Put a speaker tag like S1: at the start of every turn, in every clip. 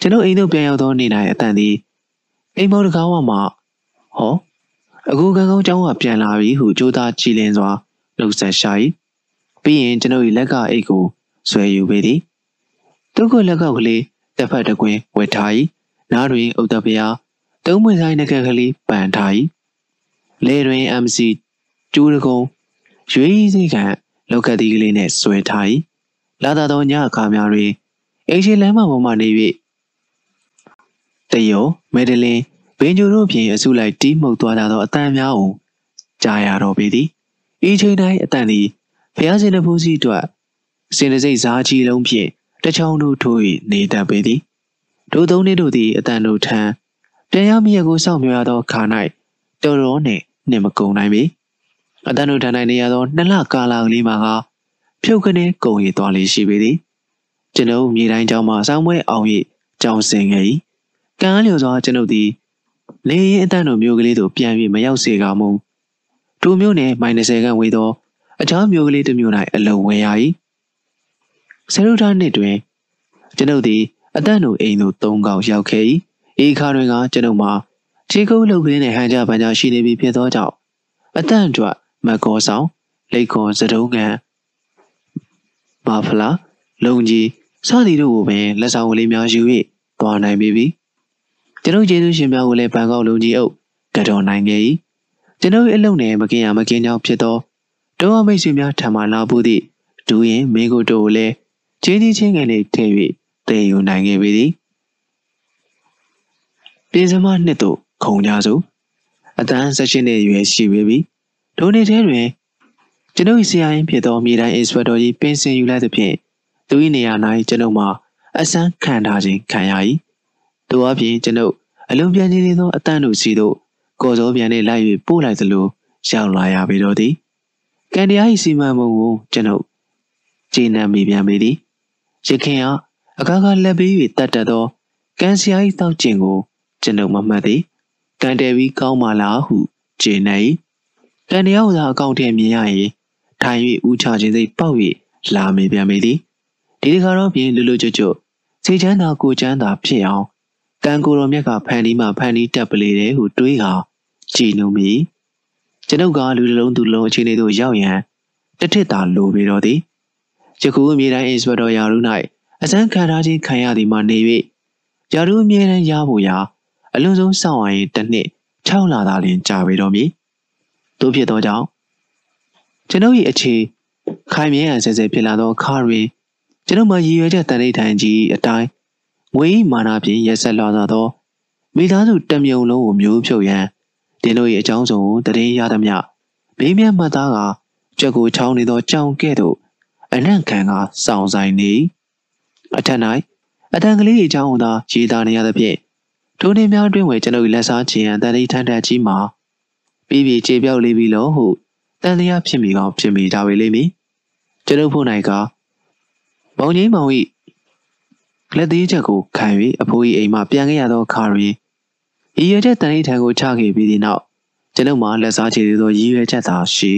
S1: ကျွန်ုပ်အိမ်သို့ပြန်ရောက်သောနေ၌အတန်သည်အိမ်မောတကားဝမှဟောအခုကံကောင်းကျောင်းကပြန်လာပြီဟုကြိုးသားကြည်လင်စွာလှုပ်ဆက်ရှာ၏ပြီးရင်ကျွန်ုပ်၏လက်ကအိတ်ကိုဆွဲယူပေသည်သူ့ကိုလက်ကောက်ကလေးတစ်ဖက်တစ်ကွင်းဝတ်ထား၏နားတွင်ဥဒ္ဒပယသုံးပွင့်ဆိုင်နှကကလေးပန်ထား၏လေတွင် MC ကျူးတကုံရွေးစိတ်ကလောက်ကတိကလေးနှင့်ဆွဲထား၏လာသာသောညအခါများတွင်အိမ်ရှိလမ်းမပေါ်မှနေ၍ တယောမဲဒလင်ဘင်ဂျူတို့ဖြင့်အစုလိုက်တီးမှုတ်သွားကြသောအတန်များကိုကြားရတော့ပေသည်ဤချိန်တိုင်းအတန်သည်ဖျားစင်တပူးစီအတွက်စင်တစိတ်စားကြီးလုံးဖြင့်တချောင်းတို့ထိုး၍နေတတ်ပေသည်ဒိုသုံးနှစ်တို့သည်အတန်တို့ထံပြန်ရမည့်ကိုစောင့်မျှော်သောခါ၌တော်တော်နှင့်နှင့်မကုန်နိုင်ပေအတန်တို့ထံ၌နေရသောနှစ်လကာလကလေးမှာကဖြုတ်ကနေကုန်ရသွားလေရှိပေသည်ကျွန်ုပ်မြေတိုင်းကျောင်းမှာဆောင်းပွဲအောင်၍ကျောင်းဆင်ခဲ့၏ ကံအားလျော်စွာကျွန်ုပ်သည်လေရင်အတန်တို့မျိုးကလေးသို့ပြန်၍မရောက်စေကမူထိုမျိုးနှင့်မိုင်20ခန့်ဝေသောအခြားမျိုးကလေးတစ်မျိုး၌အလုံးဝဲရ၏ဆယ်ရုထားနှစ်တွင်ကျွန်ုပ်သည်အတန်တို့အိမ်သို့သုံးခေါက်ရောက်ခဲ့၏ဤခါတွင်ကကျွန်ုပ်မှာခြေကုပ်လုပ်ကလေးနဲ့ဟန်ကြပန်ကြရှိနေပြီဖြစ်သောကြောင့်အတန်အတွက်မကောဆောင်လိတ်ကောစတုံးကန်မာဖလာလုံကြီးစသည်တို့ကိုပင်လက်ဆောင်ကလေးများယူ၍သွားနိုင်ပြီ ကျွန်ုပ်ကျေးဇူးရှင်များကိုလည်းဘန်ကောက်လုံကြီးအုပ်ကတော်နိုင်ခဲ့၏ကျွန်ုပ်အလုံးနဲ့မကင်ရမကင်ကြောင်ဖြစ်သောတောအမိတ်ဆွေများထံမှလာဖို့သည့်ဒူရင်မင်းကိုတို့ကိုလည်းချင်းချင်းချင်းငယ်လေးထည့်၍တည်ယူနိုင်ခဲ့ပြီသည်ပြင်စမနှစ်သို့ခုံကြစို့အတန်းဆက်ရှင်နဲ့ရွယ်ရှိပေပြီဒိုနေထဲတွင်ကျွန်ုပ်ဆရာရင်ဖြစ်သောမြေတိုင်းအင်စပက်တော်ကြီးပင်စင်ယူလိုက်သဖြင့်သူ၏နေရာ၌ကျွန်ုပ်မှာအစမ်းခံထားခြင်းခံရ၏ သူအပြင်ကျွန်ုပ်အလုံးပြန်နေသောအတန်းတို့စီတို့ကော်စောပြန်နဲ့လိုက်၍ပို့လိုက်သလိုရောက်လာရပေတော့သည်ကံတရား၏စီမံမှုကိုကျွန်ုပ်ကျေနပ်မိပြန်ပေသည်ရခင်ကအခါခါလက်ပေး၍တတ်တတ်သောကံစရာ၏တောက်ကျင်ကို ကျွန်ုပ်မမှတ်သည်ကံတယ်ပြီးကောင်းပါလားဟုကျေနပ်၏ကံတရားကိုသာအကောင့်ထဲမြင်ရရင်ထိုင်၍ဦးချခြင်းစိတ်ပေါက်၍လာမေပြန်ပေသည်ဒီတခါတော့ပြင်လွလွကျွတ်ကျွတ်စိတ်ချမ်းသာကိုချမ်းသာဖြစ်အောင် ကံကိုယ်တော်မြတ်ကဖန်ဒီမှဖန်ဒီတက်ပလေတယ်ဟုတွေးဟာကြည်နုံမိကျွန်ုပ်ကလူတစ်လုံးသူလုံးအခြေအနေသို့ရောက်ရန်တထစ်သာလိုပေတော့သည်ယခုအမြဲတမ်းအင်စပက်တော်ယာရု၌အစမ်းခံထားခြင်းခံရသည်မှနေ၍ယာရုအမြဲတမ်းရဖို့ရာအလွန်ဆုံးစောင့်ရရင်တစ်နှစ်6လသာလျှင်ကြာပေတော့မည်တို့ဖြစ်သောကြောင့်ကျွန်ုပ်၏အခြေခိုင်မြဲအဆဲဆဲဖြစ်လာသောခါတွင်ကျွန်ုပ်မှရည်ရွယ်ချက်တန်ဋိဌာန်ကြီးအတိုင်း ငွေမာနာဖြင့်ရက်ဆက်လာသောမိသားစုတမြုံလုံးကိုမျိုးဖြုတ်ရန်တင်းတို့၏အကြောင်းစုံကိုတည်ရသမျှဘေးမြတ်မှတ်သားကကြက်ကိုချောင်းနေသောကြောင်ကဲ့သို့အနံ့ခံကစောင့်ဆိုင်နေအထက်၌အတန်ကလေးအကြောင်းသာရေးသားနေရသဖြင့်ထိုနေများတွင်ဝယ်ကျွန်ုပ်လက်စားချင်ရန်တန်လေးထန်ထန်ကြီးမှာပြီးပြီးခြေပြောက်လေးပြီးလို့ဟုတန်တရားဖြစ်မိကောင်းဖြစ်မိကြပေလိမ့်မည်ကျွန်ုပ်ဖို့၌ကမောင်ကြီးမောင်၏ လက်သေးချက်ကိုခံ၍အဖိုး၏အိမ်မှပြန်ခဲ့ရသောအခါတွင်ရည်ရွယ်ချက်တန်လေးထံကိုချခဲ့ပြီးသည့်နောက်ကျွန်ုပ်မှလက်စားချေသောရည်ရွယ်ချက်သာရှိ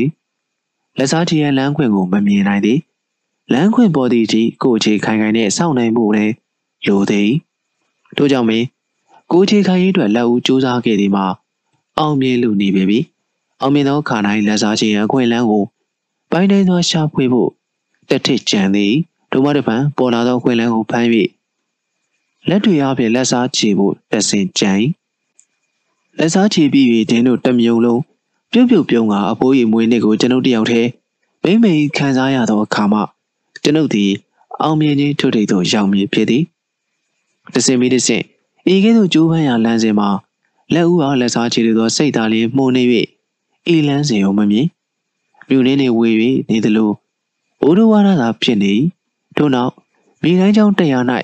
S1: လက်စားချေရန်လမ်းခွင့်ကိုမမြင်နိုင်သည်လမ်းခွင့်ပေါ်သည့်ကြီးကိုအခြေခိုင်ခိုင်နဲ့စောင့်နိုင်ဖို့လည်းလိုသည်ထို့ကြောင့်မင်းကိုအခြေခိုင်ရေးအတွက်လက်ဦးစူးစမ်းခဲ့သည်မှာအောင်မြင်လို့နေပေပြီအောင်မြင်သောခါတိုင်းလက်စားချေရန်အခွင့်အလမ်းကိုပိုင်းတိုင်းသောရှာဖွေဖို့တက်ထစ်ကြံသည်ဒုမတပံပေါ်လာသောခွင့်လန်းကိုဖမ်း၍ လက်တွေအပြင်လက်စားချေဖို့တဆင်ကြံလက်စားချေပြီး၍ဒင်းတို့တမြုံလုံးပြုတ်ပြုတ်ပြုံးကအဖိုးရီမွေးနေ့ကိုကျွန်ုပ်တယောက်တည်းမိမ့်မိန်ခံစားရသောအခါမှကျွန်ုပ်သည်အောင်မြင်ခြင်းထုတ်ထိပ်သို့ရောက်မည်ဖြစ်သည်တစင်မီတစင်ဤကဲ့သို့ကြိုးပမ်းရာလမ်းစဉ်မှာလက်ဦးအားလက်စားချေသောစိတ်သားလေးမှုန်နေ၍ဤလမ်းစဉ်ကိုမမြင်မြူနေနေဝေ၍နေသလိုဘိုးတော်ဝါဒသာဖြစ်နေထို့နောက်မိတိုင်းကျောင်းတရား၌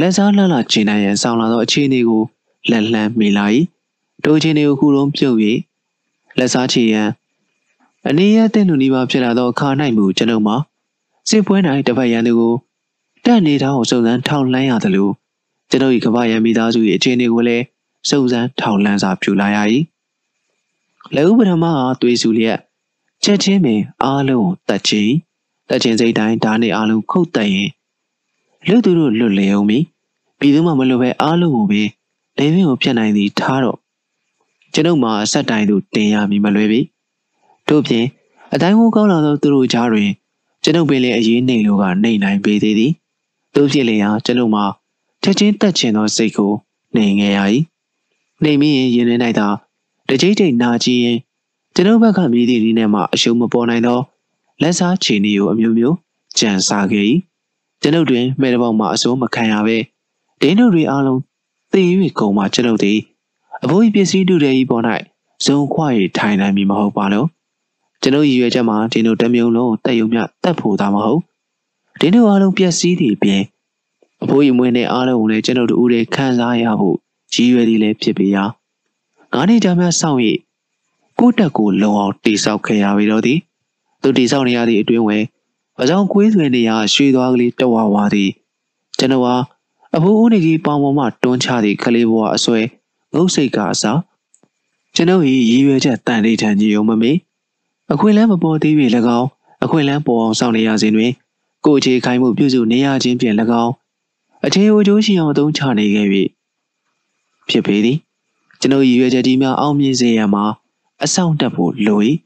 S1: လက်စားလှလှကျင်နိုင်ရန်ဆောင်လာသောအခြေအနေကိုလက်လှမ်းမိလာ၏ထိုအခြေအနေကိုခုလုံးပြုတ်၍လက်စားချေရန်အနည်းရတဲ့လူနီးပါးဖြစ်လာသောအခါ၌မူကျွန်ုပ်မှာစစ်ပွဲ၌တပတ်ရန်သူကိုတက်နေသောစုံစမ်းထောက်လှမ်းရသလိုကျွန်ုပ်၏ကမ္ဘာရန်မိသားစု၏အခြေအနေကိုလည်းစုံစမ်းထောက်လှမ်းစာပြုလာရ၏လက်ဥပဒမအားသွေးစုလျက်ချက်ချင်းပင်အားလုံးကိုတတ်ချင်းတတ်ချင်းစိတ်တိုင်းဓာတ်နဲ့အားလုံးခုတ်တက်ရင် လူသူတို့လွတ်လေအောင်ပြီပြည်သူမှမလွတ်ပဲအားလုံးကိုပဲလေပင်ကိုဖျက်နိုင်သည်ထားတော့ကျွန်ုပ်မှာအဆက်တိုင်းသူတင်ရမည်မလွယ်ပြီတို့ဖြင့်အတိုင်းကိုကောင်းလာသောသူတို့ကြားတွင်ကျွန်ုပ်ပင်လည်းအရေးနှိမ်လို့ကနေနိုင်ပေသေးသည်တို့ဖြစ်လျာကျွန်ုပ်မှာချက်ချင်းတက်ချင်သောစိတ်ကိုနှိမ်ခဲ့ရ၏နှိမ်မိရင်ရင်ထဲ၌သာတကြိတ်ကြိတ်နာကြည့်ရင်ကျွန်ုပ်ဘက်ကမြည်သည့်ဒီနဲ့မှအရှုံးမပေါ်နိုင်သောလက်စားချီနီကိုအမျိုးမျိုးကြံစားခဲ့၏ ကျွန်ုပ်တွင်မဲတပေါက်မှအစိုးမခံရပဲဒင်းတို့တွေအားလုံးသေ၍ကုန်မှကျွန်ုပ်သည်အဖိုးကြီးပစ္စည်းတူတဲ့ဤပေါ်၌ဇုံခွရထိုင်နိုင်မည်မဟုတ်ပါလို့ကျွန်ုပ်ရည်ရွယ်ချက်မှာဒီတို့တမျိုးလုံးတက်ယုံမြတက်ဖို့သာမဟုတ်ဒီတို့အားလုံးပျက်စီးသည့်အပြင်အဖိုးကြီးမွေးတဲ့အားလုံးကိုလည်းကျွန်ုပ်တို့ဦးတွေခံစားရဖို့ရည်ရွယ်သည်လည်းဖြစ်ပေရာငါးနှစ်ကြာမှစောင့်၍ကိုတက်ကိုလုံအောင်တိဆောက်ခဲ့ရပြီတော့သည်သူတိဆောက်နေရသည့်အတွင်းဝယ် အကြောင်းကွေးသွင်းနေရရွှေသွားကလေးတဝဝါသည်ကျွန်တော်ဟာအဖိုးဦးနေကြီးပေါင်ပေါ်မှတွန်းချသည့်ကလေးဘဝအစွဲငုတ်စိတ်ကအစားကျွန်ုပ်၏ရည်ရွယ်ချက်တန်လေးထန်ကြီးုံမမေအခွင့်အလမ်းမပေါ်သေး၍၎င်းအခွင့်အလမ်းပေါ်အောင်စောင့်နေရစဉ်တွင်ကိုအခြေခိုင်မှုပြုစုနေရခြင်းဖြင့်၎င်းအခြေအကျိုးရှိအောင်အသုံးချနေခဲ့၍ဖြစ်ပေသည်ကျွန်ုပ်ရည်ရွယ်ချက်ဒီများအောင်မြင်စေရန်မှာအဆောင်တက်ဖို့လို၏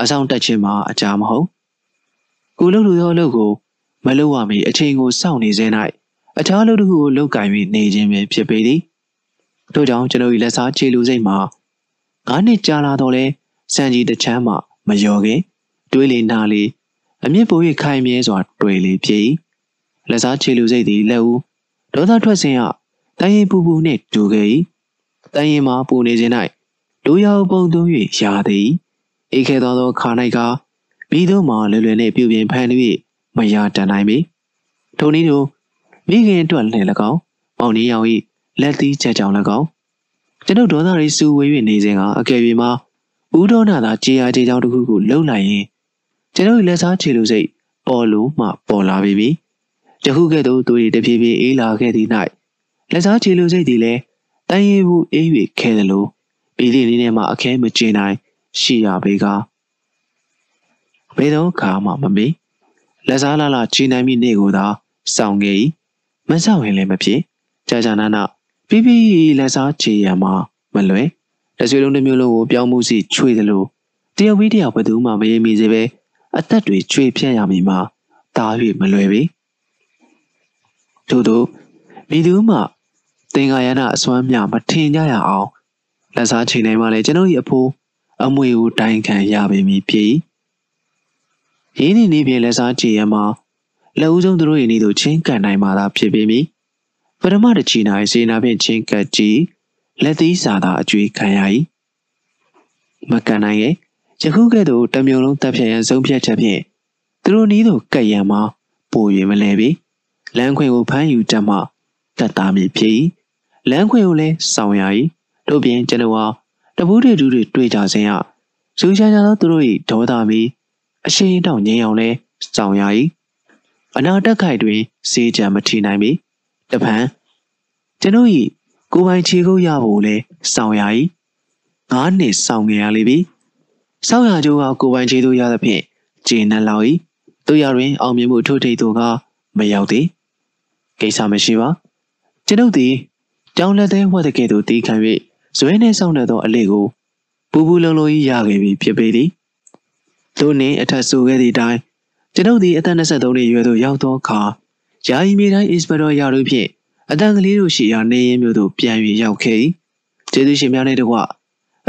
S1: အဆောင်တက်ခြင်းမှာအကြာမဟုတ် ကိုလှုပ်လို့သောအလုပ်ကိုမလုပ်ရမီအချိန်ကိုစောင့်နေစေ၌အခြားအလုပ်တစ်ခုကိုလုပ်ကင်ပြီးနေခြင်းပင်ဖြစ်ပေသည်ထို့ကြောင့်ကျွန်ုပ်၏လက်စားခြေလူစိတ်မှာငါးနှစ်ကြာလာတော့လဲစံကြီးတစ်ချမ်းမှမလျော်ခင်တွေးလေနာလေအမြင့်ပို၍ခိုင်မြဲစွာ တွေ့လေဖြစ်၏လက်စားခြေလူစိတ်သည်လက်ဦးဒေါသထွက်စဉ်ကတန်ရင်ပူပူနှင့်တူခဲ့၏တန်ရင်မှာပူနေခြင်း၌လူရောက်ပုံသွင်း၍ရာသည်အေးခဲသောသောခါ၌က မိတို့မှလွယ်လွယ်နှင့်ပြုပြင်ဖန်၍မရတန်နိုင်ပေထိုနည်းတို့မိခင်အတွက်လည်း၎င်းမောင်နေရောင်၏လက်သီးချက်ကြောင်၎င်းကျွန်ုပ်ဒေါသရိစူဝေး၍နေစဉ်ကအကယ်၍မှာဦးဒေါနာသာကြေးအားကြေးကြောင်တစ်ခုခုလှုပ်လိုက်ရင်ကျွန်ုပ်လက်စားချေလူစိတ်ပေါ်လို့မှပေါ်လာပြီပြီယခုကဲ့သို့သူ၏တဖြည်းဖြည်းအေးလာခဲ့သည့်၌လက်စားချေလူစိတ်သည်လည်းတန်ရီဘူးအေး၍ခဲသလိုပြည်သည့်နည်းနဲ့မှအခဲမကျင်နိုင်ရှိရပေကား ဘယ်တော့ခါမှမမေ့လက်စားလာလာချီနိုင်မိနေကိုသာစောင့်ခဲ့၏မဆောက်ရင်လည်းမဖြစ်ကြာကြာနာနာပြီးပြီးလက်စားချေရမှာမလွယ်လက်ဆွေလုံးတစ်မျိုးလုံးကိုပြောင်းမှုစီချွေသလိုတယောက်ပြီးတယောက်ဘယ်သူမှမရေမိစေပဲအသက်တွေချွေဖြတ်ရမည်မှာတား၍မလွယ်ပေထို့သောမိသူမှသင်္ကာယနာအစွမ်းမြမထင်ကြရအောင်လက်စားချိန်တိုင်းမှာလည်းကျွန်ုပ်၏အဖိုးအမွေကိုတိုင်ခံရပေမည်ဖြစ် ရင်းနေနေပြင်လက်စားကြည့်ရမှာလက်ဦးဆုံးသူတို့၏နေသို့ချင်းကန်နိုင်မှာသာဖြစ်ပေမည်ပထမတစ်ချီနိုင်စေနာဖြင့်ချင်းကပ်ကြည့်လက်သီးစာသာအကျွေးခံရ၏မကန်နိုင်ရဲ့ယခုကဲ့သို့တမျိုးလုံးတပ်ဖြတ်ရန်ဆုံးဖြတ်ချက်ဖြင့်သူတို့နီးသို့ကပ်ရန်မှာပို၍မလဲပြီလမ်းခွင်ကိုဖမ်းယူတတ်မှတတ်သားမည်ဖြစ်၏လမ်းခွင်ကိုလည်းဆောင်ရ၏တို့ပြင်ကျွန်တော်ဟာတပူးတွေတူတွေတွေ့ကြစဉ်ကစူးချမ်းချသောသူတို့၏ဒေါသမီ အရှိန်တောင်ငြိမ်အောင်လဲဆောင်ရ၏အနာတက်ခိုက်တွင်စေးကြံမထီနိုင်ပြီတပံကျွန်ုပ်၏ကိုပိုင်ခြေကုပ်ရဖို့လဲဆောင်ရ၏ငါးနှစ်ဆောင်ငယ်ရလိမ့်ပြီဆောက်ရကျိုးကကိုပိုင်ခြေသို့ရသဖြင့်ဂျင်းနှလောက်၏တို့ရတွင်အောင်မြင်မှုထို့ထိပ်သို့ကမရောက်သေးကိစ္စမရှိပါကျွန်ုပ်သည်တောင်လက်သေးဝတ်တဲ့ကဲ့သို့တီးခံ၍ဇွဲနှင့်ဆောင်နေသောအလေးကိုပူပူလုံးလုံးကြီးရခဲ့ပြီဖြစ်ပေသည် တို့နှင့်အထက်ဆိုခဲ့သည့်အတိုင်းကျွန်ုပ်သည်အသက်23နှစ်ရွယ်သို့ရောက်သောအခါယာယီမြေတိုင်းအင်စပက်တော်ရာတို့ဖြင့်အတန်ကလေးတို့ရှိရာနေရင်မျိုးသို့ပြန်၍ရောက်ခဲ့၏ကျေးဇူးရှင်များနှင့်တကွ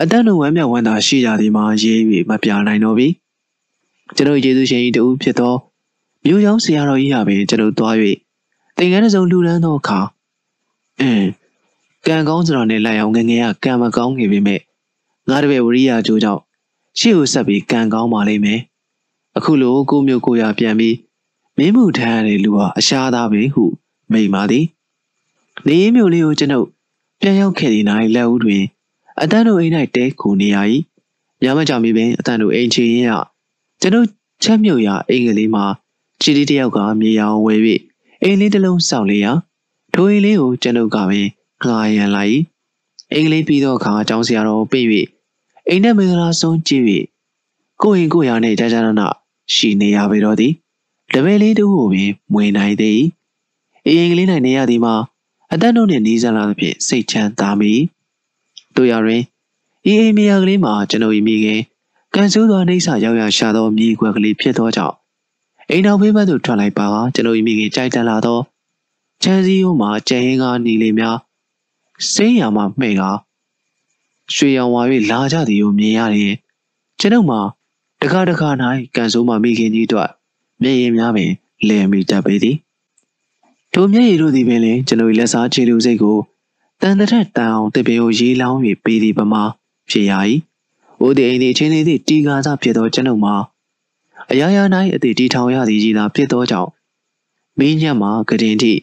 S1: အတန်တို့ဝမ်းမြောက်ဝမ်းသာရှိကြသည်မှာရေး၍မပြနိုင်တော့ပြီကျွန်ုပ်ကျေးဇူးရှင်၏တူဖြစ်သောမြို့ရောင်းဆရာတော်ကြီးဟာပင်ကျွန်ုပ်သွား၍သင်္ကန်းတစ်စုံလှူဒန်းသောအခါအင်းကံကောင်းစရာနဲ့လိုက်အောင်ငငယ်ကကံမကောင်းနေပေမဲ့ငါတပည့်ဝရိယကြိုးကြောင့် ရှေ့ကိုဆက်ပြီးကံကောင်းပါလိမ့်မယ်အခုလိုကိုမျိုးကိုရပြန်ပြီးမင်းမှုထမ်းရတဲ့လူဟာအရှားသားပဲဟုမိန်ပါသည်နေရင်မျိုးလေးကိုကျွန်ုပ်ပြန်ရောက်ခဲ့သည့်နိုင်လက်ဦးတွင် အတန်းတို့အိမ်၌တဲခုနေရ၏ညမကြမီပင်အတန်းတို့အိမ်ချင်ရကျွန်ုပ်ချက်မြုပ်ရာအိမ်ကလေးမှာချီတီတယောက်ကမြေရောင်ဝဲ၍အိမ်လေးတစ်လုံးစောင့်လေရာထိုအိမ်လေးကိုကျွန်ုပ်ကပင်ငှားရန်လိုက်အိမ်ကလေးပြီးသောအခါအကြောင်းဆရာတော်ပြေး၍ အိမ်နဲ့မင်္ဂလာဆုံးကြည့်၍ကိုရင်ကိုရာနဲ့ကြာကြာနာနာရှိနေရပေတော့သည်တပည့်လေးတို့ကိုပင်မွေနိုင်သည်အေးရင်ကလေး၌နေရသည်မှာအသက်တို့နှင့်နီးစပ်လာသဖြင့်စိတ်ချမ်းသာမိတို့ရတွင်ဤအိမ်မယာကလေးမှာကျွန်ုပ်၏မိခင်ကန်ဆိုးသောအိဆာရောက်ရရှာသောမြေခွက်ကလေးဖြစ်သောကြောင့်အိမ်တော်ဘေးဘက်သို့ထွက်လိုက်ပါကကျွန်ုပ်၏မိခင်ကြိုက်တန်လာသောချမ်းစည်းရိုးမှာကျဲဟင်းကားနီလေးများစိမ်းရမှမှဲ့ကာ ရွှေရောင်ဝါ၍လာကြသည်ကိုမြင်ရတယ်ကျွန်ုပ်မှာတခါတခါ၌ကန်ဆိုးမှမိခင်ကြီးတို့မျက်ရည်များပင်လဲမိတတ်ပေသည်ထိုမျက်ရည်တို့သည်ပင်လည်းကျွန်ုပ်လက်စားခြေလူစိတ်ကိုတန်တဲ့တန်အောင်တပင်ကိုရေးလောင်း၍ပေးသည်ပမာဖြစ်ရ၏။ဦးဒီအိမ်ဒီချင်းလေးသည့်တီကာစားဖြစ်သောကျွန်ုပ်မှာအရာရာ၌အသေးတီထောင်ရသည်ကြီးသာဖြစ်သောကြောင့်မင်းညက်မှာကတင်တိ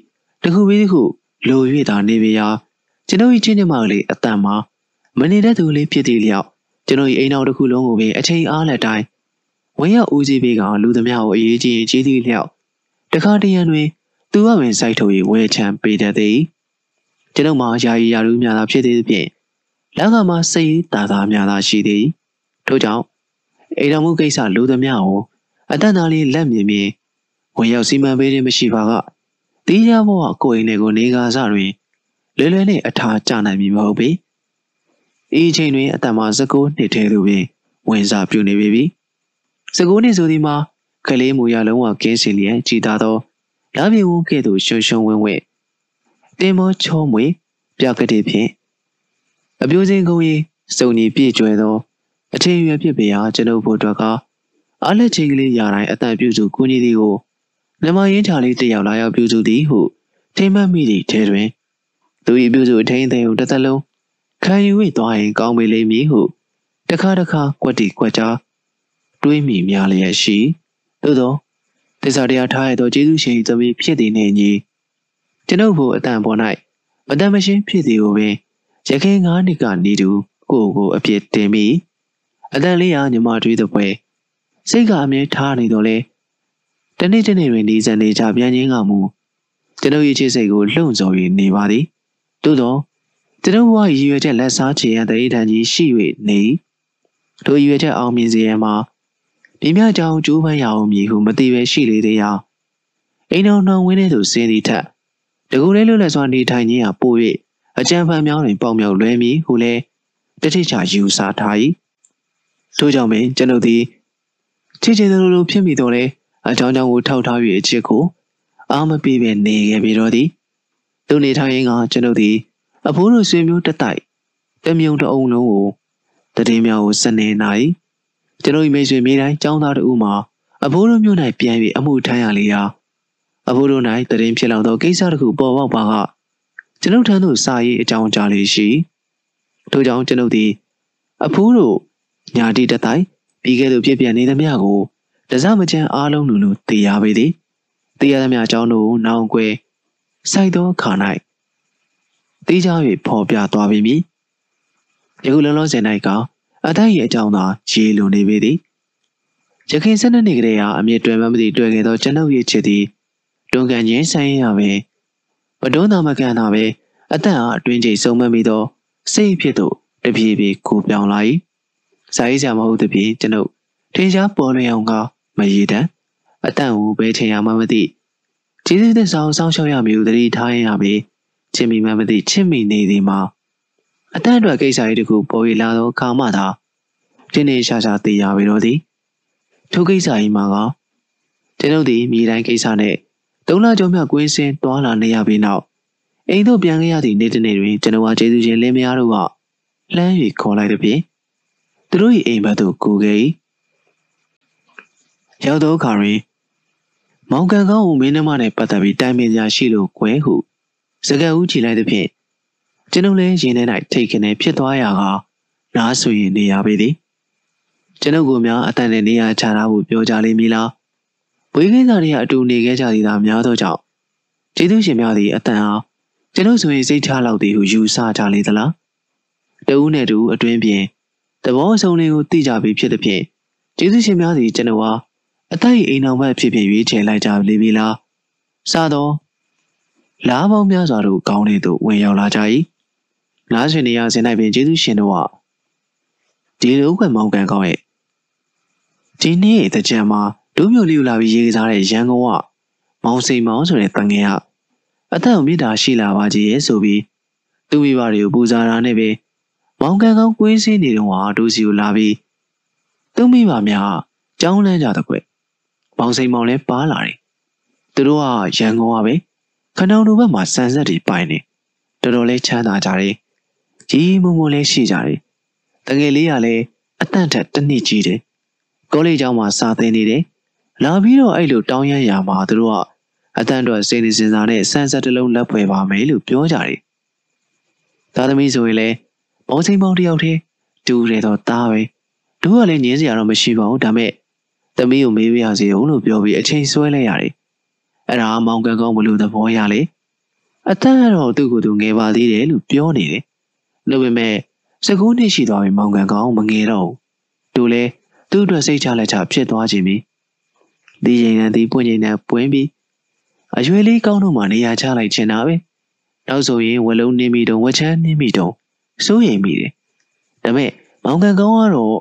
S1: တခုပြီးတခုလို၍သာနေပြရာကျွန်ုပ်၏ချင်းညမလေးအတန်မှာ မနေတဲ့သူလေးဖြစ်သည့်လျောက်ကျွန်ုပ်၏အိမ်တော်တစ်ခုလုံးကိုပင်အချိန်အားလက်တိုင်းဝင်ရဦးစီးပေးကလူသမားကိုအရေးကြီးကြီးသည့်လျောက်တခါတရံတွင်သူကပင်စိုက်ထုတ်၍ဝဲချမ်းပေးတတ်သည်ကျွန်ုပ်မှာယာယီယာရူးများသာဖြစ်သေးသဖြင့်လက်ကမှစိတ်တာသာများသာရှိသည်ထို့ကြောင့်အိမ်တော်မှုကိစ္စလူသမားကိုအတန်သားလေးလက်မြင်မြင်ဝင်ရောက်စီမံပေးခြင်းမရှိပါကတီးရဘဝကိုယ်အိမ်တွေကိုနေကားစတွင်လွယ်လွယ်နဲ့အထာကျနိုင်မည်မဟုတ်ပေ။ ဤအချိန်တွင်အတန်မှာစကိုးနှစ်ထဲသို့ပင်ဝင်စားပြုနေပြီ။စကိုးနှစ်ဆိုသည်မှာကလေးမူရလုံးဝကင်းစင်လျက်ကြည်သာသောလာပြေဝန်းကဲ့သို့ရှုံရှုံဝင်းဝဲတင်မောချောမွေပြကတိဖြင့်အပြိုးစင်ကုန်းရီစုံညီပြည့်ကျွဲသောအထင်ရွယ်ဖြစ်ပေရာကျွန်ုပ်ဖို့အတွက်ကအားလက်ချင်းကလေးရာတိုင်းအတန်ပြုစုကူညီသည်ကိုမြမရင်းချာလေးတယောက်လာရောက်ပြုစုသည်ဟုထိမ့်မှတ်မိသည့်ထဲတွင်သူ၏ပြုစုအထင်းသို့တစ်သက်လုံး ခံယူ၍သွားရင်ကောင်းပေလိမ့်မည်ဟုတခါတခါကွက်တီကွက်ကြားတွေးမိများလျက်ရှိသို့သောတစ္ဆာတရားထားရသောကျေးဇူးရှင်သမီးဖြစ်သည်နှင့်ညီကျွန်ုပ်ဖို့အတန်ပေါ်၌မတန်မရှင်းဖြစ်သည်ကိုပင်ရခင်ငါးနှစ်ကနေတူကိုကိုအပြစ်တင်ပြီးအတန်လေးဟာညီမတွေးတဲ့ပွဲစိတ်ကအမြဲထားနေတော့လေတနေ့တနေ့တွင်ဒီစံနေကြပြန်ချင်းကမူကျွန်ုပ်ရဲ့ချစ်စိတ်ကိုလှုံ့ဆော်၍နေပါသည်သို့သော ကျွန်ုပ်ဘဝရည်ရွယ်ချက်လက်စားချေရန်တရေတန်ကြီးရှိ၍နေထိုရည်ရွယ်ချက်အောင်မြင်စေရန်မှာပြင်းပြကြောင်ကျိုးပန်းရအောင်မည်ဟုမသိပဲရှိလေသေးရာအိမ်တော်နှောင်ဝင်းထဲသို့ဆင်းသည့်ထက်တကူလေးလွတ်လပ်စွာနေထိုင်ခြင်းဟာပို၍အကြံဖန်များတွင်ပေါင်မြောက်လွဲမည်ဟုလည်းတတိချယူဆထား၏ထို့ကြောင့်ပင်ကျွန်ုပ်သည်ချစ်ချင်သလိုလိုဖြစ်မိတော့လေအကြောင်းကြောင့်ကိုထောက်ထား၍အချစ်ကိုအာမပေးပဲနေခဲ့ပြီတော့သည်သူနေထိုင်ရင်ကကျွန်ုပ်သည် အဖိုးတို့ဆွေမျိုးတက်တိုက်တမြုံတအုံလုံးကိုတည်င်းများကိုစနေနိုင်ကျွန်ုပ်မိတ်ဆွေမိတိုင်းចောင်းသားတို့မှအဖိုးတို့မျိုး၌ပြန်၍အမှုထမ်းရလေရာအဖိုးတို့၌တည်င်းဖြစ်လောက်သောကိစ္စတစ်ခုပေါ်ပေါက်ပါကကျွန်ုပ်ထံသို့စာရေးအကြောင်းကြားလေးရှိထို့ကြောင့်ကျွန်ုပ်သည်အဖိုးတို့ညာတိတတိုင်းပြီးခဲ့သို့ဖြစ်ပြနေသမျှကိုတစားမချမ်းအားလုံးလူလူသိရပေသည်သိရသမျှအကြောင်းတို့နောင်ကွယ်စိုက်သောခါ၌ သိကြ၍ဖော်ပြသွားပြီယခုလုံးလုံးစင်၌ကအသက်ရဲ့အကြောင်းသာရေလိုနေပေသည်ရခင်ဆက်နှစ်နှစ်ကလေးဟာအမြင့်တွယ်မှမသိတွေ့ခဲ့သောကျွန်ုပ်ရဲ့ချစ်သည်တွန်းကန်ခြင်းဆိုင်ရပဲမတွန်းသာမကန်သာပဲအသက်အားအတွင်းကျိတ်ဆုံးမမိသောစိတ်ဖြစ်သို့တပြေးပြေးကိုပြောင်းလာ၏ဇာရေးကြမဟုတ်သည်ဖြင့်ကျွန်ုပ်ထင်ရှားပေါ်လွင်အောင်ကမရည်တမ်းအတန့်ကိုပဲထင်ရမှမသိကျေးဇူးသစ္စာကိုစောင့်ရှောက်ရမည်ဟုသတိထားရပြီ ချစ်မိမှမသိချစ်မိနေသည်မှာအတန့်အတွက်ကိစ္စရေးတခုပေါ်ရလာသောအခါမှသာတင်းနေရှာရှာသိရပြီတော့သည်ထိုကိစ္စကြီးမှာကကျွန်ုပ်သည်မြေတိုင်းကိစ္စနဲ့သုံးလကျော်မြကွင်းစင်းတွာလာနေရပြီးနောက်အိမ်သို့ပြန်ခဲ့ရသည့်နေ့တစ်နေ့တွင်ကျွန်တော်ဟာကျေးဇူးရှင်လင်းမယားတို့ကလှမ်း၍ခေါ်လိုက်သည်ဖြင့်သူတို့၏အိမ်ဘက်သို့ကူခဲ့၏ရောက်သောအခါတွင်မောင်ကန်ကောင်းကိုမင်းနှမနဲ့ပတ်သက်ပြီးတိုင်ပင်ကြရှိလို့ကွယ်ဟု စကားဦးချီလိုက်သည်ဖြင့်ကျွန်ုပ်လည်းရင်ထဲ၌ထိတ်ခနေဖြစ်သွားရာကနားဆိုရင်နေရပေသည်ကျွန်ုပ်ကများအတန်နဲ့နေရာချထားဖို့ပြောကြလိမ့်မည်လားဝေးကိစ္စတွေကအတူနေခဲ့ကြသည်သာများသောကြောင့်ကျေးဇူးရှင်များသည်အတန်အားကျွန်ုပ်ဆိုရင်စိတ်ထားလောက်သည်ဟုယူဆကြလေသလားတဦးနဲ့တူအတွင်းပြင်သဘောအဆုံးလေးကိုသိကြပြီးဖြစ်သည်ဖြင့်ကျေးဇူးရှင်များသည်ကျွန်ုပ်အားအတိုက်အိမ်တော်ဘက်ဖြစ်ဖြစ်ရွေးချယ်လိုက်ကြလေပြီလားစသော လားပေါင်းများစွာတို့ကောင်းလေးသို့ဝင်ရောက်လာကြ၏နားရှင်နေရစင်၌ပင်ကျေးဇူးရှင်တို့ကဒီလိုကမောင်ကန်ကောင်းရဲ့ဒီနေ့တကြံမှာဒုမျိုးလေးလာပြီးရေးစားတဲ့ရန်ကုန်ကမောင်စိန်မောင်ဆိုတဲ့တန်ငယ်ကအသက်ကိုမေတ္တာရှိလာပါကြီးရဲ့ဆိုပြီးသူမိဘတွေကိုပူဇော်တာနဲ့ပဲမောင်ကန်ကောင်းကွင်းစင်းနေတော့ဟာဒူစီကိုလာပြီးသူမိဘများကြောင်းလန်းကြတဲ့ကွမောင်စိန်မောင်လည်းပါလာတယ်သူတို့ကရန်ကုန်ကပဲ ခဏောင်တို့ဘက်မှာဆန်ဆက်တွေပိုင်နေတော်တော်လေးချမ်းသာကြတယ်ကြီးမုံမုံလေးရှိကြတယ်တကယ်လေးကလည်းအတန့်ထက်တစ်နှစ်ကြီးတယ်ကောလိပ်ကျောင်းမှာစာသင်နေတယ်လာပြီးတော့အဲ့လိုတောင်းရရမှာသူတို့ကအတန့်တော့စိတ်နေစင်စားနဲ့ဆန်ဆက်တစ်လုံးလက်ဖွယ်ပါမယ်လို့ပြောကြတယ်သားသမီးဆိုရင်လည်းမောင်စိန်မောင်တယောက်တည်းတူတယ်တော့သားပဲသူကလည်းငင်းစရာတော့မရှိပါဘူးဒါမဲ့သမီးကိုမေးပြရစီအောင်လို့ပြောပြီးအချိန်ဆွဲလိုက်ရတယ် အဲ့ဒါမောင်ကန်ကောင်းဘလို့သဘောရလေအတန်းကတော့သူ့ကိုယ်သူငယ်ပါသေးတယ်လို့ပြောနေတယ်လို့ပေမဲ့စကူးနှစ်ရှိသွားပြီမောင်ကန်ကောင်းမငယ်တော့ဘူးသူလည်းသူ့အတွက်စိတ်ချလက်ချဖြစ်သွားခြင်းပြီဒီရင်နဲ့ဒီပွင့်ရင်နဲ့ပွင့်ပြီးအရွယ်လေးကောင်းတော့မှနေရာချလိုက်ချင်တာပဲနောက်ဆိုရင်ဝလုံးနေမိတော့ဝချမ်းနေမိတော့စိုးရိမ်မိတယ်ဒါပေမဲ့မောင်ကန်ကောင်းကတော့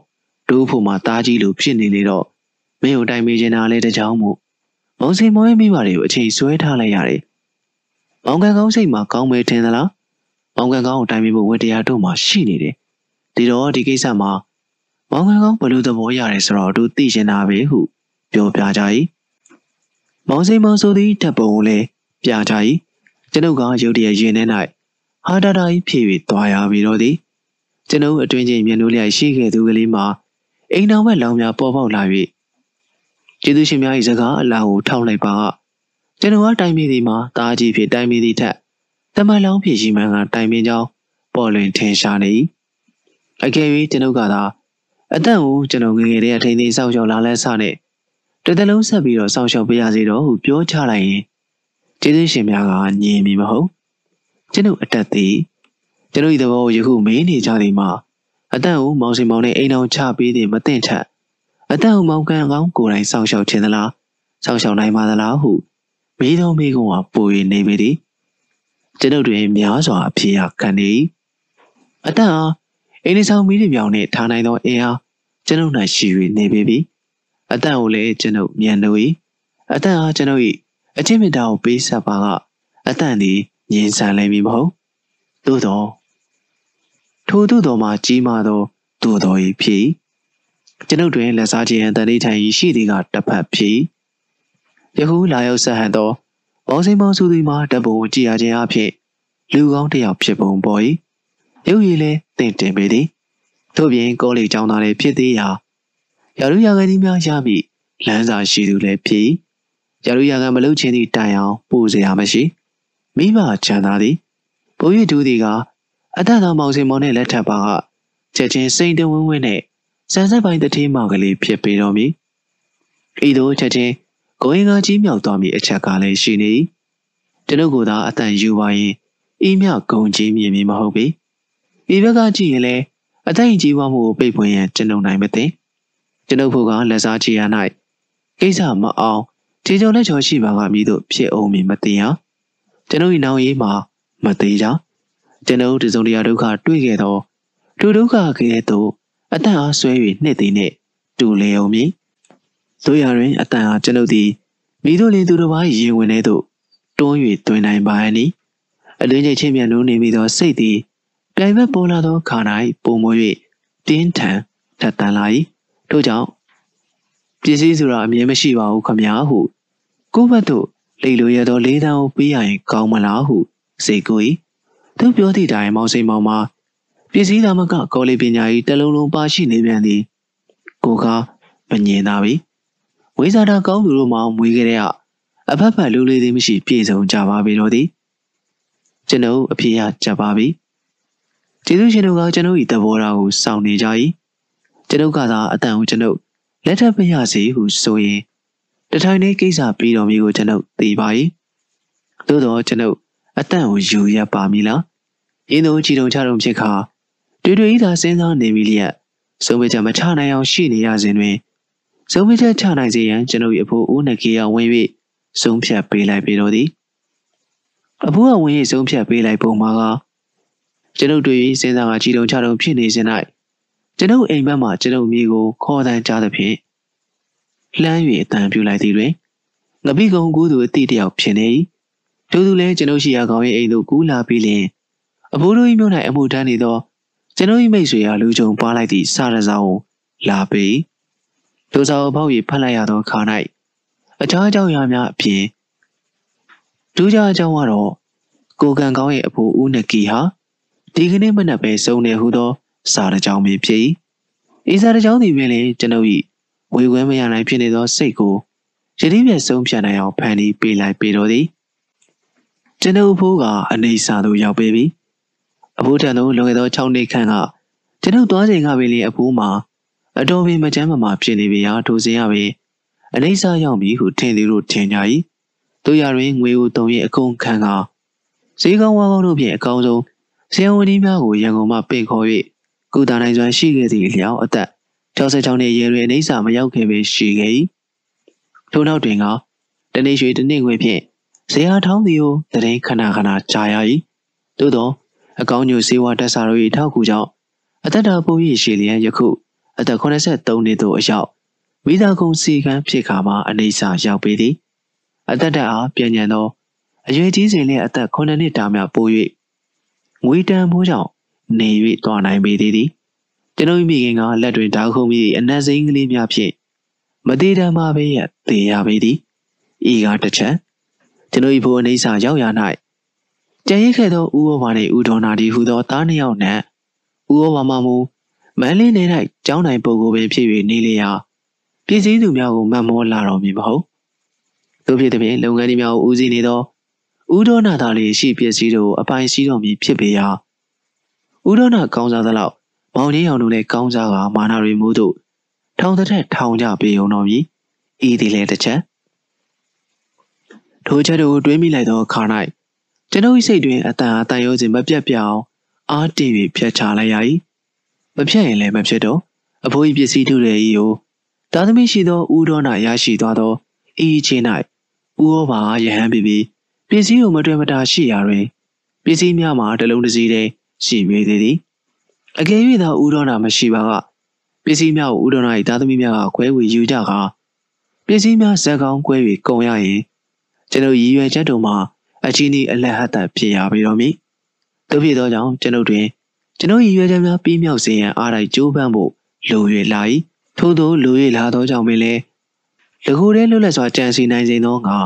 S1: ဒိုးဖို့မှာတားကြီးလိုဖြစ်နေလေတော့မင်းကိုတိုင်မေးချင်တာလဲတကြောင်မို့ မောင်စင်မောရဲ့မိဘတွေကိုအချိန်ဆွဲထားလိုက်ရတယ်မောင်ကန်ကောင်းစိတ်မှာကောင်းမဲထင်သလားမောင်ကန်ကောင်းကိုတိုင်မေးဖို့ဝတ္တရားတို့မှရှိနေတယ်ဒီတော့ဒီကိစ္စမှာမောင်ကန်ကောင်းဘယ်လိုသဘောရတယ်ဆိုတော့တို့သိချင်တာပဲဟုပြောပြကြ၏မောင်စိန်မောင်ဆိုသည်တပ်ပုံကိုလည်းပြကြ၏ကျွန်ုပ်ကရုတ်တရက်ရင်ထဲ၌ဟာတာတာကြီးဖြည့်ပြီးသွားရပြီတော့သည်ကျွန်ုပ်အတွင်းချင်းမျက်နှာလျက်ရှိခဲ့သူကလေးမှာအိမ်တော်မဲ့လောင်များပေါ်ပေါက်လာ၍ ကျေးဇူးရှင်များ၏စကားအလားကိုထောက်လိုက်ပါကကျွန်တော်ကတိုင်မီသည်မှာတားကြီးဖြစ်တိုင်မီသည်ထက်တမန်လောင်းဖြစ်ရှိမှန်ကတိုင်ပင်ကြောင်းပေါ်လွင်ထင်ရှားနေ၏အကယ်၍ကျွန်ုပ်ကသာအသက်ကိုကျွန်တော်ငငယ်တည်းအထိန်သိမ်းဆောက်ရှောက်လာလဲဆနဲ့တတလုံးဆက်ပြီးတော့ဆောက်ရှောက်ပေးရစီတော့ဟုပြောချလိုက်ရင်ကျေးဇူးရှင်များကညင်မီမဟုတ်ကျွန်ုပ်အတက်သည်ကျွန်ုပ်၏သဘောကိုယခုမေးနေကြသည်မှာအတန့်ကိုမောင်စင်မောင်နဲ့အိမ်အောင်ချပေးသည်မသိထက် အတန့်ကိုမောင်ကန်ကောင်းကိုယ်တိုင်စောင့်ရှောက်ခြင်းသလားစောင့်ရှောက်နိုင်ပါသလားဟုမေးသောမေးခွန်းကပို၍နေပေသည်ကျွန်ုပ်တွင်များစွာအဖြစ်ရခံနေအတန့်အားအိမ်ဆောင်မီးတွေပြောင်နဲ့ထားနိုင်သောအင်အားကျွန်ုပ်၌ရှိ၍နေပေပြီအတန့်ကိုလည်းကျွန်ုပ်မြန်လို့၏အတန့်အားကျွန်ုပ်၏အချင်းမြတ်တာကိုပေးဆက်ပါကအတန့်သည်ငြင်းဆန်လိမ့်မည်မဟုတ်သို့သောထိုသို့တော်မှာကြီးမားသောသို့တော်၏ဖြစ် ကျွန်ုပ်တွင်လက်စားခြင်းအတန်ဋိဌာန်ဤရှိသည်ကတဖက်ဖြစ်ယခုလာရောက်ဆက်ဟန်သောဘောင်းစိန်မောင်စုသည်မှာတပ်ပုံကြည်ရခြင်းအဖြစ်လူကောင်းတစ်ယောက်ဖြစ်ပုံပေါ်၏ရုပ်ရည်လည်းတင့်တင်ပေသည်ထို့ပြင်ကောလိပ်ကျောင်းသားလည်းဖြစ်သေးရာရာလူရာခိုင်သည်များရမည်လမ်းစာရှိသူလည်းဖြစ်ရာလူရာခိုင်မလုပ်ခြင်းသည့်တိုင်အောင်ပို့စရာမရှိမိဘချန်သာသည်ဘိုးရည်သူသည်ကအတ္တသောမောင်စိန်မောင်နှင့်လက်ထပ်ပါကချက်ချင်းစိန်တဝင်းဝင်းနဲ့ ဆန်ဆက်ပိုင်းတတိမောင်ကလေးဖြစ်ပေတော်မူဤသို့ချက်ချင်းကိုရင်ကကြီးမြောက်သွားမည်အချက်ကလည်းရှိနေကျွန်ုပ်ကသာအတန်ယူပါရင်ဤမြဂုံကြီးမြင်မည်မဟုတ်ပေဒီဘက်ကကြည့်ရင်လည်းအသက်ကြီးပွားမှုကိုပိတ်ပွင့်ရန်ကျွန်ုပ်နိုင်မသိကျွန်ုပ်ဖို့ကလက်စားချီရ၌ကိစ္စမအောင်ခြေချုံလက်ချော်ရှိပါကမည်သို့ဖြစ်အောင်မည်မသိရကျွန်ုပ်၏နောင်ရေးမှာမသေးကြကျွန်ုပ်တစုံတရာဒုက္ခတွေ့ခဲ့သောလူဒုက္ခကဲ့သို့ အတန်အားဆွဲ၍နှစ်သိနဲ့တူလျုံမည်တို့ရတွင်အတန်အားကျွန်ုပ်သည်မိတို့လင်သူတို့ဘာရေဝင်တဲ့သို့တွန်း၍တွင်နိုင်ပါ၏အလင်းချိန်ချင်းမြန်နိုးနေပြီးသောစိတ်သည်ပြိုင်ဘက်ပေါ်လာသောခါ၌ပုံမွေ၍တင်းထန်ထက်တန်လာ၏ထို့ကြောင့်ပစ္စည်းဆိုတာအမြဲမရှိပါဘူးခမညာဟုကိုယ့်ဘက်သို့လိတ်လိုရသောလေးတန်းကိုပေးရရင်ကောင်းမလားဟုစိတ်ကို၏သူပြောသည့်တိုင်မောင်စိန်မောင်မှာ ပစ္စည်းသားမကကော်လီပညာကြီးတလုံးလုံးပါရှိနေပြန်သည်ကိုကမငြင်သာပြီဝိဇာတာကောင်းသူတို့မှမွေးကြတဲ့အဖက်ဖက်လူလေးသေးမရှိပြေဆုံးကြပါပြီတော့သည်ကျွန်ုပ်အဖေရကြပါပြီကျေးဇူးရှင်တို့ကကျွန်ုပ်၏သဘောထားကိုစောင့်နေကြ၏ကျွန်ုပ်ကသာအတန်ကိုကျွန်ုပ်လက်ထပ်ပရစီဟုဆိုရင်တထိုင်လေးကိစ္စပြီးတော်မူကိုကျွန်ုပ်သိပါ၏သို့တော့ကျွန်ုပ်အတန်ကိုယူရပါမည်လားရင်းတို့ကြည်တုံချတုံဖြစ်ခါ တွေ့တွေ့ဤသာစဉ်းစားနေပြီလျက်ဆုံးဖြတ်ချက်မချနိုင်အောင်ရှိနေရစဉ်တွင်ဆုံးဖြတ်ချက်ချနိုင်စေရန်ကျွန်ုပ်၏အဖိုးဦးနကေရဝင်၍ဆုံးဖြတ်ပေးလိုက်ပြီတော့သည်အဖိုးကဝင်၍ဆုံးဖြတ်ပေးလိုက်ပုံမှာကကျွန်ုပ်တွေ့၍စဉ်းစားကကြည်တုံချတုံဖြစ်နေစဉ်၌ကျွန်ုပ်အိမ်ဘက်မှကျွန်ုပ်မိကိုခေါ်တန်းကြသဖြင့်လှမ်း၍အတန်ပြူလိုက်သည်တွင်ငပိကုံကူးသူအတိတယောက်ဖြစ်နေ၏ထို့သူလည်းကျွန်ုပ်ရှိရာကောင်းရဲ့အိမ်သို့ကူးလာပြီးလျှင်အဖိုးတို့၏မြို့၌အမှုထမ်းနေသော ကျွန်ုပ်၏မိတ်ဆွေအားလူကြုံပါလိုက်သည့်စာရစာကိုလာပြီးဒုစာအပေါက်၏ဖတ်လိုက်ရသောအခါ၌အခြားအကြောင်းအရာများအပြင်ဒူးကြအကြောင်းကတော့ကိုကံကောင်းရဲ့အဖိုးဦးနကီဟာဒီကနေ့မနက်ပဲစုံနေဟုသော စာတစ်ကြောင်းပင်ဖြစ်၏ဤစာတစ်ကြောင်းသည်ပင်လေကျွန်ုပ်၏ဝေခွဲမရနိုင်ဖြစ်နေသောစိတ်ကိုယတိပြည့်ဆုံးဖြတ်နိုင်အောင်ဖန်တီးပေးလိုက်ပေတော်သည်ကျွန်ုပ်အဖိုးကအနေစာသို့ရောက်ပေပြီ အဖိုးထံသို့လွန်ခဲ့သော6နှစ်ခန့်ကကျွန်ုပ်သွားချိန်ကပင်လေအဖိုးမှာအတော်ပင်မချမ်းမမာဖြစ်နေပြီရာထိုစဉ်ရပင်အနေစာရောက်ပြီဟုထင်သည်တို့ထင်ကြ၏တို့ရတွင်ငွေကိုတုံ၍အကုန်ခံကဈေးကောင်းဝါကောင်းတို့ဖြင့်အကောင်းဆုံးဆရာဝန်ကြီးများကိုရန်ကုန်မှပင့်ခေါ်၍ကုသနိုင်စွမ်းရှိခဲ့သည့်လျောက်အသက်66နှစ်အရွယ်တွင်အနေစာမရောက်ခဲ့ပေရှိခဲ့၏ထို့နောက်တွင်ကတနေ့ရွှေတနေ့ငွေဖြင့်ဇေယျထောင်းသည်ကိုတရင်ခဏခဏကြားရ၏သို့သော အကောင်းညိုစေဝါတက်စာတို့၏ထောက်ကူကြောင့်အသက်တာပုံရရှိလျက်ယခုအသက်83နှစ်သို့အရောက်မိသားကုံစီကံဖြစ်ခါမှအနေစာရောက်ပေသည်အသက်တအားပြန်ညံသောအရွယ်ကြီးစဉ်လည်းအသက်9နှစ်တာများပို၍ငွေတန်မိုးကြောင့်နေ၍တွားနိုင်ပေသည်သည်ကျွန်ုပ်မိခင်ကလက်တွင်ဓာခုံပြီးအနက်စိမ်းကလေးများဖြင့်မသေးတမ်းမှပဲရသေးရပေသည်ဤကားတစ်ချက်ကျွန်ုပ်၏ဘိုးအနေစာရောက်ရ၌ ကြံရစ်ခဲ့သောဦးဩဘာနှင့်ဦးဒေါ်နာဒီဟူသောသားနှစ်ယောက်နှင့်ဦးဩဘာမှမူမန်းလေးနေ၌ကျောင်းတိုင်ပုဂ္ဂိုလ်ပင်ဖြစ်၍နေလျာပြည်စည်းသူများကိုမတ်မောလာတော်မူမဟုတ်သို့ဖြစ်သည်ဖြင့်လုပ်ငန်းများကိုဦးစီးနေသောဦးဒေါနာသားလေးရှိပစ္စည်းတို့အပိုင်ရှိတော်မူဖြစ်ပေရာဦးဒေါနာကောင်းစားသလောက်မောင်ကြီးအောင်တို့လည်းကောင်းစားကမာနာရီမိုးတို့ထောင်တဲ့ထောင်ကြပေုံတော်မူဤသည်လည်းတစ်ချက်ထိုချက်တို့တွင်းမိလိုက်သောအခါ၌ ကျွန်ုပ်၏စိတ်တွင်အတန်အတန်ရောစဉ်မပြတ်ပြောင်းအားတည်၍ဖြတ်ချလိုက်ရ၏မဖြတ်ရင်လည်းမဖြစ်တော့အဖိုး၏ပစ္စည်းထုတွေ၏ကိုသာသမီရှိသောဦးတော်နာရရှိသွားသောဤချင်း၌ဦးဩဘာယဟန်ပြီးပြီးပစ္စည်းကိုမတွေ့မတာရှိရာတွင်ပစ္စည်းများမှာတလုံးတစ်စီးတည်းရှိပေသေးသည်အကယ်၍သာဦးတော်နာမရှိပါကပစ္စည်းများကိုဦးတော်နာ၏သာသမီများကခွဲဝေယူကြကာပစ္စည်းများဇက်ကောင်းခွဲ၍ကုန်ရရင်ကျွန်ုပ်ရည်ရွယ်ချက်တို့မှာ အချင်းဤအလက်ဟတ်တဖြစ်ရပြီတော်မူတို့ဖြစ်သောကြောင့်ကျွန်ုပ်တွင်ကျွန်ုပ်ရည်ရွယ်ချက်များပြီးမြောက်စေရန်အားတိုက်ကြိုးပမ်းဖို့လို၍လာ၏ထို့သောလို၍လာသောကြောင့်ပင်လည်းလကိုယ်တည်းလွတ်လပ်စွာကြံစည်နိုင်စေသောငါ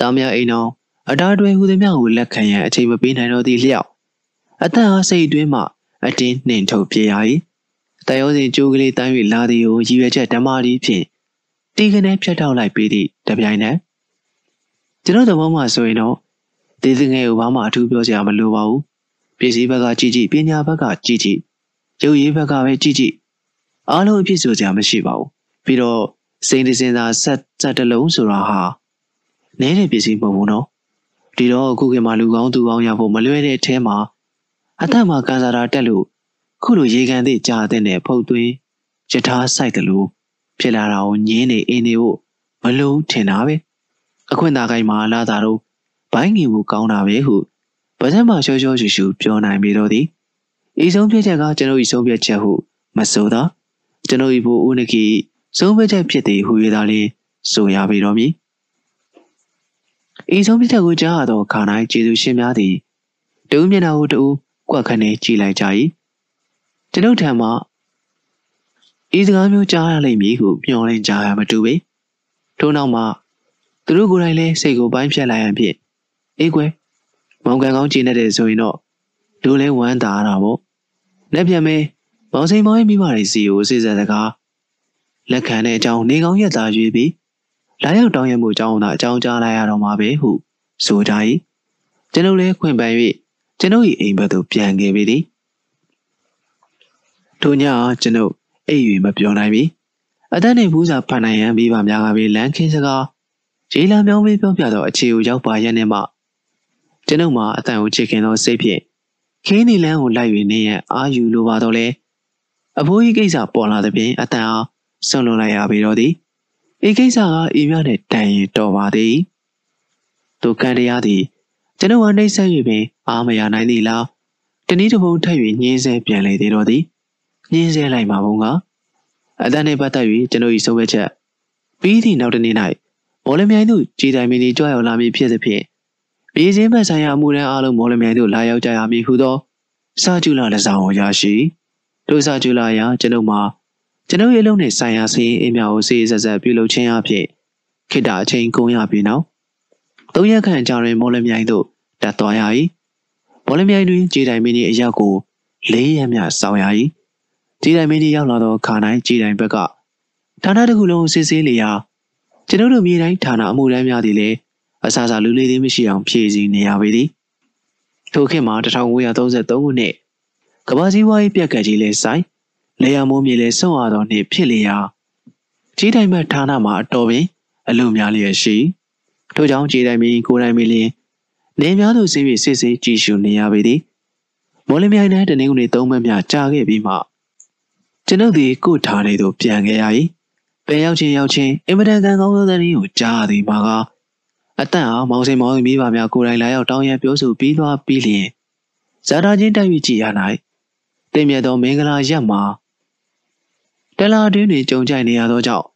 S1: တာမယအိမ်တော်အတားတွဲဟူသည်များကိုလက်ခံရန်အချိန်မပေးနိုင်တော့သည့်လျောက်အသက်အားစိတ်အတွင်းမှအတင်းနှင်ထုတ်ပြေရ၏တယောစဉ်ကြိုးကလေးတန်း၍လာသည်ကိုရည်ရွယ်ချက်ဓမ္မဒီဖြင့်တီကနေဖြတ်ထောက်လိုက်ပြီးသည့်တပြိုင်နက်ကျွန်တော်သဘောမှဆိုရင်တော့ ဒေသငယ်ကိုဘာမှအထူးပြောစရာမလိုပါဘူးပြည်စည်းဘက်ကကြည့်ကြည့်ပညာဘက်ကကြည့်ကြည့်ရုပ်ရည်ဘက်ကပဲကြည့်ကြည့်အားလုံးအဖြစ်ဆိုစရာမရှိပါဘူးပြီးတော့စိန်တစင်သာဆက်ဆက်တလုံးဆိုတာဟာနဲတဲ့ပစ္စည်းမဟုတ်ဘူးနော်ဒီတော့အခုခေတ်မှာလူကောင်းသူကောင်းရဖို့မလွယ်တဲ့အထဲမှာအသက်မှာကန်စာတာတက်လို့ခုလိုရေကန်သေးကြာတဲ့နဲ့ဖုတ်သွင်းယထာဆိုင်တယ်လို့ဖြစ်လာတာကိုညင်းနေအင်းနေဖို့မလို့ထင်တာပဲအခွင့်သာကိုင်းမှာလာတာတော့ ဘိုင်းငီမှုကောင်းတာပဲဟုဗဇက်မှာရှောရှောရှူရှူပြောနိုင်ပြီတော့သည်ဤဆုံးဖြတ်ချက်ကကျွန်ုပ်ဤဆုံးဖြတ်ချက်ဟုမဆိုတော့ကျွန်ုပ်ဤဘိုးဦးနကီဆုံးဖြတ်ချက်ဖြစ်သည်ဟု၍သာလျှင်ဆိုရပြီတော့မည်ဤဆုံးဖြတ်ချက်ကိုကြားရသောခါ၌ကျေးဇူးရှင်များသည်တူမျက်နှာကိုတူကွက်ခနဲ့ကြည်လိုက်ကြ၏ကျွန်ုပ်ထံမှဤစကားမျိုးကြားရလိမ့်မည်ဟုမျှော်လင့်ကြရမတူပေထို့နောက်မှသူတို့ကိုယ်တိုင်လည်းစိတ်ကိုပိုင်းဖြတ်လိုက်ရန်ဖြင့် အေးကွယ်မောင်ကန်ကောင်းကျင်းတဲ့ဆိုရင်တော့လူလဲဝမ်းသာတာပေါ့လက်ပြန်မဲမောင်စိန်မောင်ရဲ့မိမတွေစီကိုစိစက်စကားလက်ခံတဲ့အကြောင်းနေကောင်းရက်သားရွေးပြီးလာရောက်တောင်းရမှုအကြောင်းသာအကြောင်းကြားလိုက်ရတော့မှာပဲဟုဆိုကြ၏ကျွန်ုပ်လည်းခွင့်ပန်၍ကျွန်ုပ်၏အိမ်ဘက်သို့ပြန်ခဲ့ပြီသည်ထိုညကျွန်ုပ်အိပ်၍မပြောနိုင်ပြီအသက်နှင့်ဘူးစာဖန်နိုင်ရန်မိဘများကပဲလမ်းခင်းစကားရေလာမြောင်းပေးပြောပြသောအခြေကိုရောက်ပါရန်နဲ့မှ ကျွန်ုပ်မှာအတန်ကိုချစ်ခင်သောစိတ်ဖြင့်ခင်းနီလန်းကိုလိုက်၍နေရန်အာယူလိုပါတော့လဲအဖိုးကြီးကိစ္စပေါ်လာသည်ဖြင့်အတန်အားဆွန့်လွတ်လိုက်ရပြီတော့သည်ဤကိစ္စကဤမြနဲ့တန်ရင်တော်ပါသည်သူကန်တရားသည်ကျွန်ုပ်ဟာနှိမ့်ဆက်၍ပင်အာမရနိုင်သည်လားတနည်းတစ်ပုံထပ်၍ညင်းဆဲပြန်လေသေးတော့သည်ညင်းဆဲလိုက်မှာဘုံကအတန်နှင့်ပတ်သက်၍ကျွန်ုပ်၏ဆုံးဖြတ်ချက်ပြီးသည့်နောက်တစ်နေ့၌ဘောလမြိုင်သို့ကြည်တိုင်မီနီကြွရောက်လာမည်ဖြစ်သည်ဖြင့် ပြည်စင်းဘက်ဆိုင်ရာအမှုရန်အားလုံးမော်လမြိုင်သို့လာရောက်ကြရမည်ဟုသောစာကျူလာလက်ဆောင်ကိုရရှိတို့စာကျူလာရာကျွန်ုပ်မှာကျွန်ုပ်ရဲ့အလုံးနဲ့ဆိုင်ရာစီးရင်အများကိုစီးဆက်ဆက်ပြုလုပ်ခြင်းအဖြစ်ခိတ္တအချိန်ကုန်ရပြီနောက်သုံးရက်ခန့်ကြာတွင်မော်လမြိုင်သို့တက်သွားရ၏မော်လမြိုင်တွင်ကြည်တိုင်မင်း၏အရောက်ကိုလေးရက်မြဆောင်ရ၏ကြည်တိုင်မင်း၏ရောက်လာသောခါ၌ကြည်တိုင်ဘက်ကဌာနတစ်ခုလုံးစစ်ဆေးလျာကျွန်ုပ်တို့မြေတိုင်းဌာနအမှုတန်းများသည်လည်း အဆအဆလူလေးသေးမရှိအောင်ဖြည့်ဆည်းနေရပေသည်ထိုခေတ်မှာ1933ခုနှစ်ကမ္ဘာကြီးဝါးရေးပြက်ကတ်ကြီးလဲဆိုင်လေယာမိုးမြေလဲစွန့်ရသောနှစ်ဖြစ်လျာကြီးတိုင်းမှဌာနမှာအတော်ပင်အလုံများလျက်ရှိထို့ကြောင့်ကြီးတိုင်းမင်းကိုတိုင်းမင်းလင်းနေများသူစီးပြီးစစ်စစ်ကြည်ရှုနေရပေသည်မော်လမြိုင်နဲ့တနင်္ဂနွေသုံးမမြကြာခဲ့ပြီးမှကျွန်ုပ်ဒီကိုထားနေသို့ပြန်ခဲ့ရ၏ပင်ရောက်ချင်းရောက်ချင်းအင်မတန်ကန်ကောင်းသောသတင်းကိုကြားရသည်မှာက အတန့်အားမောင်စင်မောင်မိဘများကိုယ်တိုင်လာရောက်တောင်းရန်ပြောဆိုပြီးသွားပြီးလျင်ဇာတာချင်းတိုက်ပြီးကြည်ရ၌တင်မြတ်သောမင်္ဂလာရက်မှာတလာတွင်တွင်ကြုံကြိုက်နေရသောကြောင့်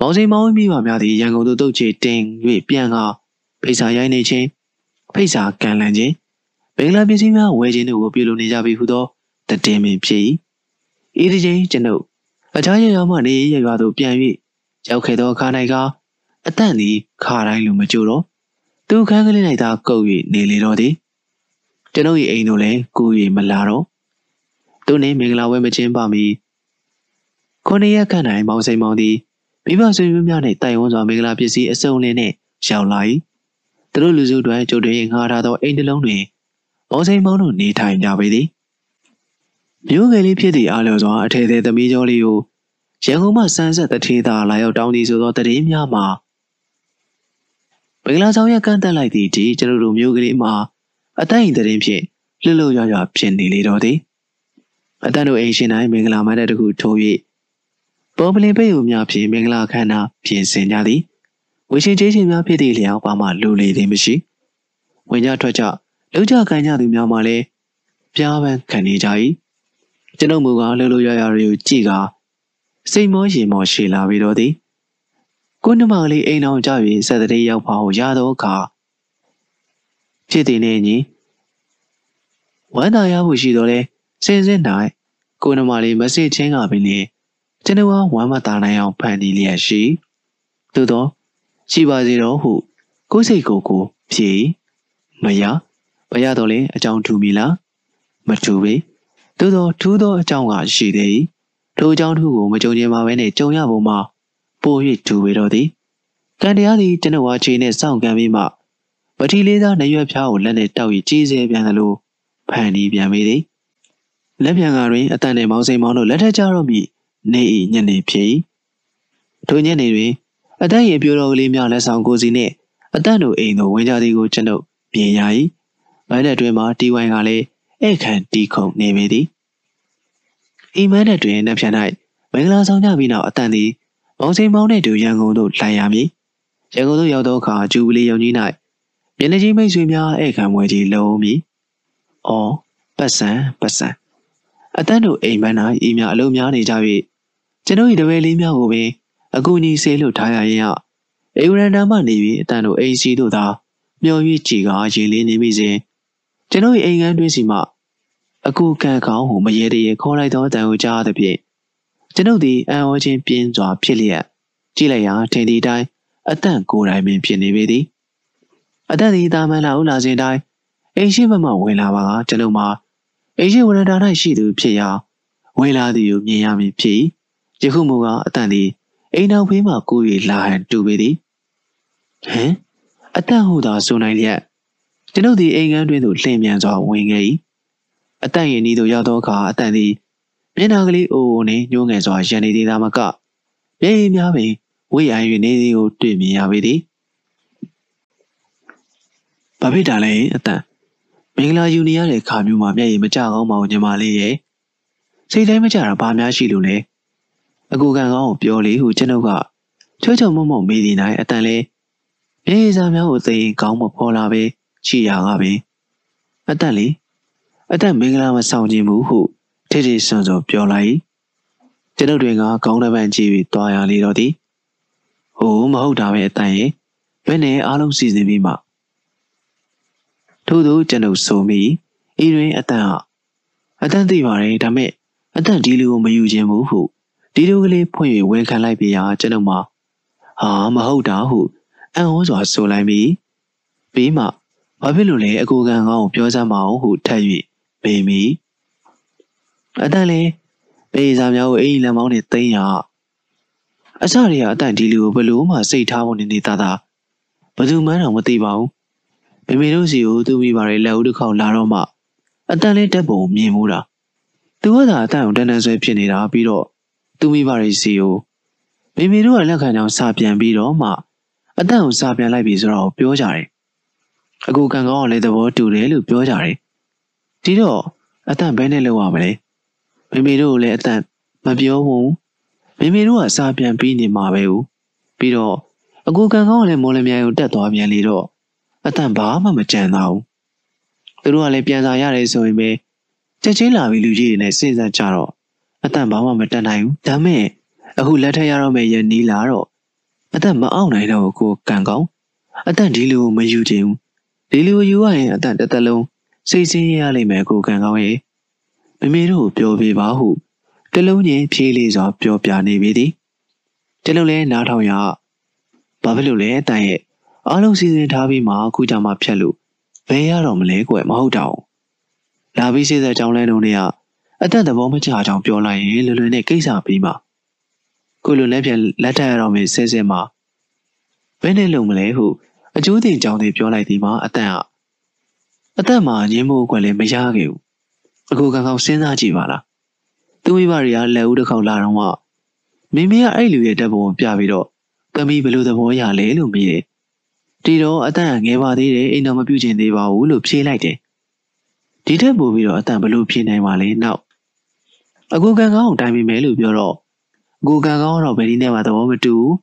S1: မောင်စင်မောင်မိဘများသည်ရန်ကုန်သို့တုတ်ချေတင်၍ပြန်ကာဖိစာရိုင်းနေခြင်းဖိစာကန်လန့်ခြင်းမင်္ဂလာပစ္စည်းများဝယ်ခြင်းတို့ကိုပြုလုပ်နေကြပြီဟုသောတည်င်းပင်ဖြစ်၏ဤဒီချိန်ကျွန်ုပ်အခြားရရမှနေရရွာသို့ပြန်၍ရောက်ခဲ့သောအခါ၌က အတန့်သည်ခါတိုင်းလိုမကြိုတော့သူခန်းကလေး၌သာကုပ်၍နေလေတော့သည်ကျွန်ုပ်၏အိမ်တို့လည်းကူ၍မလာတော့သူနှင့်မင်္ဂလာဝဲမချင်းပါမီခုနှစ်ရက်ခန့်၌မောင်စိန်မောင်သည်မိဘဆွေမျိုးများနှင့်တိုင်ဝန်းစွာမင်္ဂလာပစ္စည်းအစုံလင်းနှင့်ရောက်လာ၏သူတို့လူစုတွင်ကျုပ်တို့၏ငှားထားသောအိမ်တစ်လုံးတွင်မောင်စိန်မောင်တို့နေထိုင်ကြပေသည်မျိုးငယ်လေးဖြစ်သည့်အားလျော်စွာအထေသေးသမီးကျော်လေးကိုရန်ကုန်မှစမ်းဆက်တထေးသာလာရောက်တောင်းသည်ဆိုသောတည်င်းများမှာ မင်္ဂလာဆောင်ရကန့်တက်လိုက်သည့်ဒီကျွန်တော်တို့မျိုးကလေးမှာအတိုင်တည်င်းဖြင့်လှလှရွရွဖြစ်နေလေတော့သည်အတန်တို့အိမ်ရှင်တိုင်းမင်္ဂလာမတဲ့တခုထိုး၍ပေါ်ပလင်ပိတ်ဦးများဖြင့်မင်္ဂလာခန္ဓာပြင်ဆင်ကြသည်ဝေရှင်ကျေးရှင်များဖြစ်သည့်လျောက်ပါမှလူလေသည်မရှိဝင်ကြထွက်ကြလှုပ်ကြခံကြသူများမှလည်းပြားပန်းခံနေကြ၏ကျွန်ုပ်မူကားလှလှရွရွတွေကိုကြည့်ကာစိတ်မောရေမောရှည်လာပြီးတော့သည် ကိုနှမကလေးအိမ်အောင်ကြပြီးဆက်တဲ့ရောက်ပါကိုရတော့အခါဖြစ်တည်နေညီဝမ်းသာရဖို့ရှိတော့လဲစင်စင်၌ကိုနှမလေးမစစ်ချင်းကပင်လေကျွန်တော်ဝမ်းမသာနိုင်အောင်ဖန်တီးလျက်ရှိသို့သောရှိပါစေတော့ဟုကိုယ်စိတ်ကိုကိုဖြေမရမရတော့လဲအကြောင်းထူမီလားမထူပေသို့သောထူးသောအကြောင်းကရှိသေး၏ထိုအကြောင်းထူးကိုမကြုံချင်ပါဘဲနဲ့ကြုံရပုံမှာ ပို၍ထူပေတော့သည်ကံတရားသည်ကျွန်တော်ဝါချေနဲ့စောင့်ကန်ပြီးမှပတိလေးသားနရွက်ဖျားကိုလက်နဲ့တောက်၍ကြီးစဲပြန်သလိုဖန်တီးပြန်မိသည်လက်ပြန်ကားတွင်အတန်နဲ့မောင်စိန်မောင်တို့လက်ထက်ကြတော့မိနေ၏ညနေဖြစ်ထိုညနေတွင်အတန်ရဲ့ပြိုတော်ကလေးများလက်ဆောင်ကိုစီနှင့်အတန်တို့အိမ်သို့ဝင်ကြသည်ကိုကျွန်ုပ်မြင်ရ၏ဘိုင်းလက်တွင်မှတီဝိုင်ကလည်းဧခန့်တီးခုန်နေပေသည်အိမ်မန်းတဲ့တွင်နှက်ဖြန်၌မင်္ဂလာဆောင်ကြပြီးနောက်အတန်သည် မောင်စိန်မောင်နှင့်တူရန်ကုန်သို့လိုက်ရမည်ရန်ကုန်သို့ရောက်သောအခါကျူပလီယုံကြီး၌မျက်နှာကြီးမိတ်ဆွေများဧကန်ဝဲကြီးလုံးမည်။အော်ပတ်စံပတ်စံအတန်းတို့အိမ်မန်း၌ဤများအလုံးများနေကြ၍ကျွန်ုပ်၏တပည့်လေးများကိုပင်အကူအညီဆေးလို့ထားရရင်အေဝရန်တာမှနေပြီးအတန်းတို့အိမ်စီတို့သာမျော၍ကြည်ကားရေလေးနေမိစဉ်ကျွန်ုပ်၏အိမ်ငန်းတွင်းစီမှအကူခံကောင်းဟုမရေတရေခေါ်လိုက်သောအတန်ကိုကြားသဖြင့် ကျွန်ုပ်သည်အံ့ဩခြင်းပြင်းစွာဖြစ်လျက်ကြည့်လိုက်ရာထင်သည့်အတိုင်းအတန့်ကိုယ်တိုင်ပင်ဖြစ်နေပေသည်အတန့်သည်တာမန်လာဦးလာစဉ်တိုင်းအိမ်ရှိမမဝင်လာပါကကျွန်ုပ်မှာအိမ်ရှိဝရတာ၌ရှိသူဖြစ်ရာဝင်လာသည်ကိုမြင်ရမည်ဖြစ်ယခုမူကားအတန့်သည်အိမ်နောက်ဖေးမှကို၍လာဟန်တူပေသည်ဟမ်အတန့်ဟုသာဆိုနိုင်လျက်ကျွန်ုပ်သည်အိမ်ကန်းတွင်သို့လှည့်မြန်စွာဝင်ခဲ့၏အတန့်ရင်ဤသို့ရောက်သောအခါအတန့်သည် မျက်နှာကလေးအိုအိုနှင့်ညှိုးငယ်စွာရန်နေသေးတာမကမျက်ရည်များပင်ဝိအိုင်၍နေသည်ကိုတွေ့မြင်ရပေသည်။ဘာဖြစ်တာလဲအတန်မင်္ဂလာယူနေရတဲ့ခါမျိုးမှာမျက်ရည်မကျကောင်းပါဘူးညီမလေးရဲ့စိတ်တိုင်းမကျတာဘာများရှိလို့လဲအကူကန်ကောင်းကိုပြောလေဟုကျွန်ုပ်ကချွတ်ချွတ်မုံမုံမေးနေနိုင်အတန်လဲမျက်ရည်စားများကိုသိရင်ကောင်းမဖော်လာပဲချီရကပဲအတန်လေအတန်မင်္ဂလာမဆောင်ခြင်းဘူးဟု ထိထိဆွန်စွန်ပြောလိုက်ကျွန်ုပ်တွင်ကကောင်းတဲ့ပန်းကြည့်ပြီးတွားရလေတော့သည်ဟိုမဟုတ်တာပဲအတန်ရဲ့ဘယ်နဲ့အားလုံးစီစဉ်ပြီးမှထို့သောကျွန်ုပ်ဆိုမိဤတွင်အတန်ဟာအတန်သိပါတယ်ဒါမဲ့အတန်ဒီလူကိုမယူခြင်းဘူးဟုဒီလိုကလေးဖွင့်၍ဝန်ခံလိုက်ပြရာကျွန်ုပ်မှာဟာမဟုတ်တာဟုအံ့ဩစွာဆိုလိုက်ပြီးပြီးမှဘာဖြစ်လို့လဲအကူကန်ကောင်းကိုပြောစမ်းမအောင်ဟုထပ်၍မေးမိ အတန်လေပေးစားများကိုအိမ်လမ်းမောင်းနဲ့သိမ်းရအစရီကအတန်ဒီလူကိုဘလို့မှစိတ်ထားဖို့နေနေတာသာဘယ်သူမှန်းတော့မသိပါဘူးမိမိတို့စီကိုသူမိပါရဲ့လက်ဦးတစ်ခေါက်လာတော့မှအတန်လေးတက်ပုံမြင်မှုတာသူကသာအတန်ကိုတန်းတန်းဆွဲဖြစ်နေတာပြီးတော့သူမိပါရဲ့စီကိုမိမိတို့ကလက်ခံကြောင်စာပြန်ပြီးတော့မှအတန်ကိုစာပြန်လိုက်ပြီဆိုတော့ပြောကြတယ်အကူကံကောင်းကလည်းသဘောတူတယ်လို့ပြောကြတယ်ဒီတော့အတန်ဘဲနဲ့လောက်ရမလဲ မိမိတို့လည်းအတန်မပြောဘူးမိမိတို့ကစာပြန်ပြီးနေမှာပဲဦးပြီးတော့အကူကံကောင်းကလည်းမော်လမြိုင်ကိုတက်သွားပြန်လေတော့အတန်ဘာမှမကြံတော့ဘူးသူတို့ကလည်းပြန်စာရတယ်ဆိုရင်ပဲချက်ချင်းလာပြီးလူကြီးတွေနဲ့စဉ်းစားကြတော့အတန်ဘာမှမတက်နိုင်ဘူးဒါမဲ့အခုလက်ထက်ရတော့မယ့်ရနီးလာတော့အတန်မအောင်နိုင်တော့ကိုကံကောင်းအတန်ဒီလူကိုမယူချင်ဘူးဒီလူကိုယူရရင်အတန်တစ်သက်လုံးစိတ်ဆင်းရလိမ့်မယ်ကိုကံကောင်းရဲ့ မမေတို့ပြောပြပါဟုတလုံးချင်းဖြေးလေးစွာပြောပြနေပြီသည်တလုံးလဲနားထောင်ရဘာဖြစ်လို့လဲတန်ရဲ့အားလုံးစီစဉ်ထားပြီးမှအခုကြမှာဖြတ်လို့ဘယ်ရတော့မလဲကွယ်မဟုတ်တော့လာပြီးစေတဲ့ကြောင်းလဲလုံးတွေကအသက်သဘောမကျကြောင်ပြောလိုက်ရင်လွယ်လွယ်နဲ့ကိစ္စပြီးမှကိုလိုလက်ပြန်လက်ထပ်ရတော့မယ်ဆဲဆဲမှာဘယ်နဲ့လုံမလဲဟုအကျိုးတင်ကြောင်းတွေပြောလိုက်ဒီမှာအတန်ကအသက်မှာငင်းမို့ကွယ်လည်းမရခဲ့ဘူး အခုကောင်ကောင်စဉ်းစားကြည့်ပါလားသူမိဘတွေကလက်ဦးတစ်ခေါက်လာတော့မှမိမိကအဲ့လူရဲ့တက်ပုံပြပြီးတော့သမီးဘယ်လိုသဘောရလဲလို့မေးတယ်ဒီတော့အတန်ငယ်ပါသေးတယ်အိမ်တော်မပြုတ်ချင်သေးပါဘူးလို့ဖြေလိုက်တယ်ဒီထက်ပိုပြီးတော့အတန်ဘယ်လိုဖြေနိုင်ပါလဲနောက်အကူကန်ကောင်းကိုတိုင်မိမယ်လို့ပြောတော့အကူကန်ကောင်းတော့ဘယ်ဒီနဲ့မှသဘောမတူဘူး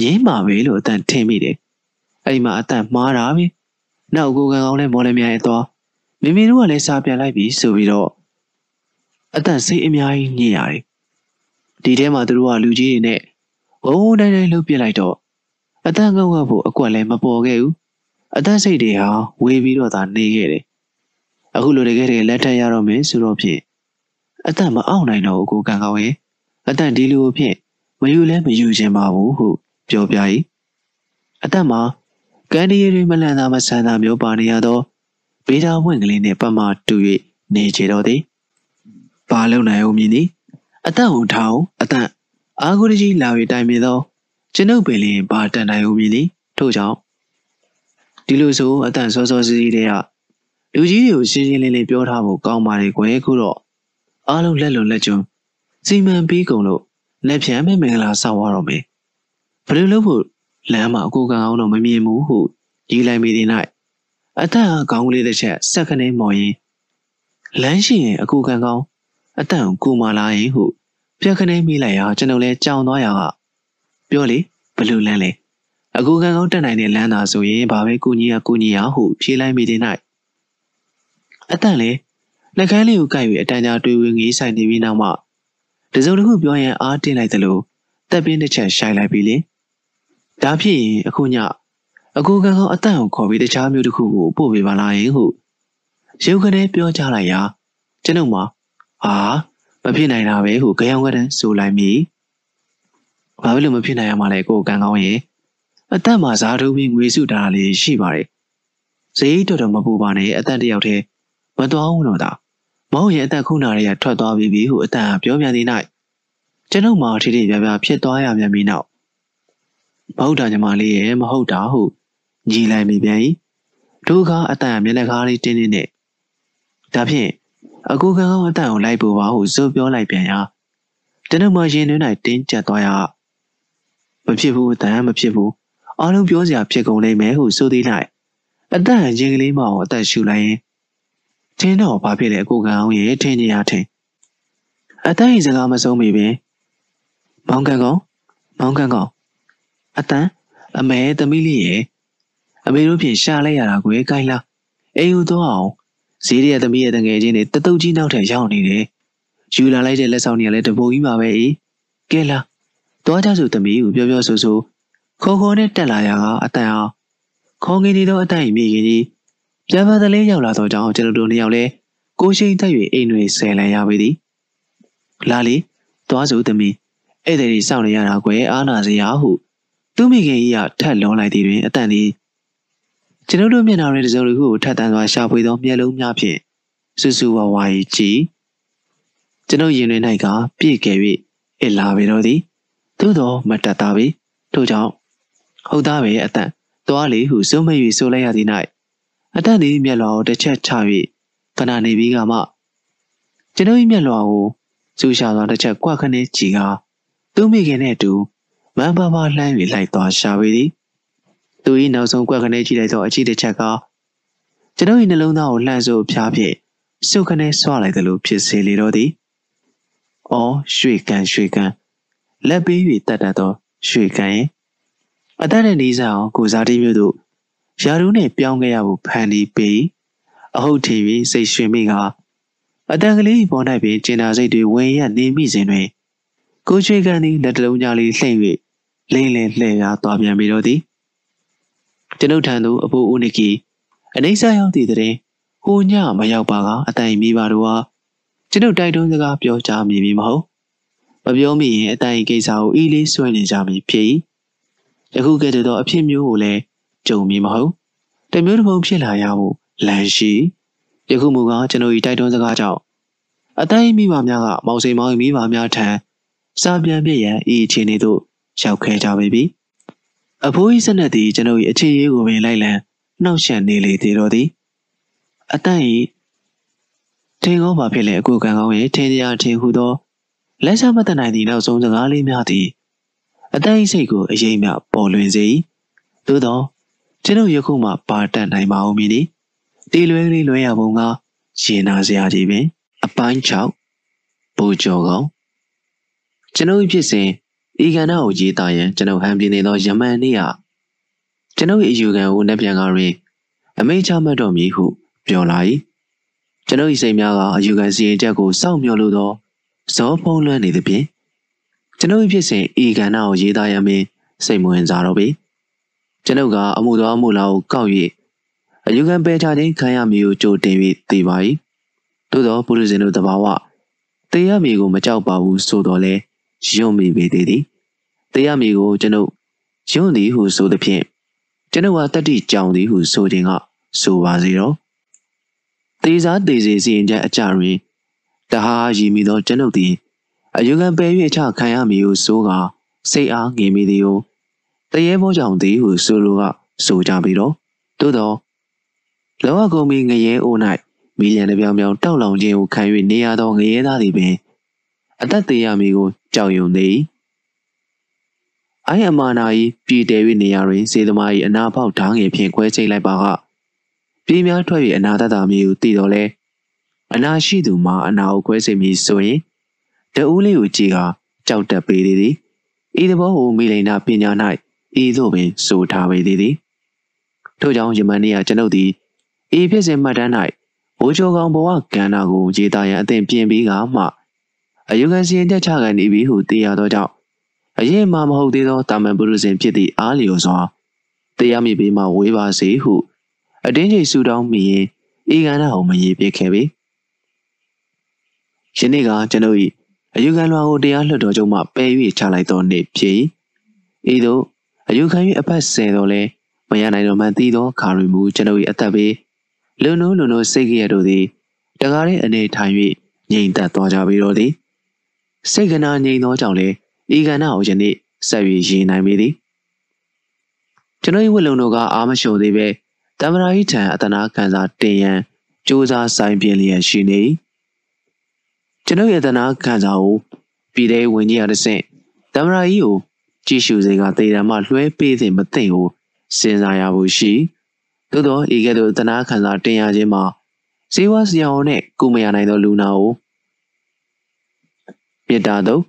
S1: ငင်းပါပဲလို့အတန်ထင်မိတယ်အဲ့ဒီမှာအတန်မှားတာပဲနောက်အကူကန်ကောင်းလည်းမော်လမြိုင်အသွား မိမိတို့ကလည်းစာပြန်လိုက်ပြီဆိုပြီးတော့အတန်စိတ်အများကြီးညစ်ရတယ်ဒီထဲမှာသူတို့ကလူကြီးတွေနဲ့ဝုန်းတိုင်းတိုင်းလှုပ်ပြလိုက်တော့အတန်ကောက်ဖို့အကွက်လည်းမပေါ်ခဲ့ဘူးအတန်စိတ်တွေဟာဝေပြီးတော့သာနေခဲ့တယ်အခုလိုတကယ်တည်းလက်ထပ်ရတော့မယ်ဆိုတော့ဖြင့်အတန်မအောင်နိုင်တော့ဘူးကိုကန်ကောင်းရဲ့အတန်ဒီလိုဖြင့်မယူလဲမယူခြင်းပါဘူးဟုပြောပြ၏အတန်မှာကန်ဒီရီတွေမလန်သာမဆန်သာမျိုးပါနေရတော့ ဗေဒါဝင့်ကလေးနဲ့ပတ်မတူ၍နေကြတော့သည်ဘာလုံနိုင်အောင်မြင်သည်အတန်ဟိုထောင်အတန်အာဂုရကြီးလာ၍တိုင်မြင်သောကျွန်ုပ်ပင်လင်ဘာတန်နိုင်အောင်မြင်သည်ထို့ကြောင့်ဒီလိုဆိုအတန်စောစောစီးစီးတဲ့ကလူကြီးတွေကိုရှင်းရှင်းလင်းလင်းပြောထားဖို့ကောင်းပါလေကွယ်ခုတော့အားလုံးလက်လွန်လက်ကျွန်းစီမံပြီးကုန်လို့လက်ဖြံမဲ့မင်္ဂလာဆောက်ရတော့မယ်ဘယ်လိုလုပ်ဖို့လမ်းမှာအကူကံအောင်တော့မမြင်ဘူးဟုကြီးလိုက်မိသည်၌ အတန်ကောင်းကလေးတစ်ချက်စက်ခနဲမော်ရင်လမ်းရှိရင်အကူကံကောင်းအတန်ကိုမာလာရင်ဟုပြက်ခနဲမိလိုက်ရာကျွန်တော်လဲကြောင်သွားရာကပြောလေဘလို့လမ်းလဲအကူကံကောင်းတက်နိုင်တဲ့လမ်းသာဆိုရင်ဘာပဲကိုကြီးကကိုကြီးရဟုဖြေးလိုက်မိတဲ့၌အတန်လေလက်ကမ်းလေးကိုကိုက်ပြီးအတန်ကြာတွေးဝင်ငေးဆိုင်နေပြီးနောက်မှတစုံတစ်ခုပြောရင်အားတင်းလိုက်သလိုတက်ပြင်းတစ်ချက်ရှိုင်လိုက်ပြီလေဒါဖြစ်ရင်အခုည အကူကံကောင်းအတန်ကိုခေါ်ပြီးတခြားမျိုးတစ်ခုကိုပို့ပေးပါလားယင်ဟုရုပ်ကနေပြောကြလိုက်ရာကျွန်ုပ်မှာဟာမဖြစ်နိုင်တာပဲဟုကြောင်ကတန်းဆိုလိုက်မိဘာဖြစ်လို့မဖြစ်နိုင်ရမှာလဲကိုကံကောင်းရဲ့အသက်မှာဇာတုပြီးငွေစုတာလေးရှိပါတယ်ဈေးတော်တော်မပူပါနဲ့အသက်တယောက်တည်းမတော်ဘူးတော့တာမောင်ရဲ့အသက်ခုနာတွေကထွက်သွားပြီပြီဟုအတန်ပြောပြန်သည်၌ကျွန်ုပ်မှာထိထိပြပြဖြစ်သွားရပြန်ပြီနောက်မဟုတ်တာညီမလေးရဲ့မဟုတ်တာဟု ညီလိုက်မိပြန်၏ဒုက္ခအတန်မျက်နှာကားလေးတင်းတင်းနဲ့ဒါဖြင့်အကူကံကောင်းအတန်ကိုလိုက်ပို့ပါဟုစိုးပြောလိုက်ပြန်ရာကျွန်ုပ်မှရင်တွင်၌တင်းကျပ်သွားရမဖြစ်ဘူးတန်မဖြစ်ဘူးအားလုံးပြောစရာဖြစ်ကုန်လိမ့်မယ်ဟုဆိုသေးလိုက်အတန်ရင်ကလေးမအောင်အသက်ရှူလိုက်ရင်ထင်းတော့ဘာဖြစ်လဲကိုကံအောင်ရဲ့ထင်းကြီးရထင်းအတန်ရင်စကားမဆုံးမိပင်မောင်ကန်ကောင်မောင်ကန်ကောင်အတန်အမဲသမီးလေးရဲ့ အမေတို့ဖြင့်ရှာလိုက်ရတာကိုကိုင်းလာအိမ်ယူတော့အောင်ဈေးရဲ့သမီးရဲ့တငယ်ချင်းတွေတတုတ်ကြီးနောက်ထပ်ရောက်နေတယ်ယူလာလိုက်တဲ့လက်ဆောင်တွေကလည်းတပုံကြီးပါပဲအေးကဲလာတော့ကြဆိုသမီးကိုပြောပြောဆိုဆိုခေါ်ခေါ်နဲ့တက်လာရကအတန်အောင်ခေါင်းငင်းနေတော့အတန်ကြီးမိခင်ကြီးပြန်ပါတလေးရောက်လာတော့ကြောင့်ကျွန်တော်တို့နှစ်ယောက်လည်းကိုရှိန်တက်၍အိမ်တွေဆယ်လန်ရပေသည်လာလီသွားစုသမီးဧည့်သည်တွေစောင့်နေရတာကွယ်အားနာစရာဟုသူမိခင်ကြီးကထက်လုံးလိုက်သည်တွင်အတန်သည် ကျွန်တော်တို့မျက်နှာရဲတစုံတစ်ခုကိုထပ်တန်းစွာရှာဖွေသောမျက်လုံးများဖြင့်စူးစူးဝါဝါကြီးကြည်ကျွန်ုပ်ရင်တွင်၌ကပြည့်ကဲ၍အလာပေတော့သည်သို့တော့မတက်တာပေထို့ကြောင့်ဟုတ်သားပဲအတန်သွားလေဟုစုံမ၍ဆိုလိုက်ရသည်၌အတန်သည်မျက်လွှာကိုတစ်ချက်ချ၍ခဏနေပြီးကမှကျွန်ုပ်၏မျက်လွှာကိုစူရှာစွာတစ်ချက်ကွက်ခနဲ့ကြည်ကသူမိခင်နဲ့အတူမန်ပါပါလှမ်း၍လိုက်သွားရှာပေသည် သူ၏နောက်ဆုံးကွက်ခနဲ့ကြည့်လိုက်သောအချီတစ်ချက်ကကျွန်ုပ်၏နှလုံးသားကိုလှမ်းစို့ဖျားဖြင့်စုခနဲ့ဆွလိုက်သလိုဖြစ်စေလေတော့သည်။အော်ရွှေကန်ရွှေကန်လက်ပေး၍တတ်တတ်သောရွှေကန်ရဲ့အသက်နဲ့နီးစပ်အောင်ကိုစားတိမျိုးတို့ယာရုနဲ့ပြောင်းခဲ့ရဖို့ဖန်တီးပြီးအဟုတ်ထင်၍စိတ်ရွှင်မိကအတန်ကလေးပေါ်၌ပင်ကျင်နာစိတ်တွေဝင်ရနေမိစဉ်တွင်ကိုချွေကန်သည်လက်တလုံးကြားလေးလှိမ့်၍လင်းလင်းလှည့်ရသွားပြန်ပြီးတော့သည် ကျွန်ုပ်ထံသို့အဖိုးဦးနိကီအနေဆာရောက်သည့်တဲ့ဟိုညမရောက်ပါကအတိုင်မိပါတော့ဟာကျွန်ုပ်တိုက်တွန်းစကားပြောကြမည်မဟုတ်မပြောမိရင်အတိုင်ကိစ္စကိုအီးလေးဆွဲနေကြမည်ဖြစ်ယခုကဲ့သို့သောအဖြစ်မျိုးကိုလည်းကြုံမည်မဟုတ်တမျိုးတစ်ပုံဖြစ်လာရဖို့လမ်းရှိယခုမူကားကျွန်ုပ်၏တိုက်တွန်းစကားကြောင့်အတိုင်းမိဘများကမောင်စိန်မောင်မိဘများထံစာပြန်ပြည့်ရန်ဤအခြေအနေသို့ရောက်ခဲ့ကြပြီ။ အဖိုးကြီးစနက်သည်ကျွန်ုပ်၏အခြေရေးကိုပင်လိုက်လံနှောက်ယှက်နေလေသေးတော်သည်။အတန့်၏ထင်ကောင်းပါဖြစ်လေအကူကံကောင်းရဲ့ထင်တရားထင်ဟုသောလက်စားမတနိုင်သည့်နောက်ဆုံးစကားလေးများသည်အတန့်၏စိတ်ကိုအရေးမြပေါ်လွင်စေ။သို့သောကျွန်ုပ်ယခုမှပါတတ်နိုင်ပါဦးမည်။တီလွဲကလေးလွဲရပုံကရင်နာစရာကြီးပင် အပိုင်း6ဘူကျော်ကောင်ကျွန်ုပ်ဖြစ်စဉ် ဤကဏ္ဍကိုရေးသားရန်ကျွန်ုပ်ဟန်ပြနေသောယမန်နေ့ဟာကျွန်ုပ်၏အယူခံကိုနှက်ပြန်ကားတွင်အမိန့်ချမှတ်တော်မူဟုပြောလာ၏ကျွန်ုပ်၏စိတ်များကအယူခံစီရင်ချက်ကိုစောင့်မျှော်လို့သောဇောဖုံးလွှမ်းနေသည်ဖြင့်ကျွန်ုပ်၏ဖြစ်စဉ်ဤကဏ္ဍကိုရေးသားရမင်းစိတ်မဝင်စားတော့ပေကျွန်ုပ်ကအမှုတော်အမှုလာကိုကောက်၍အယူခံပယ်ချခြင်းခံရမည်ကိုကြိုတင်၍သိပါ၏သို့သောပုရိသင်တို့တဘာဝတေရမည်ကိုမကြောက်ပါဘူးဆိုတော့လဲယွံ့မိပေသေးသည် တေရမည်ကိုကျွန်ုပ်ယွံ့သည်ဟုဆိုသည်ဖြင့်ကျွန်ုပ်ဟာတတိကြောင်သည်ဟုဆိုခြင်းကဆိုပါစေတော့တေစားတေစီစီရင်ချက်အကြတွင်တဟာရည်မိသောကျွန်ုပ်သည်အယူခံပယ်၍ချခံရမည်ဟုဆိုကစိတ်အားငြိမ်မိသည်ကိုတရေဘောကြောင့်သည်ဟုဆိုလိုကဆိုကြပြီတော့သို့သောလောကကုံမီငရဲအိုး၌မီလျံတစ်ပြောင်ပြောင်တောက်လောင်ခြင်းကိုခံ၍နေရသောငရဲသားသည်ပင်အသက်သေးရမည်ကိုကြောက်ရွံ့သည် အိုင်အမာနာ၏ပြည်တယ်၍နေရာတွင်စေသမား၏အနာပေါက်ဓာငယ်ဖြင့်ခွဲချိတ်လိုက်ပါကပြည်များထွက်၍အနာတတ်တာမျိုးကိုသိတော်လဲအနာရှိသူမှာအနာကိုခွဲစိတ်ပြီးဆိုရင်တဦးလေးကိုကြည်ကကြောက်တက်ပေသည်သည်ဤသဘောကိုမိလိန်နာပညာ၌ဤသို့ပင်ဆိုထားပေသည်သည်ထို့ကြောင့်ယမန်နေ့ကကျွန်ုပ်သည်ဤဖြစ်စဉ်မှတ်တမ်း၌ဘိုးကျော်ကောင်ဘဝကန္နာကိုရေးသားရန်အသင်ပြင်ပြီးကမှအယုခံစီရင်တက်ချခံနေပြီဟုသိရသောကြောင့် အရင်မှမဟုတ်သေးသောတာမန်ပုရုဇဉ်ဖြစ်သည့်အားလျော်စွာတရားမိပြီးမှဝေးပါစေဟုအတင်းကြီးဆူတောင်းမိရင်ဤကန္နာကိုမရေပြခဲ့ပေယနေ့ကကျွန်ုပ်၏အယုခံလွှာကိုတရားလွှတ်တော်ချုပ်မှပယ်၍ချလိုက်သောနေ့ဖြစ်ဤသို့အယုခံ၍အဖက်ဆယ်တော်လဲမရနိုင်တော့မှသိသောခါရီမူကျွန်ုပ်၏အသက်ပေလူနိုးလူနိုးစိတ်ကြရတို့သည်တကားတဲ့အနေထိုင်၍ငြိမ်သက်သွားကြပြီတော့သည်စိတ်ကနာငြိမ်သောကြောင့်လည်း ဤကဏ္ဍကိုယနေ့ဆက်၍ရည်နိုင်ပေသည်ကျွန်တော်၏ဝတ်လုံတို့ကအာမလျှော်သေးပဲတမရာကြီးထံအတနာခံစားတင်ရန်စူးစမ်းဆိုင်ပြလျက်ရှိနေကျွန်တော်ရဲ့တနာခံစားကိုပြည်သေးဝင်ကြီးရတဲ့ဆင့်တမရာကြီးကိုကြည့်ရှုစေကတေတံမှလွှဲပေးသည်မသိကိုစဉ်းစားရဖို့ရှိသို့သောဤကဲ့သို့တနာခံစားတင်ရခြင်းမှာဇေဝဆရာဝန်နဲ့ကုမရနိုင်သောလူနာကိုမေတ္တာတော့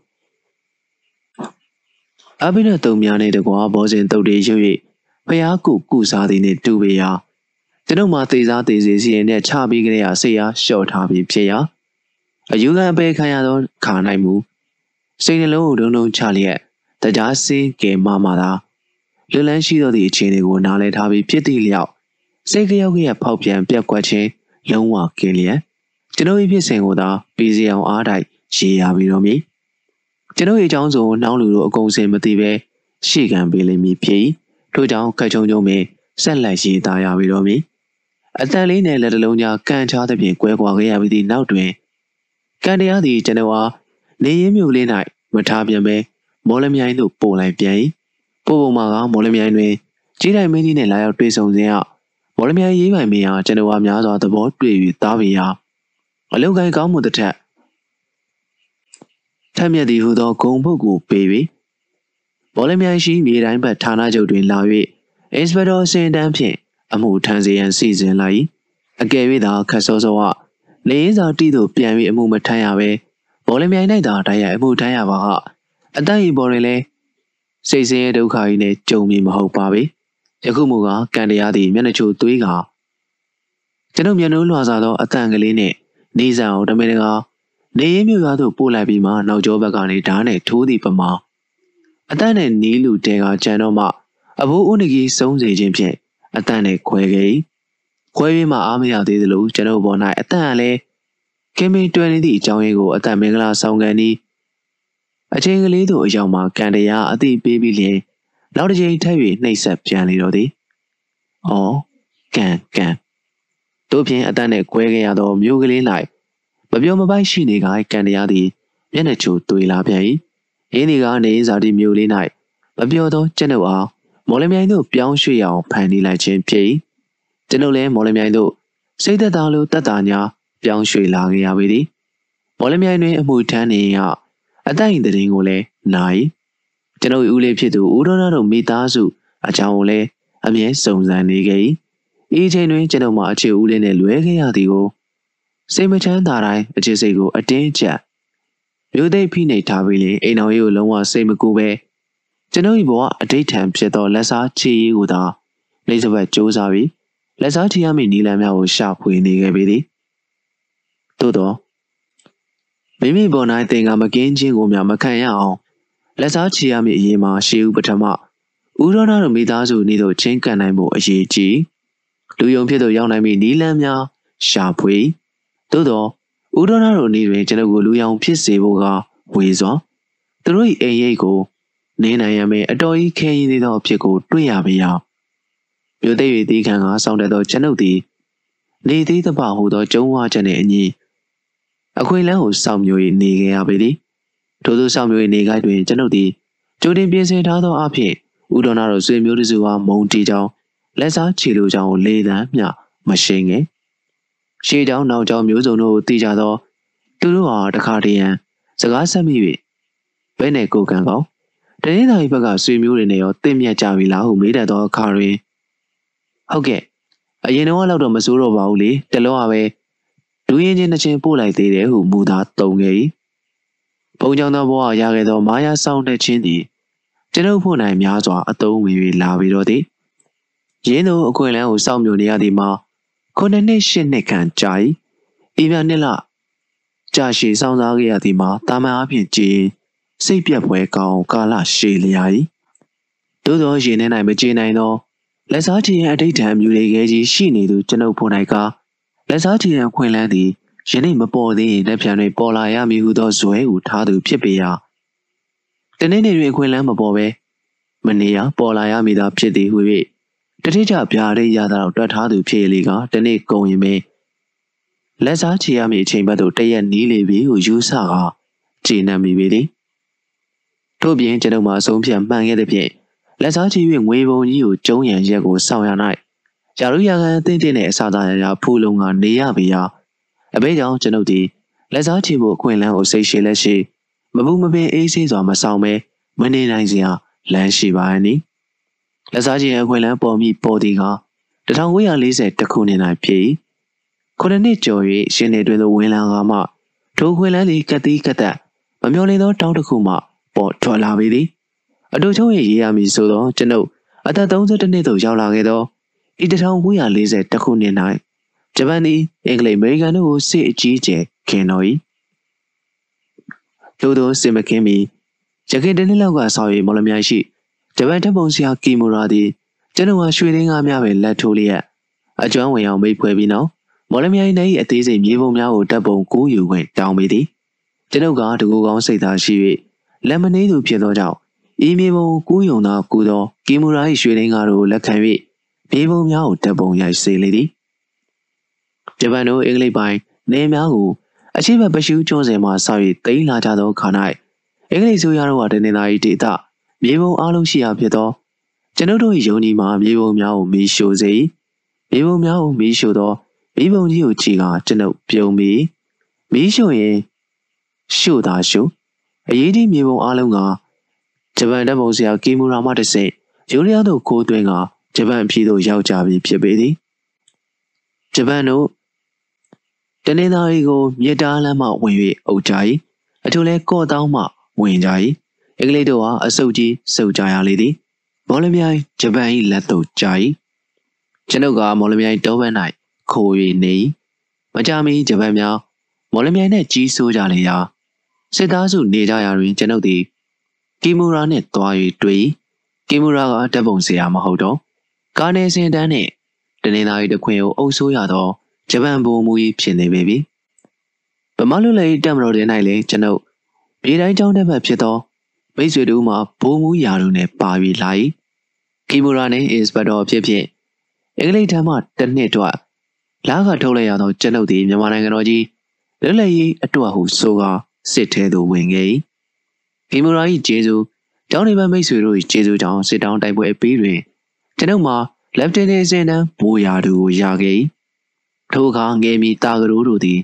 S1: အဘိဓတုံများနဲ့တကွာဘောဇင်တုတ်တွေရွ၍ဖျားကုကုစားသည်နှင့်တူပေရာကျွန်ုပ်မှာသေစားသေးစီစီရင်နဲ့ချပြီးကြရဆေးအားလျှော့ထားပြီးဖြစ်ရာအယူခံအပေခံရသောခါနိုင်မူစိတ်နှလုံးကိုဒုံဒုံချလျက်တကြားစင်းကဲမမသာလွတ်လန်းရှိသောသည့်အခြေအနေကိုနားလည်ထားပြီးဖြစ်သည့်လျောက်စိတ်ကြောက်ရဖောက်ပြန်ပြက်ကွက်ခြင်းလုံးဝကင်းလျက်ကျွန်ုပ်၏ဖြစ်စဉ်ကိုသာပြီးစီအောင်အားတိုက်ရေးရပြီးတော့မည် ကျွန်ုပ်၏အကြောင်းဆိုနှောင်းလူတို့အကုန်စင်မသိပဲရှေ့ခံပေးလိမ့်မည်ဖြစ်ထို့ကြောင့်ခက်ချုံချုံပင်ဆက်လက်ရေးသားရပြီးတော့မည်အတန်လေးနဲ့လက်တလုံးကြားကန်ချသဖြင့်ကွဲကွာခဲ့ရပြီးသည့်နောက်တွင်ကံတရားသည်ကျွန်တော်အားနေရင်းမြို့လေး၌မထားပြန်ပဲမော်လမြိုင်သို့ပို့လိုက်ပြန်၏ပို့ပုံမှာကမော်လမြိုင်တွင်ကြီးတိုင်းမင်းကြီးနှင့်လာရောက်တွေ့ဆုံစဉ်ကမော်လမြိုင်ရေးပိုင်မင်းအားကျွန်တော်အားများစွာသဘောတွေ့၍သားပေရာအလုံကိုင်းကောင်းမှုတစ်ထက် ထက်မြက်သည်ဟုသောဂုံပုတ်ကိုပေးပြီးမော်လမြိုင်ရှိမြေတိုင်းဘက်ဌာနချုပ်တွင်လာ၍အင်စပက်တော်စင်တန်းဖြင့်အမှုထမ်းစေရန်စီစဉ်လိုက်အကယ်၍သာခတ်စောစောကနေရင်းစာတီသို့ပြန်၍အမှုမထမ်းရပဲဘောလမြိုင်၌သာတိုက်ရိုက်အမှုထမ်းရပါကအတန်ဤပေါ်တွင်လည်းစိတ်ဆင်းရဲဒုက္ခကြီးနဲ့ကြုံမည်မဟုတ်ပါပဲယခုမူကကံတရားသည်မျက်နှာချိုသွေးကကျွန်ုပ်မျက်နှာလွှာစားသောအတန်ကလေးနဲ့နေဆန်အောင်တမင်တကာ နေရင်းမြို့ရွာသို့ပို့လိုက်ပြီးမှနောက်ကျောဘက်ကနေဓာတ်နဲ့ထိုးသည့်ပမာအတန်နဲ့နီးလူတဲကကြံတော့မှအဘိုးဦးနကြီးစုံးစေခြင်းဖြင့်အတန်နဲ့ခွဲခဲ့၏ခွဲပြီးမှအားမရသေးသလိုကျွန်ုပ်ပေါ်၌အတန်ကလည်းခင်မင်းတွယ်နေသည့်အကြောင်းရင်းကိုအတန်မင်္ဂလာဆောင်ကန်သည်အချိန်ကလေးသို့အရောက်မှာကံတရားအသိပေးပြီးလျင်နောက်တစ်ချိန်ထပ်၍နှိပ်ဆက်ပြန်လေတော့သည်။အော်ကံကံတို့ဖြင့်အတန်နဲ့ခွဲခဲ့ရသောမျိုးကလေး၌ မပြောမပိုက်ရှိနေကကံတရားသည်မျက်နှာချိုတွေ့လာပြန်၏။အင်းဒီကနေဇာတိမျိုးလေး၌မပြောသောကျက်နှုတ်အားမော်လမြိုင်သို့ပြောင်းရွှေ့အောင်ဖန်တီးလိုက်ခြင်းဖြစ်၏။ကျွန်ုပ်လည်းမော်လမြိုင်သို့စိတ်သက်သာလိုတတ်တာညာပြောင်းရွှေ့လာခဲ့ရပေသည်။မော်လမြိုင်တွင်အမှုထမ်းနေကအတိုင်တရင်ကိုလည်းနိုင်ကျွန်ုပ်ဦးလေးဖြစ်သူဦးတော်တော်မိသားစုအကြောင်းကိုလည်းအမြဲစုံစမ်းနေခဲ့၏ဤချိန်တွင်ကျွန်ုပ်မှအခြေဦးလေးနဲ့လွဲခဲ့ရသည်ကို စိတ်မချမ်းသာတိုင်းအခြေစိတ်ကိုအတင်းကျပ်မြို့သိပ်ဖိနှိပ်ထားပြီးလေအိမ်တော်ကြီးကိုလုံးဝစိတ်မကူပဲကျွန်ုပ်၏ဘဝအတိတ်ထံဖြစ်သောလက်စားချီရေးကိုသာလိမ့်စပတ်စူးစမ်းပြီးလက်စားချီရမည့်နီလန်းများကိုရှာဖွေနေခဲ့ပေသည်သို့သောမိမိပေါ်၌တင်ကမကင်းခြင်းကိုများမခံရအောင်လက်စားချီရမည့်အရေးမှာရှေးဦးပထမဦးရောနာတို့မိသားစုနေတို့ချင်းကန်နိုင်မှုအရေးကြီးလူယုံဖြစ်သို့ရောက်နိုင်မည့်နီလန်းများရှာဖွေ သို့သောဦးရောနာတို့နေတွင်ကျွန်ုပ်ကိုလူယောင်ဖြစ်စေဖို့ကဝေစွာသူတို့၏အိမ်ရိပ်ကိုနေနိုင်ရမယ်အတော်ကြီးခဲရင်သေးသောအဖြစ်ကိုတွေ့ရပါရောမြို့သိ၍ဒီခံကစောင့်တဲ့သောကျွန်ုပ်သည်နေသေးသဘာဟုသောကျုံးဝါချက်နှင့်အညီအခွင့်လန်းကိုစောင့်မျိုး၏နေခဲ့ရပေသည်ထို့သောစောင့်မျိုး၏နေခိုက်တွင်ကျွန်ုပ်သည်ကြိုတင်ပြင်ဆင်ထားသောအဖြစ်ဦးတော်နာတို့ဆွေမျိုးတစုအားမုံတီကြောင်းလက်စားချီလိုကြောင်းကိုလေသံမျှမရှိငယ် ရှေးကြောင်းနောက်ကြောင်းမျိုးစုံတို့ကိုသိကြသောသူတို့ဟာတခါတည်းရန်စကားဆက်မိ၍ဘဲနဲ့ကိုကံကောတနင်္သာရီဘက်ကဆွေမျိုးတွေနဲ့ရောတင့်မြတ်ကြပြီလားဟုမေးတတ်သောအခါတွင်ဟုတ်ကဲ့အရင်တော့တော့မစိုးတော့ပါဘူးလေတလုံးကပဲလူရင်းချင်းတစ်ချင်းပို့လိုက်သေးတယ်ဟုမူသားတုံခဲ့၏ဘုံကြောင့်သောဘဝရခဲ့သောမာယာဆောင်တဲ့ချင်းသည်ကျွန်ုပ်ဖို့နိုင်များစွာအသုံးဝင်၍လာပြီးတော့သည်ရင်းတို့အခွင့်အလမ်းကိုစောင့်မျှော်နေရသည်မှာ ခုနှစ်နှစ်ရှစ်နှစ်ခန့်ကြာ၏ဤပြနှစ်လကြာရှည်ဆောင်စားခဲ့ရသည်မှာတာမန်အဖြစ်ကြည်စိတ်ပြက်ပွဲကောင်းကာလရှည်လျာ၏သို့သောရင်ထဲ၌မကျေနိုင်သောလက်စားချီရန်အဋိဌံမြူလေခဲကြီးရှိနေသူကျွန်ုပ်ဖို့၌ကလက်စားချီရန်ခွင်လန်းသည်ယနေ့မပေါ်သေးရင်လက်ဖြံတွင်ပေါ်လာရမည်ဟုသောဇွဲကိုထားသူဖြစ်ပေရာတနေ့နေ့တွင်ခွင်လန်းမပေါ်ပဲမနေရပေါ်လာရမည်သာဖြစ်သည်ဟု၍ တတိကျပြားရိရသာတော့တွက်ထားသူဖြစ်လေကတနေ့ကုန်ရင်ပင်လက်စားချီရမည့်အချိန်ဘက်သို့တရက်နီးလေပြီဟုယူဆကကျေနပ်မိပေသည်ထို့ပြင်ကျွန်ုပ်မှအဆုံးဖြတ်မှန်ခဲ့သဖြင့်လက်စားချီ၍ငွေပုံကြီးကိုကျုံးရန်ရက်ကိုစောင့်ရ၌ရာလူရာခံအသင့်တင်တဲ့အစာသားရရာဖူးလုံးကနေရပေရာအဘေးကြောင့်ကျွန်ုပ်ဒီလက်စားချီဖို့အခွင့်အလမ်းကိုစိတ်ရှိလက်ရှိမဘူးမပင်အေးဆေးစွာမဆောင်ပဲမနေနိုင်စရာလမ်းရှိပါရဲ့နိ လက်စားချီရဲ့အခွင့်အလမ်းပေါ်မိပေါ်သည်က1940တခုနှစ်၌ဖြစ်ခုနှစ်ကျော်၍ရှင်နေတွင်သို့ဝင်လာကမှထိုခွင့်လန်းသည်ကတိကတက်မမျော်လင့်သောတောင်းတစ်ခုမှပေါ်ထွက်လာပေသည်အတူချုံရဲ့ရေးရမည်ဆိုသောကျွန်ုပ်အသက်32နှစ်သို့ရောက်လာခဲ့သောဤ1940တခုနှစ်၌ဂျပန်သည်အင်္ဂလိပ်အမေရိကန်တို့ကိုစစ်အကြီးအကျယ်ခင်တော်၏ထို့သောစစ်မခင်မီရခိုင်တနေ့လောက်ကဆောက်၍မော်လမြိုင်ရှိ ဂျပန်တပ်ပုံဆရာကီမိုရာသည်ကျွန်တော်ဟာရွှေရင်းကားများပဲလက်ထိုးလျက်အကျွမ်းဝင်အောင်မိတ်ဖွဲ့ပြီးနောက်မော်လမြိုင်နယ်၏အသေးစိတ်မြေပုံများကိုတပ်ပုံကူးယူခွင့်တောင်းပေသည်ကျွန်ုပ်ကတကူကောင်းစိတ်သားရှိ၍လက်မနေသူဖြစ်သောကြောင့်ဤမြေပုံကူးယုံသာကူသောကီမူရာ၏ရွှေရင်းကားတို့လက်ခံ၍မြေပုံများကိုတပ်ပုံရိုက်စေလေသည်ဂျပန်တို့အင်္ဂလိပ်ပိုင်းနေများကိုအရှိတ်ပရှုကျွန်းစင်မှဆောက်၍တိမ့်လာကြသောခါ၌အင်္ဂလိပ်ဆိုရတို့ကတနင်္လာရီဒေသ မြေပုံအားလုံးရှိရာဖြစ်သောကျွန်ုပ်တို့၏ယုံကြည်မှာမြေပုံများကိုမီးရှို့စေမြေပုံများကိုမီးရှို့သောမိဘုံကြီးကိုကြည်ကကျွန်ုပ်ပြုံးပြီးမီးရှို့ရင်ရှို့တာရှို့အရေးကြီးမြေပုံအလုံးကဂျပန်တပ်ပုံဆရာကီမူရာမှတဆင့်ယူရီးယားတို့ကိုးသွင်းကဂျပန်ပြည်သို့ရောက်ကြပြီဖြစ်ပေသည်ဂျပန်တို့တနင်္သာရီကိုမြေတားလမ်းမှဝင်၍အုပ်ကြ၏အထူးလဲကော့တောင်းမှဝင်ကြ၏ အင်္ဂလိပ်တို့ဟာအဆုတ်ကြီးစုပ်ကြရလေသည်မော်လမြိုင်ဂျပန်၏လက်သို့ကြာ၏ကျွန်ုပ်ကမော်လမြိုင်တောဘက်၌ခို၍နေမကြမီဂျပန်များမော်လမြိုင်နှင့်ကြီးစိုးကြလေရာစစ်သားစုနေကြရာတွင်ကျွန်ုပ်သည်ကီမူရာနှင့်တွား၍တွေ့ကီမူရာကတပ်ပုံစရာမဟုတ်တော့ကာနေစင်တန်းနှင့်တနင်္လာရီတခွင်ကိုအုပ်ဆိုးရသောဂျပန်ဗိုလ်မှူးကြီးဖြစ်နေပေပြီဗမာလူလည်းတပ်မတော်တွင်၌လည်းကျွန်ုပ်ပြည်တိုင်းကျောင်းတက်ဘက်ဖြစ်သော မိတ်ဆွေတို့မှဗိုလ်မှူးရာတို့နှင့်ပါ၍လာ၏ကီမူရာနှင့်အင်စပက်တော်ဖြစ်ဖြစ်အင်္ဂလိပ်ထမ်းမှတစ်နှစ်တော့လာကထုတ်လိုက်ရသောကျွန်ုပ်သည်မြန်မာနိုင်ငံတော်ကြီးလွတ်လပ်ရေးအတွက်ဟုဆိုကာစစ်ထဲသို့ဝင်ခဲ့၏ကီမူရာ၏ဂျေဇူကျောင်းနေမမိတ်ဆွေတို့၏ဂျေဇူကြောင့်စစ်တောင်းတိုက်ပွဲအပြီးတွင်ကျွန်ုပ်မှာလက်တင်နေစင်တန်းဘိုးရာသူကိုရခဲ့၏ထိုအခါငယ်မီတာကရိုးတို့သည်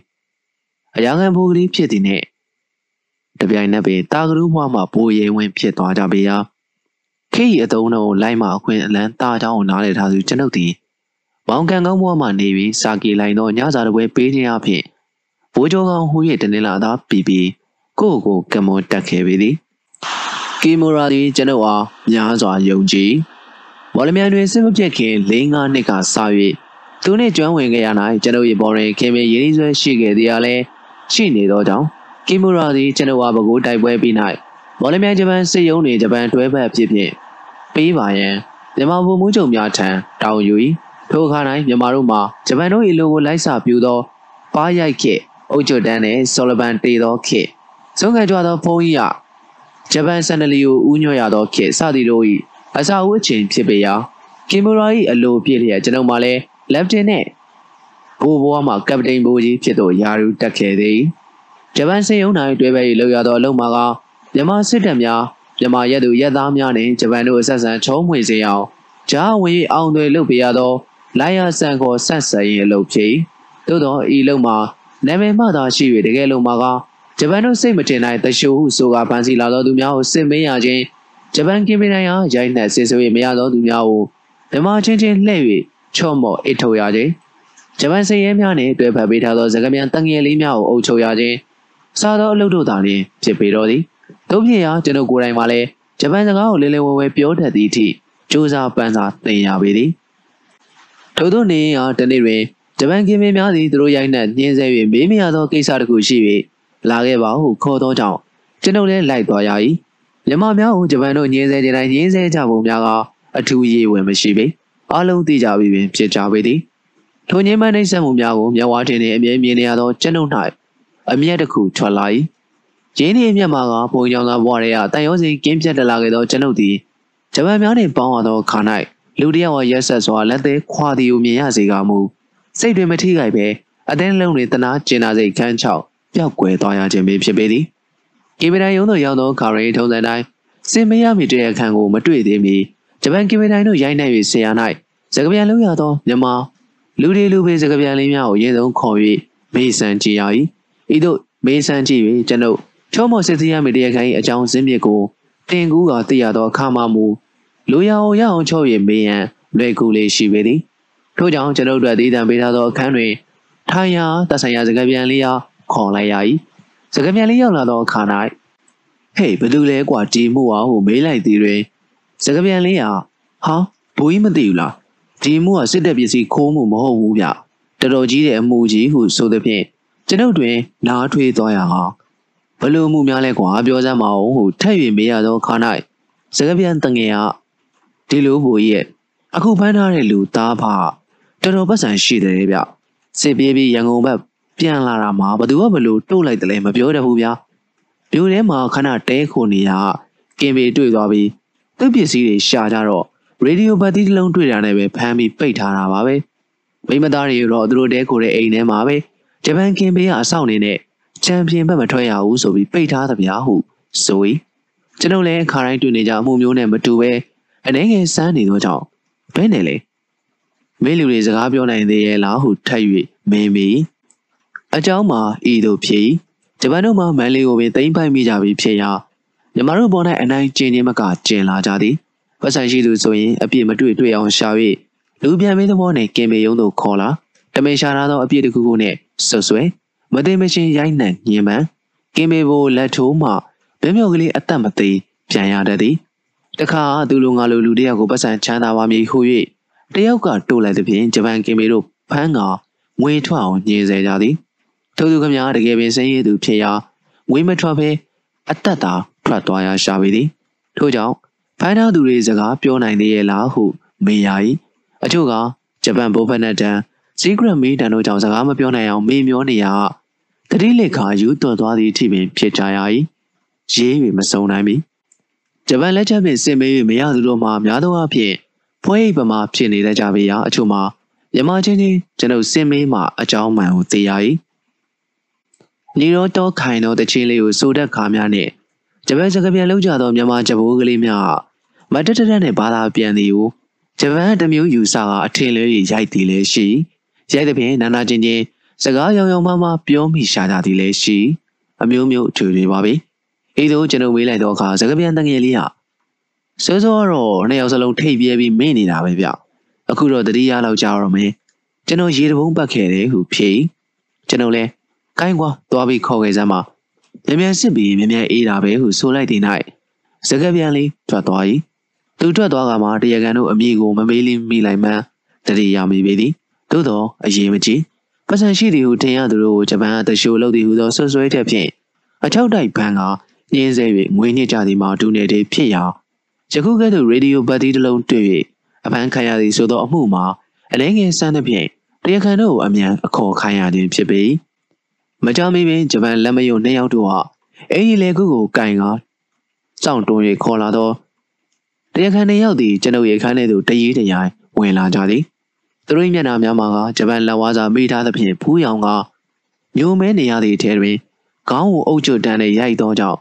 S1: အရာခံဘိုးကလေးဖြစ်သည်နှင့်တ ပြိုင်နက်ပင်တာကရိုးဘွားမှဘိုးရဲဝင်ဖြစ်သွားကြပေရာခေဤအတုံးတော်လိုက်မှအခွင့်အလန်းတာချောင်းကိုနားလည်ထားသူကျွန်ုပ်သည်မောင်ကန်ကောင်းဘွားမှနေပြီးစာကီလိုက်သောညစာတပွဲပေးခြင်းအဖြစ်ဘိုးကျော်ကောင်ဟူ၍တနင်္လာသားပြီးပြီးကိုယ့်ကိုကမွန်တက်ခဲ့ပေသည်ကီမိုရာသည်ကျွန်ုပ်အားများစွာယုံကြည်မော်လမြိုင်တွင်စစ်မပြတ်ခင်၄၅နှစ်ကစ၍သူနှင့်ကျွမ်းဝင်ခဲ့ရ၌ကျွန်ုပ်၏ဘော်ရင်ခင်မင်းရင်းနှီးဆွဲရှိခဲ့သည်အားလည်းရှိနေသောကြောင့် ကီမိုရာသည်ကျွန်ုပ်အားဘကိုးတိုက်ပွဲပြီး၌မော်လမြိုင်ဂျပန်စစ်ရုံးတွင်ဂျပန်တွဲဘက်ဖြစ်ဖြင့်ပေးပါရန်မြန်မာဗိုလ်မှူးချုပ်များထံတောင်းယူ၏ထိုအခါ၌မြန်မာတို့မှာဂျပန်တို့၏လူကိုလိုက်စာပြူသောပါရိုက်ခေအုတ်ကျွတ်တန်းနှင့်ဆော်လဗန်တေသောခေဆုံးခံကြသောဖုန်းကြီးကဂျပန်ဆန်နလီကိုဥညွှတ်ရသောခေစသည်တို့၏အစာအုပ်အချိန်ဖြစ်ပေရာကင်မရာ၏အလိုပြည့်လျက်ကျွန်ုပ်မှလည်းလက်တင်နှင့်ဘိုးဘွားမှကပတိန်ဘိုးကြီးဖြစ်သောယာရူတက်ခဲ့သည် ဂျပန်စစ်ရုံး၌တွဲပဲ၍လောက်ရသောအလုံးမှာကမြန်မာစစ်တပ်များမြန်မာရဲသူရဲသားများနှင့်ဂျပန်တို့အဆက်ဆံချုံးမွေစေအောင်ဂျာဝင်အောင်တွေလုပ်ပေးရသောလိုင်ယာဆန်ကိုဆက်ဆက်ရင်အလုပ်ဖြစ်သို့သောဤလုံမှာနာမည်မှသာရှိ၍တကယ်လုံမှာကဂျပန်တို့စိတ်မတင်နိုင်တရှို့ဟုဆိုကဖန်စီလာသောသူများကိုစစ်မေးရခြင်းဂျပန်ကင်ပင်တိုင်းအားရိုက်နှက်စစ်ဆေး၍မရသောသူများကိုမြန်မာချင်းချင်းလှည့်၍ချော့မော့အထုတ်ရခြင်းဂျပန်စစ်ရဲများနှင့်တွေ့ဖက်ပေးထားသောဇကမြန်တငယ်လေးများကိုအုပ်ချုပ်ရခြင်း စားသောအလုပ်တို့သာလျှင်ဖြစ်ပေတော်သည်တို့ဖြစ်ရာကျွန်ုပ်ကိုယ်တိုင်မှလည်းဂျပန်စကားကိုလေးလေးဝဲဝဲပြောတတ်သည့်အထိစူးစမ်းပန်းစားသင်ရပေသည်ထို့သောနေရာတနေ့တွင်ဂျပန်ကင်မင်းများသည်သူတို့ရိုက်နှက်ညှင်းဆဲ၍မေးမရသောကိစ္စတစ်ခုရှိ၍လာခဲ့ပါဟုခေါ်သောကြောင့်ကျွန်ုပ်လည်းလိုက်သွားရ၏မြန်မာများကိုဂျပန်တို့ညှင်းဆဲခြင်းတိုင်းညှင်းဆဲကြပုံများကအထူးရေးဝင်မရှိပေအလုံးသိကြပြီပင်ဖြစ်ကြပေသည်ထိုညှင်းပန်းနှိမ့်ဆက်မှုများကိုမျက်ဝါးထင်နှင့်အမြဲမြင်နေရသောကျွန်ုပ်၌ အမျက်တစ်ခုထွက်လာ၏ရင်းနှီးအမျက်မှာကဘုံကြောင့်သာဘွားရဲကတန်ရုံးစီကင်းပြတ်တလာခဲ့သောကျွန်ုပ်သည်ဂျပန်များနှင့်ပေါင်းရသောခါ၌လူတယောက်ရက်ဆက်စွာလက်သေးခွာသည်ကိုမြင်ရစေကမူစိတ်တွင်မထိခိုက်ပဲအတင်းလုံးတွင်တနာကျင်နာစိတ်ခန်းချောက်ပျောက်ကွယ်သွားရခြင်းပင်ဖြစ်ပေသည်ကီမတိုင်ရုံးသို့ရောက်သောခါရီထုံးစံတိုင်းစင်မရမီတရခန့်ကိုမတွေ့သေးမီဂျပန်ကီမတိုင်တို့ရိုက်နှက်၍ဆရာ၌စကပြန်လုံးရသောမြမလူတွေလူပေစကပြန်လေးများကိုရင်းဆုံးခေါ်၍မေးဆန်ကြည့်ရ၏ ဤသို့မေးဆန်ကြည့်၍ကျွန်ုပ်ချောမောစစ်စီရမီတရခန့်၏အကြောင်းစင်းမြစ်ကိုတင်ကူးကသိရသောအခါမှမူလူရအောင်ရအောင်ချော့၍မေးရန်လွယ်ကူလေးရှိပေသည်ထို့ကြောင့်ကျွန်ုပ်တို့ဒေသံပေးထားသောအခန်းတွင်ထိုင်ရာတဆိုင်ရာစကားပြန်လေးအားခေါ်လိုက်ရ၏စကားပြန်လေးရောက်လာသောအခါ၌ဟေးဘယ်သူလဲကွာဒီမှုအားဟုမေးလိုက်သည်တွင်စကားပြန်လေးဟာဟာဘိုးကြီးမသိဘူးလားဒီမှုကစစ်တပ်ပစ္စည်းခိုးမှုမဟုတ်ဘူးဗျတော်တော်ကြီးတဲ့အမှုကြီးဟုဆိုသည်ဖြင့် ကျွန်ုပ်တွင် နားထွေးသွားရဟာဘလို့မှုများလဲကွာပြောစမ်းမအောင်ဟုထက်၍မေးရသောခါ၌စကားပြန်တငယ်ကဒီလိုဘိုးကြီးရဲ့အခုဖမ်းထားတဲ့လူသားဖတော်တော်ပတ်စံရှိတယ်ဗျစစ်ပြေးပြီးရန်ကုန်ဘက်ပြန်လာတာမှာဘသူကဘလို့တုတ်လိုက်တယ်လဲမပြောတတ်ဘူးဗျမြို့ထဲမှာခဏတဲခုန်နေရကင်ပေတွေ့သွားပြီးသူ့ပစ္စည်းတွေရှာကြတော့ရေဒီယိုဘတ်တီးတစ်လုံးတွေ့တာနဲ့ပဲဖမ်းပြီးပိတ်ထားတာပါပဲမိမသားတွေတော့သူတို့တဲခိုတဲ့အိမ်ထဲမှာပဲ ဂျပန်ကင်ပေကအဆောက်နေနဲ့ချန်ပီယံဘက်မထွက်ရဘူးဆိုပြီးပိတ်ထားသဗျာဟုဆိုပြီးကျွန်ုပ်လည်းခါတိုင်းတွေ့နေကြအမှုမျိုးနဲ့မတူပဲအနေငယ်စမ်းနေတော့ကြောင့်ဘယ်နဲ့လဲမင်းလူတွေစကားပြောနိုင်သေးရဲ့လားဟုထပ်၍မင်းမီအเจ้าမှာဤတို့ဖြစ်ဂျပန်တို့မှမန်လေးကိုပင်သိမ့်ပိုက်မိကြပြီးဖြစ်ရာမြမတို့ပေါ်၌အနိုင်ကျင်းခြင်းမကကျင်လာကြသည်ပတ်ဆိုင်ရှိသူဆိုရင်အပြစ်မတွေ့တွေ့အောင်ရှာ၍လူပြန်မင်းသဘောနဲ့ကင်ပေယုံတို့ခေါ်လာတမင်ရှာထားသောအပြစ်တစ်ခုခုနဲ့ ဆွဆွဲမသိမချင်းရိုက်နှံညင်ပန်းကင်ပေဘိုလက်ထိုးမှဘဲမြောက်ကလေးအသက်မသေးပြန်ရတတ်သည်တခါသူလိုငါလိုလူတယောက်ကိုပတ်စံချမ်းသာပါမည်ဟု၍တယောက်ကတိုးလိုက်သည်ဖြင့်ဂျပန်ကင်ပေတို့ဖမ်းကငွေထွက်အောင်ညင်စေကြသည်ထို့သူခမများတကယ်ပင်စင်းရည်သူဖြစ်ရာငွေမထွက်ဘဲအသက်သာထွက်သွားရရှာပေသည်ထို့ကြောင့်ဖိုင်းသားသူတွေစကားပြောနိုင်သေးရဲ့လားဟုမေးရ၏အချို့ကဂျပန်ဘိုးဖက်နဲ့တန် secret မီးတန်တို့ကြောင့်စကားမပြောနိုင်အောင်မေးမျောနေရတတိလက်ခါယူသွတ်သွားသည့်အထိပင်ဖြစ်ကြရ၏ရေး၍မစုံနိုင်ပြီဂျပန်လက်ချက်ဖြင့်စင်မေး၍မရသူတို့မှာများသောအားဖြင့်ဖွဲအိပ်ပမာဖြစ်နေတတ်ကြပေရာအချို့မှာမြမချင်းချင်းကျွန်ုပ်စင်မေးမှအကြောင်းမှန်ကိုသိရ၏ညီတော်တော်ခိုင်သောတချင်းလေးကိုစိုးတက်ခါများနှင့်ဂျပန်စကားပြန်လောက်ကြသောမြန်မာဂျပိုးကလေးများမတတတနဲ့ဘာသာပြန်သည်ကိုဂျပန်တမျိုးယူဆကအထင်လေးရိုက်သည်လည်းရှိ ရိုက်တဲ့ဖြင့်နာနာချင်းချင်းစကားရောင်ရောင်မမပြောမိရှာကြသည်လည်းရှိအမျိုးမျိုးထွေတွေပါပဲအေးတို့ကျွန်တော်မေးလိုက်တော့အခါစကားပြန်တငယ်လေးဟာစောစောတော့နှစ်ယောက်စလုံးထိပ်ပြဲပြီးမေ့နေတာပဲဗျအခုတော့တတိယလောက်ကြာတော့မယ်ကျွန်တော်ရေတပုံးပတ်ခဲ့တယ်ဟုဖြေကျွန်တော်လဲကိုင်းကွာသွားပြီးခေါ်ခဲ့စမ်းပါမြန်မြန်စစ်ပြီးမြန်မြန်အေးတာပဲဟုဆိုလိုက်တဲ့၌စကားပြန်လေးထွက်သွား၏သူထွက်သွားကမှတရားကန်တို့အမိကိုမမေးလင်းမိလိုက်မှန်းတတိယမိပေသည် သို့တော့အရေးမကြီးပတ်စံရှိသည်ဟုထင်ရသူတို့ကိုဂျပန်ကတရှိုးလုပ်သည်ဟုသောဆွဆွဲတဲ့ဖြင့်အချောက်တိုက်ဘန်ကညင်းဆဲ၍ငွေညစ်ကြသည်မှာဒူနေသည်ဖြစ်ရာယခုကဲ့သို့ရေဒီယိုဘတ်တီတစ်လုံးတွေ့၍အပန်းခံရသည်ဆိုသောအမှုမှာအလဲငယ်ဆန်းသည်ဖြင့်တရားခံတို့ကိုအမြန်အခေါ်ခိုင်းရခြင်းဖြစ်ပေမကြမီပင်ဂျပန်လက်မယုံနှစ်ယောက်တို့ဟာအင်းကြီးလေခုကိုကင်ကစောင့်တွန်း၍ခေါ်လာသောတရားခံနှစ်ယောက်သည်ကျွန်ုပ်ရဲ့ခန်းထဲသို့တရေတရိုင်ဝင်လာကြသည် သူတို့မျက်နှာများမှာကဂျပန်လက်ဝါးစာမိထားသဖြင့်ဖူးရောင်ကမျိုးမဲနေရသည့်အထဲတွင်ခေါင်းကိုအုပ်ချွတ်တန်းနဲ့ရိုက်သောကြောင့်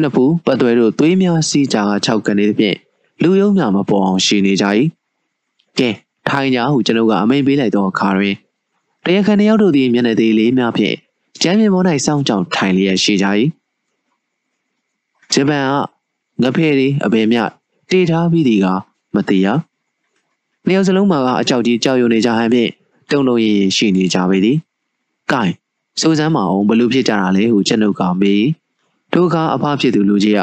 S1: နှစ်ဖူးပတ်သွဲတို့သွေးများစီးကြက၆ကနေသဖြင့်လူယုံများမပေါ်အောင်ရှိနေကြ၏ကဲထိုင်ကြဟုကျွန်ုပ်ကအမိန်ပေးလိုက်သောအခါတွင်တရားခံတယောက်တို့သည်မျက်နှာသေးလေးများဖြင့်ကျမ်းမြေပေါ်၌စောင့်ကြောင်ထိုင်လျက်ရှိကြ၏ဂျပန်ကငဖဲ့သည်အပင်မြတေထားပြီးသည်ကမသိရ နှစ်ယောက်စလုံးမှာကအကြောက်ကြီးကြောက်ရွံ့နေကြဟန်ဖြင့်တုံလုံးရင်ရှိနေကြပေသည်။ကဲစိုးစမ်းမအောင်ဘလို့ဖြစ်ကြတာလဲဟုကျွန်ုပ်ကမေးဒုက္ခအဖဖြစ်သူလူကြီးက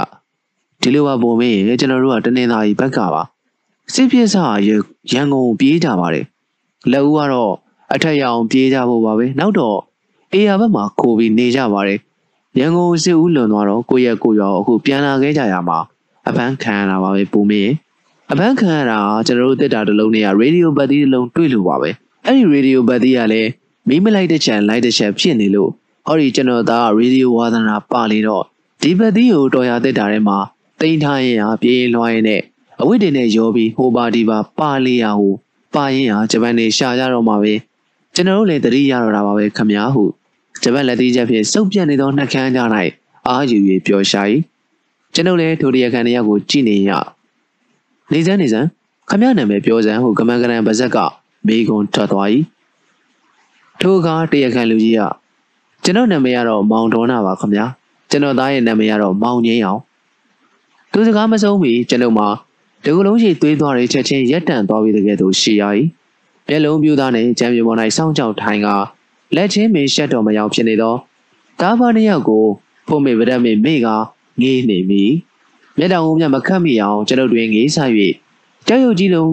S1: ဒီလိုပါပုံမေးရင်ကျွန်တော်တို့ကတနင်္သာရီဘက်ကပါစစ်ပြစ်စာရန်ကုန်ပြေးကြပါတယ်လက်ဦးကတော့အထက်ရအောင်ပြေးကြဖို့ပါပဲနောက်တော့အေယာဘက်မှာခိုပြီးနေကြပါတယ်ရန်ကုန်စစ်ဦးလွန်သွားတော့ကိုရက်ကိုရောအခုပြန်လာခဲ့ကြရမှာအပန်းခံရတာပါပဲပုံမေး အပန်းခံရတာကျွန်တော်တို့တက်တာတစ်လုံးနဲ့ကရေဒီယိုဘတ်တီတစ်လုံးတွေ့လို့ပါပဲအဲ့ဒီရေဒီယိုဘတ်တီကလည်းမီးမလိုက်တဲ့ချန်လိုက်တဲ့ချက်ဖြစ်နေလို့ဟောဒီကျွန်တော်သားရေဒီယိုဝါသနာပါလေတော့ဒီဘတ်တီကိုတော်ရတက်တာထဲမှာတိန်ထားရင်ဟာပြေးလွှားရင်နဲ့အဝိတ္တင်နဲ့ရောပြီးဟိုပါဒီပါပါလေရဟိုပါရင်ဟာဂျပန်နေရှာကြတော့မှာပဲကျွန်တော်တို့လည်းတတိရတော့တာပါပဲခမညာဟုဂျပန်လက်သေးချက်ဖြင့်စုပ်ပြတ်နေသောနှက်ခမ်းကြ၌အာယူ၍ပျော်ရှာ၏ကျွန်ုပ်လည်းထိုတရခံတယောက်ကိုကြည့်နေရ နေစမ်းနေစမ်းခမရနာမည်ပြောစမ်းဟုကမန်ကရန်ပါဇက်ကမေကွန်ထွက်သွား၏ထိုအခါတရခံလူကြီးကကျွန်တော်နာမည်ကတော့မောင်ဒေါနာပါခမကျွန်တော်သားရဲ့နာမည်ကတော့မောင်ငင်းအောင်သူစကားမဆုံးမီကျွန်ုပ်မှာဒီကုလုံးရှိသွေးသွားတဲ့ချက်ချင်းရက်တန့်သွားပြီးတကယ်တော့ရှီရ၏မျက်လုံးပြူသားနဲ့ကြံပြပေါ်၌စောင်းကြောက်ထိုင်ကလက်ချင်းမင်းရှက်တော်မရောက်ဖြစ်နေသောတားပါနှစ်ယောက်ကိုဖို့မေဗရက်မေမိကငေးနေမိ မျက်တောင်ဦးမြမခတ်မိအောင်ကျွန်ုပ်တွင်ငေးဆ၍ကြောက်ရွံ့ကြီးလုံး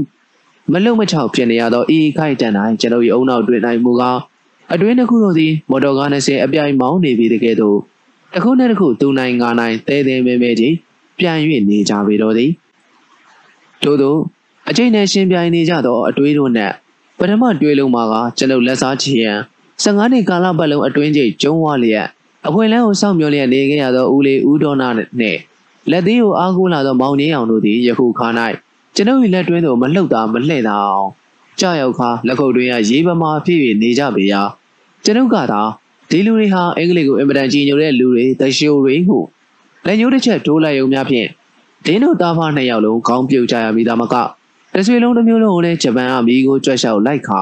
S1: မလုံမချောက်ဖြစ်နေရသောအေးခိုက်တန်တိုင်းကျွန်ုပ်၏အုံနောက်တွင်နိုင်မူကားအတွင်းတစ်ခုတို့သည်မော်တော်ကား20အပြိုင်မောင်းနေပြီးတကယ်တော့တစ်ခုနဲ့တစ်ခုသူနိုင်ငါနိုင်တဲတဲမဲမဲကြီးပြန်၍နေကြပေတော့သည်ထို့သောအကျိတ်နဲ့ရှင်ပြိုင်နေကြသောအတွေးတို့နှင့်ပထမတွေ့လုံးမှာကကျွန်ုပ်လက်စားချီရန်15နှစ်ကာလပတ်လုံးအတွင်းကျိတ်ကျုံးဝလျက်အခွင့်လန်းကိုစောင့်မျှော်လျက်နေခဲ့ရသောဦးလေးဦးဒေါနာနှင့် လက်သေးကိုအားကိုးလာသောမောင်ကြီးအောင်တို့သည်ယခုခါ၌ကျွန်ုပ်၏လက်တွင်းသို့မလှုပ်သာမလှဲ့သာအောင်ကြောက်ရောက်ခါလက်ခုပ်တွင်ကရေးပမာဖြစ်၍နေကြပေရာကျွန်ုပ်ကသာဒီလူတွေဟာအင်္ဂလိပ်ကိုအင်မတန်ကြီးညိုတဲ့လူတွေတရှိုတွေဟုလက်ညှိုးတစ်ချက်ထိုးလိုက်ရုံများဖြင့်ဒင်းတို့သားဖားနှစ်ယောက်လုံးခေါင်းပြုတ်ကြရမိသားမကတဆွေလုံးတစ်မျိုးလုံးကိုလည်းဂျပန်ကမိကိုကြွက်လျှောက်လိုက်ခါ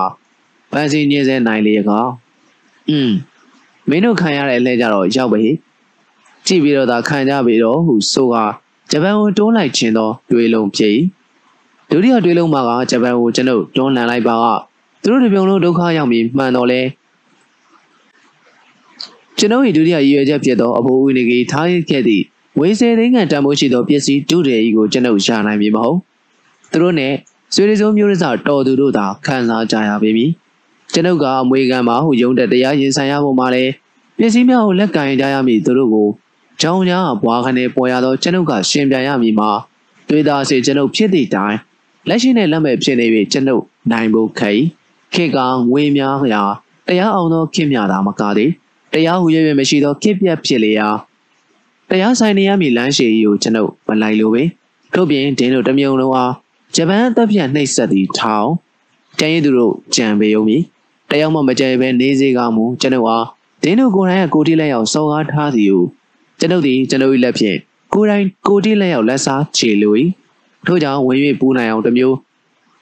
S1: ပန်းစည်းညင်းစဲနိုင်လေကောင်อืมမင်းတို့ခံရတဲ့အလဲကြတော့ရောက်ပဲ ကြည့်ပြီးတော့သာခံကြပြီတော့ဟုဆိုကဂျပန်ကိုတွန်းလိုက်ခြင်းတော့တွေးလုံးဖြစ်ဒုတိယတွေးလုံးမှာကဂျပန်ကိုကျွန်ုပ်တွန်းလှန်လိုက်ပါကသူတို့တစ်ပြုံလုံးဒုက္ခရောက်ပြီးမှန်တော့လဲကျွန်ုပ်၏ဒုတိယရည်ရွယ်ချက်ဖြစ်သောအဖိုးဦးနေကြီးထားရခဲ့သည့်ဝေစေသိန်းကန်တန်ဖိုးရှိသောပစ္စည်းဒုတယ်ကြီးကိုကျွန်ုပ်ရနိုင်ပြီမဟုတ်သူတို့နဲ့ဆွေရီစုံမျိုးရစတော်သူတို့သာခံစားကြရပေမည်ကျွန်ုပ်ကအမွေခံမှာဟုယုံတဲ့တရားရင်ဆိုင်ရဖို့မှလည်းပစ္စည်းများကိုလက်ကင်ကြရမည်သူတို့ကို ကြောင်ကြားဘွားခနဲ့ပေါ်ရသောကျွန်ုပ်ကရှင်ပြန်ရမည်မှာတွေ့တာစေကျွန်ုပ်ဖြစ်သည့်တိုင်လက်ရှိနဲ့လက်မဲ့ဖြစ်နေပြီကျွန်ုပ်နိုင်ဖို့ခိခေကငွေများရာတရားအောင်သောခင်မြတာမကားသေးတရားဟူ၍မရှိသောခေပြက်ဖြစ်လေရာတရားဆိုင်နေရမည်လမ်းရှည်ကြီးကိုကျွန်ုပ်မလိုက်လို့ပဲထို့ပြင်ဒင်းတို့တမြုံလုံးအားဂျပန်အသက်ပြတ်နှိပ်စက်သည့်ထောင်ကျန်ရည်သူတို့ကြံပေုံမည်တယောက်မှမကြဲပဲနေစေကမူကျွန်ုပ်အားဒင်းတို့ကိုယ်တိုင်ကကိုတိလက်ရောက်စော်ကားထားသည်ဟု ကျွန်ုပ်သည်ကျွန်ုပ်၏လက်ဖြင့်ကိုယ်တိုင်ကိုတိလက်ရောက်လက်စားချေလို၏ထို့ကြောင့်ဝင်၍ပူနိုင်အောင်တစ်မျိုး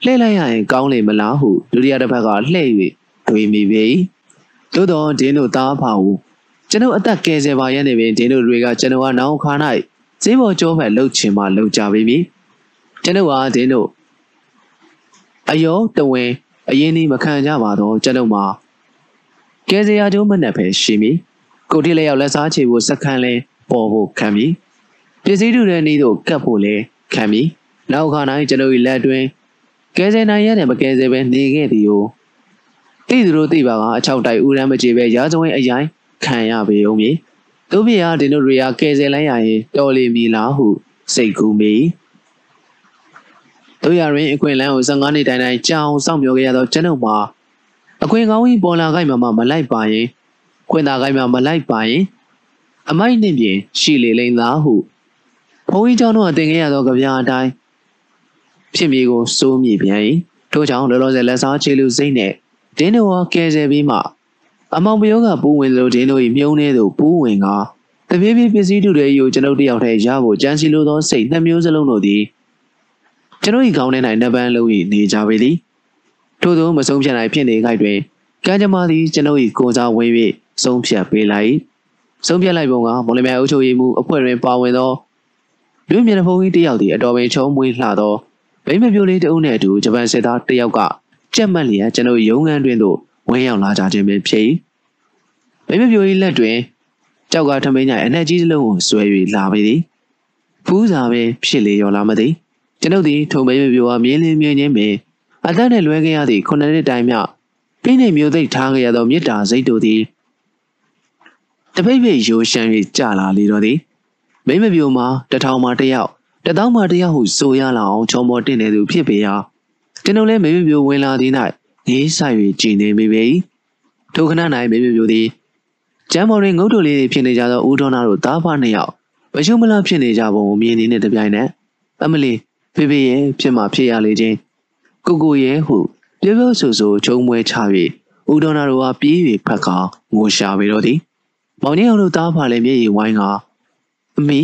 S1: လှည့်လိုက်ရရင်ကောင်းလေမလားဟုဒုတိယတစ်ဖက်ကလှည့်၍တွေးမိပြီသို့တော့ဒင်းတို့သားဖာဟုကျွန်ုပ်အသက်ကယ်ဆယ်ပါရနေပင်ဒင်းတို့တွေကကျွန်ုပ်ကနောင်ခါ၌ဈေးပေါ်ကျောဖက်လှုပ်ချင်မှလှုပ်ကြပြီမည်ကျွန်ုပ်ကဒင်းတို့အယောတဝင်းအရင်ဒီမခံကြပါတော့ကျွန်ုပ်မှာကယ်ဆယ်ရာကျုံးမနဲ့ပဲရှိမည် ကိုတိလက်ရောက်လက်စားချေဖို့စက္ကန့်လဲပေါ်ဖို့ခံမည်ပစ္စည်းတူတဲ့နေ့တို့ကတ်ဖို့လဲခံမည်နောက်ခါတိုင်းကျွန်ုပ်၏လက်တွင်ကယ်ဆယ်နိုင်ရတယ်မကယ်ဆယ်ပဲနေခဲ့သည်ကိုတိသူတို့သိပါကအချောက်တိုက်ဦးရမ်းမကြေပဲရာဇဝင်အရင်ခံရပေုံမည်တို့ပြရာဒီတို့တွေကကယ်ဆယ်လိုက်ရရင်တော်လီမီလားဟုစိတ်ကူးမိတို့ရရင်အခွင့်အလန်းကို15နှစ်တိုင်တိုင်ကြောင်စောင့်ပြောခဲ့ရသောကျွန်ုပ်မှာအခွင့်ကောင်းကြီးပေါ်လာခိုက်မှမလိုက်ပါရင် ခွင့်သာခိုက်မှမလိုက်ပါရင်အမိုက်နှင့်ပြင်ရှိလေလိမ့်သားဟုဘုန်းကြီးကျောင်းတို့အတင်ခဲ့ရသောကြပြာအတိုင်းဖြစ်မြေကိုစိုးမိပြန်၏ထို့ကြောင့်လောလောဆယ်လက်စားချေလူစိတ်နဲ့ဒင်းတော်ကဲဆယ်ပြီးမှအမောင်ပယောကပူးဝင်လို့ဒင်းတို့၏မြုံနေသို့ပူးဝင်ကတပြေးပြေးပစ္စည်းတူတွေကိုကျွန်ုပ်တယောက်တည်းရဖို့ကြံစီလိုသောစိတ်နှစ်မျိုးစလုံးတို့သည်ကျွန်ုပ်၏ခေါင်းထဲ၌နှပန်းလုံး၏နေကြပေသည်ထို့သောမဆုံးဖြတ်နိုင်ဖြစ်နေခိုက်တွင်ကံကြမ္မာသည်ကျွန်ုပ်၏ကိုယ်စားဝင်၍ ဆုံးဖြတ်ပေးလိုက်ဆုံးဖြတ်လိုက်ပုံကမော်လမြိုင်အုပ်ချုပ်ရေးမှူးအဖွဲ့တွင်ပါဝင်သောလူမျက်နှာဖုံးကြီးတယောက်သည်အတော်ပင်ချုံမွေးလှသောဗိမပြိုလေးတအုပ်နှင့်အတူဂျပန်စစ်သားတယောက်ကကြက်မှတ်လျက်ကျွန်ုပ်ရုံးခန်းတွင်သို့ဝင်ရောက်လာကြခြင်းပင်ဖြစ်၏ဗိမပြိုလေးလက်တွင်ကြောက်ကထမင်းညအနက်ကြီးတစ်လုံးကိုဆွဲ၍လာပေသည်ဖူးစာပင်ဖြစ်လေရောလာမသည်ကျွန်ုပ်သည်ထုံမိမပြိုအားမြင်းလင်းမြင်းချင်းပင်အသက်နှင့်လွဲခဲ့ရသည့်ခုနှစ်နှစ်တိုင်မြပြင်းနေမျိုးသိပ်ထားခဲ့ရသောမြစ်တာစိတ်တို့သည် တပိတ်ပိတ်ရိုးရှမ်း၍ကြလာလေတော့သည်မိမပြိုမှာတထောင်မှာတယောက်တသောင်းမှာတယောက်ဟုဆိုရလောက်အောင်ချောမော်တင်နေသူဖြစ်ပေရာကျွန်ုပ်လည်းမိမပြိုဝင်လာသည်၌ငေးဆိုင်၍ကြည်နေမိပေထိုခဏ၌မိမပြိုသည်ကျမ်းမော်တွင်ငုတ်တို့လေးတွေဖြစ်နေကြသောဦးတော်နာတို့သားဖနှစ်ယောက်မရှုမလားဖြစ်နေကြပုံကိုမြင်နေတဲ့တပြိုင်နက်အမလီဖေဖေရဲ့ဖြစ်မှဖြစ်ရလေခြင်းကိုကိုရဲ့ဟုပြောပြောဆိုဆိုချုံမွဲချ၍ဦးတော်နာတို့ကပြေး၍ဖက်ကငိုရှာပေတော့သည် မောင်ကြီးအောင်တို့သားဖလည်းမျက်ရည်ဝိုင်းကအမေ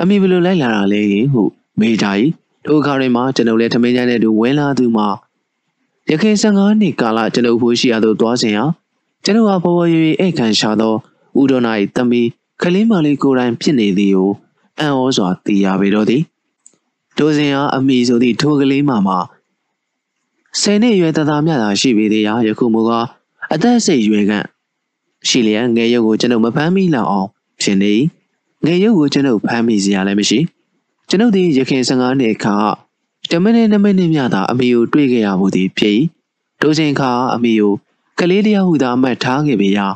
S1: အမေဘယ်လိုလိုက်လာတာလဲဟုမေးကြ၏ထိုအခါတွင်မှကျွန်ုပ်လည်းထမင်းကျန်းတဲ့သူဝင်လာသူမှာရခိုင်15နှစ်ကာလကျွန်ုပ်ဖို့ရှိရသို့သွားစဉ်ဟာကျွန်ုပ်ဟာဘဝရွေဧကန်ရှာသောဦးတော်နာ၏တမီခလင်းမလေးကိုယ်တိုင်ဖြစ်နေသည်ကိုအံ့ဩစွာသိရပေတော့သည်ဒိုစဉ်ဟာအမိဆိုသည့်ထိုကလေးမှမှဆယ်နှစ်ရွယ်တသားမြတာရှိပေသေးရာယခုမူကားအသက်စိတ်ရွယ်ကန့် ရှိလျက်ငယ်ရုပ်ကိုကျွန်ုပ်မဖမ်းမိလောက်အောင်ဖြစ်နေငယ်ရုပ်ကိုကျွန်ုပ်ဖမ်းမိစရာလည်းမရှိကျွန်ုပ်သည်ရခင်15နှစ်ခါတမနဲ့နမနဲ့မြတာအမေကိုတွေ့ခဲ့ရမှုသည်ဖြစ်ဒိုစဉ်ခါအမေကိုကလေးတယောက်ဟုသာအမှတ်ထားခဲ့ပေရာ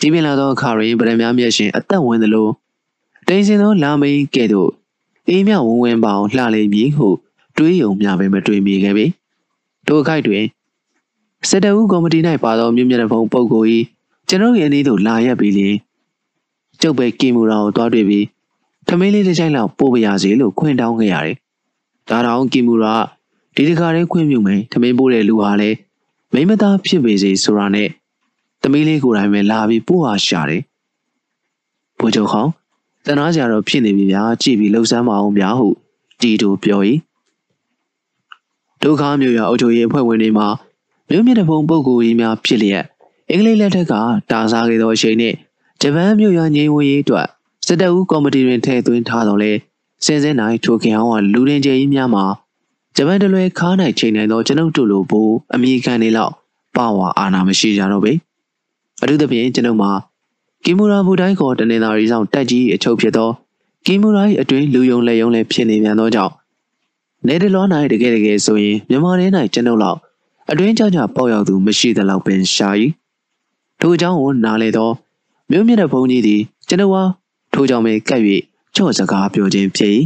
S1: ကြီးပြင်းလာသောအခါတွင်ဗရမ ्या မျက်ရှင်အသက်ဝင်သလိုတိမ်စင်သောလာမိန်ကဲ့သို့အေးမြဝင်းဝင်းပေါအောင်လှလေမည်ဟုတွေးယုံမျှပဲမတွေးမိခဲ့ပေထိုအခိုက်တွင်စစ်တအုပ်ကော်မတီ၌ပါသောမြို့မြတ်ဘုံပုဂ္ဂိုလ်၏ ကျွန်တော်ရဲ့အနည်းသို့လာရက်ပြီးလျင်ကျုပ်ပဲကီမူရာကိုတွားတွေ့ပြီးထမင်းလေးတစ်ချိုင်လောက်ပို့ပါရစေလို့ခွင့်တောင်းခဲ့ရတယ်။ဒါတောင်ကီမူရာဒီတခါလေးခွင့်ပြုမယ်ထမင်းပို့တဲ့လူဟာလည်းမိမသားဖြစ်ပေစေဆိုတာနဲ့သမီးလေးကိုယ်တိုင်ပဲလာပြီးပို့ဟာရှာတယ်။ဘိုးချုပ်ဟောင်းတနာကြတော့ဖြစ်နေပြီဗျာကြည့်ပြီးလှုပ်ရှားမအောင်ဗျာဟုတီတူပြော၏ဒုက္ခမျိုးရအုပ်ချုပ်ရေးအဖွဲ့ဝင်တွေမှာမြို့မြင့်တဲ့ဘုံပုဂ္ဂိုလ်ကြီးများဖြစ်လျက် အင်္ဂလိပ်လက်ထက်ကတာစားခဲ့သောအချိန်နှင့်ဂျပန်မြို့ရငြိမ်းဝေးရေးအတွက်စစ်တပ်ဦးကော်မတီတွင်ထည့်သွင်းထားတော်လဲစင်စင်နိုင်ထိုခင်အောင်ကလူရင်ကျဲကြီးများမှာဂျပန်တလွဲခါးနိုင်ချိန်နိုင်သောကျွန်ုပ်တို့လိုဘူအမိခံနေလောက်ပါဝါအာဏာမရှိကြတော့ပေအထူးသဖြင့်ကျွန်ုပ်မှာကီမူရာဘူတိုင်းကောတနေသာရီဆောင်တက်ကြီးအချုပ်ဖြစ်သောကီမူရာ၏အတွင်းလူယုံလက်ယုံလည်းဖြစ်နေပြန်သောကြောင့်နေတလော၌တကယ်တကယ်ဆိုရင်မြန်မာရင်း၌ကျွန်ုပ်လောက်အတွင်းကြကြပေါက်ရောက်သူမရှိသလောက်ပင်ရှာ၏ ထို့ကြောင့်နားလေသောမြို့မြင့်တဲ့ဘုံကြီးသည်ကျွန်ုပ်ဟာထို့ကြောင့်ပဲကပ်၍ချော့စကားပြောခြင်းဖြစ်၏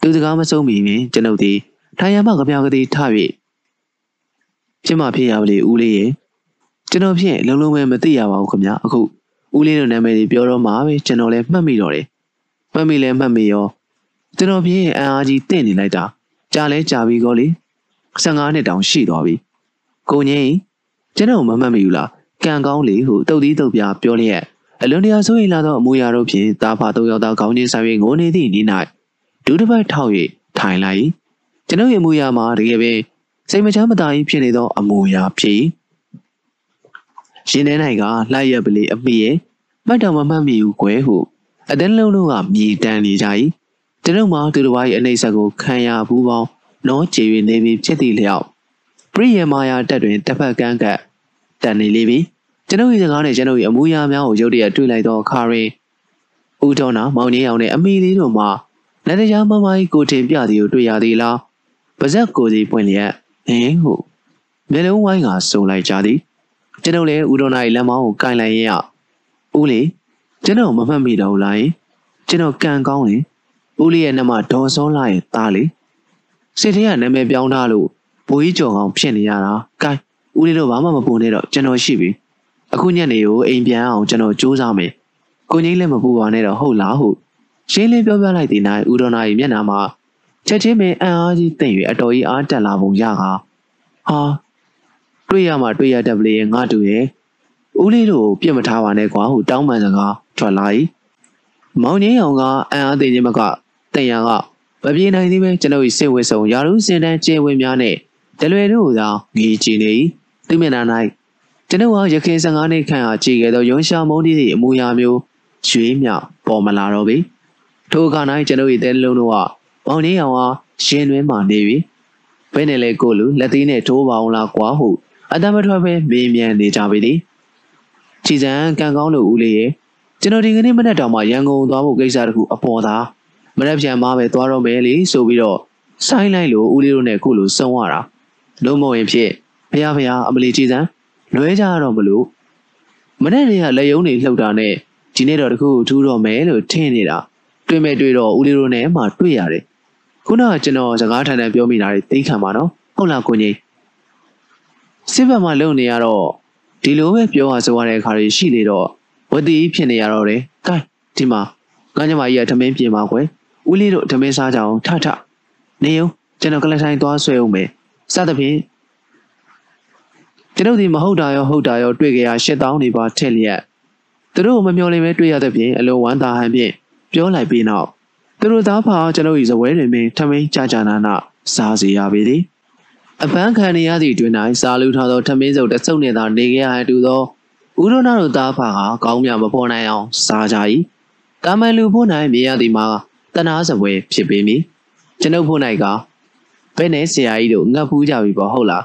S1: သူစကားမဆုံးမီပင်ကျွန်ုပ်သည်ထိုင်ရမကပြောင်ကတိထ၍ဖြစ်မှဖြစ်ရပါလေဦးလေးရဲ့ကျွန်တော်ဖြင့်လုံးလုံးပဲမသိရပါဘူးခင်ဗျာအခုဦးလေးတို့နာမည်တွေပြောတော့မှပဲကျွန်တော်လည်းမှတ်မိတော့တယ်မှတ်မိလဲမှတ်မိရောကျွန်တော်ဖြင့်အန်အားကြီးတင့်နေလိုက်တာကြာလဲကြာပြီကောလေ15နှစ်တောင်ရှိသွားပြီကိုငင်းကျွန်တော်မမှတ်မိဘူးလား ကံကောင်းလေဟုတုတ်သီးတုတ်ပြပြောလျက်အလွန်တရာဆိုရင်လာသောအမူအရာတို့ဖြင့်တာဖာသုံးယောက်သားခေါင်းချင်းဆိုင်၍ငိုနေသည့်နေ့၌ဒုတစ်ပတ်ထောက်၍ထိုင်လိုက်ကျွန်ုပ်ရဲ့အမူအရာမှာတကယ်ပင်စိတ်မချမ်းမသာကြီးဖြစ်နေသောအမူအရာဖြစ်ရှင်ထဲ၌ကလှရက်ပလီအမိရဲ့မှတ်တော်မမှတ်မိဘူးကွယ်ဟုအတန်းလုံးလုံးကမြေတန်းနေကြ၏ကျွန်ုပ်မှာသူတစ်ပါး၏အနေဆက်ကိုခံရဘူးပေါင်းနောကျေ၍နေပြီးဖြစ်သည့်လျောက်ပရိယမာယာတက်တွင်တစ်ဖက်ကန်းကပ် တန်နေလေပြီကျွန်ုပ်၏စကားနဲ့ကျွန်ုပ်၏အမူအရာများကိုရုတ်တရက်တွေ့လိုက်သောအခါတွင်ဦးတော်နာမောင်ကြီးအောင်နဲ့အမိလေးတို့မှလက်တရားမမကြီးကိုတင်ပြသည်ကိုတွေ့ရသည်လားပါဇက်ကိုစီပွင့်လျက်ဟင်းဟုမျက်လုံးဝိုင်းကစုံလိုက်ကြသည်ကျွန်ုပ်လည်းဦးတော်နာ၏လက်မောင်းကိုကင်လိုက်ရင်ရဦးလေးကျွန်တော်မမှတ်မိတော့ဘူးလားကျွန်တော်ကံကောင်းလေဦးလေးရဲ့နမဒေါ်စောလာရဲ့သားလေစစ်သေးကနာမည်ပြောင်းထားလို့ဘိုးကြီးကြော်ကောင်ဖြစ်နေရတာကဲ ဦးလေးတို့ဘာမှမပူနဲ့တော့ကျွန်တော်ရှိပြီအခုညနေကိုအိမ်ပြန်အောင်ကျွန်တော်စူးစမ်းမယ်ကိုကြီးလည်းမပူပါနဲ့တော့ဟုတ်လားဟုတ်ရှင်းလင်းပြောပြလိုက်တဲ့နိုင်ဦးတော်နာ၏မျက်နှာမှာချက်ချင်းပဲအံ့အားကြီးတင်၍အတော်ကြီးအားတက်လာပုံရကဟာတွေ့ရမှတွေ့ရတတ်ပလေငါတူရဲ့ဦးလေးတို့ပြစ်မထားပါနဲ့ကွာဟုတောင်းပန်စကားထွက်လာ၏မောင်ကြီးအောင်ကအံ့အားသိခြင်းမကတင်ရန်ကမပြေနိုင်သေးပဲကျွန်ုပ်၏စိတ်ဝစ်ဆုံးယာရုစင်တန်းကျဲဝင်များနဲ့တလွယ်တို့သာငေးကြည့်နေ၏ သူမျက်နှာ၌ကျွန်ုပ်ဟာရခင်15နှစ်ခန့်ဟာကြည်ခဲ့သောရုံရှာမုန်းတီးသည့်အမူအရာမျိုးရွှေမြောက်ပေါ်မလာတော့ပေထိုအခါ၌ကျွန်ုပ်၏တဲလုံးတို့ကမောင်နေအောင်ဟာရှင်တွင်မှနေပြီဘယ်နဲ့လဲကိုလူလက်သေးနဲ့ထိုးပါအောင်လားကွာဟုအတမထွက်ပဲမေးမြန်းနေကြပြီလေချီစံကံကောင်းလို့ဦးလေးရဲ့ကျွန်တော်ဒီကနေ့မနက်တောင်မှရန်ကုန်သွားဖို့ကိစ္စတခုအပေါ်သားမရက်ပြန်မပဲသွားတော့မယ်လေဆိုပြီးတော့ဆိုင်းလိုက်လို့ဦးလေးတို့နဲ့ခုလိုစုံရတာလုံးမဝင်ဖြစ် ဖះဖះအမလီချီစံလွဲကြတော့မလို့မနေ့တည်းကလက်ယုံတွေလှုပ်တာနဲ့ဒီနေ့တော့တခုထူးတော့မယ်လို့ထင်နေတာတွေ့မဲ့တွေ့တော့ဦးလေးတို့နဲ့မှတွေ့ရတယ်ခုနကကျွန်တော်စကားထန်ထန်ပြောမိတာတွေသိခံပါနော်ဟုတ်လားကိုကြီးစစ်ဘက်မှာလုံနေရတော့ဒီလိုပဲပြောရဆိုရတဲ့အခါတွေရှိနေတော့ဝတိဖြစ်နေရတော့တယ်။ကဲဒီမှာငါညမကြီးကထမင်းပြင်ပါကွယ်။ဦးလေးတို့ထမင်းစားကြအောင်ထထနေုံကျွန်တော်ကလထိုင်သွားဆွဲအောင်မယ်။စသဖြင့် ကျွန်ုပ်ဒီမဟုတ်တာရောဟုတ်တာရောတွေ့ကြရရှစ်တောင်းနေပါထက်လျက်သူတို့မမျော်လင့်ပဲတွေ့ရတဲ့ပြင်အလုံးဝမ်းသာဟန်ဖြင့်ပြောလိုက်ပြီးနောက်သူတို့သားဖာကျွန်ုပ်၏ဇပွဲတွင်ပင်ထမင်းကြကြနာနာစားစီရပေသည်အပန်းခံနေရသည့်တွင်၌စားလူထားသောထမင်းစုပ်တဆုပ်နှင့်သာနေခဲ့ရတူသောဦးရောနာတို့သားဖာကကောင်းမြမပေါ်နိုင်အောင်စားကြ၏တာမန်လူဖို့၌မြင်ရသည်မှာတနာဇပွဲဖြစ်ပေမည်ကျွန်ုပ်ဖို့၌ကဘယ်နဲ့ဆရာကြီးတို့ငတ်ဖူးကြပြီပေါ့ဟုတ်လား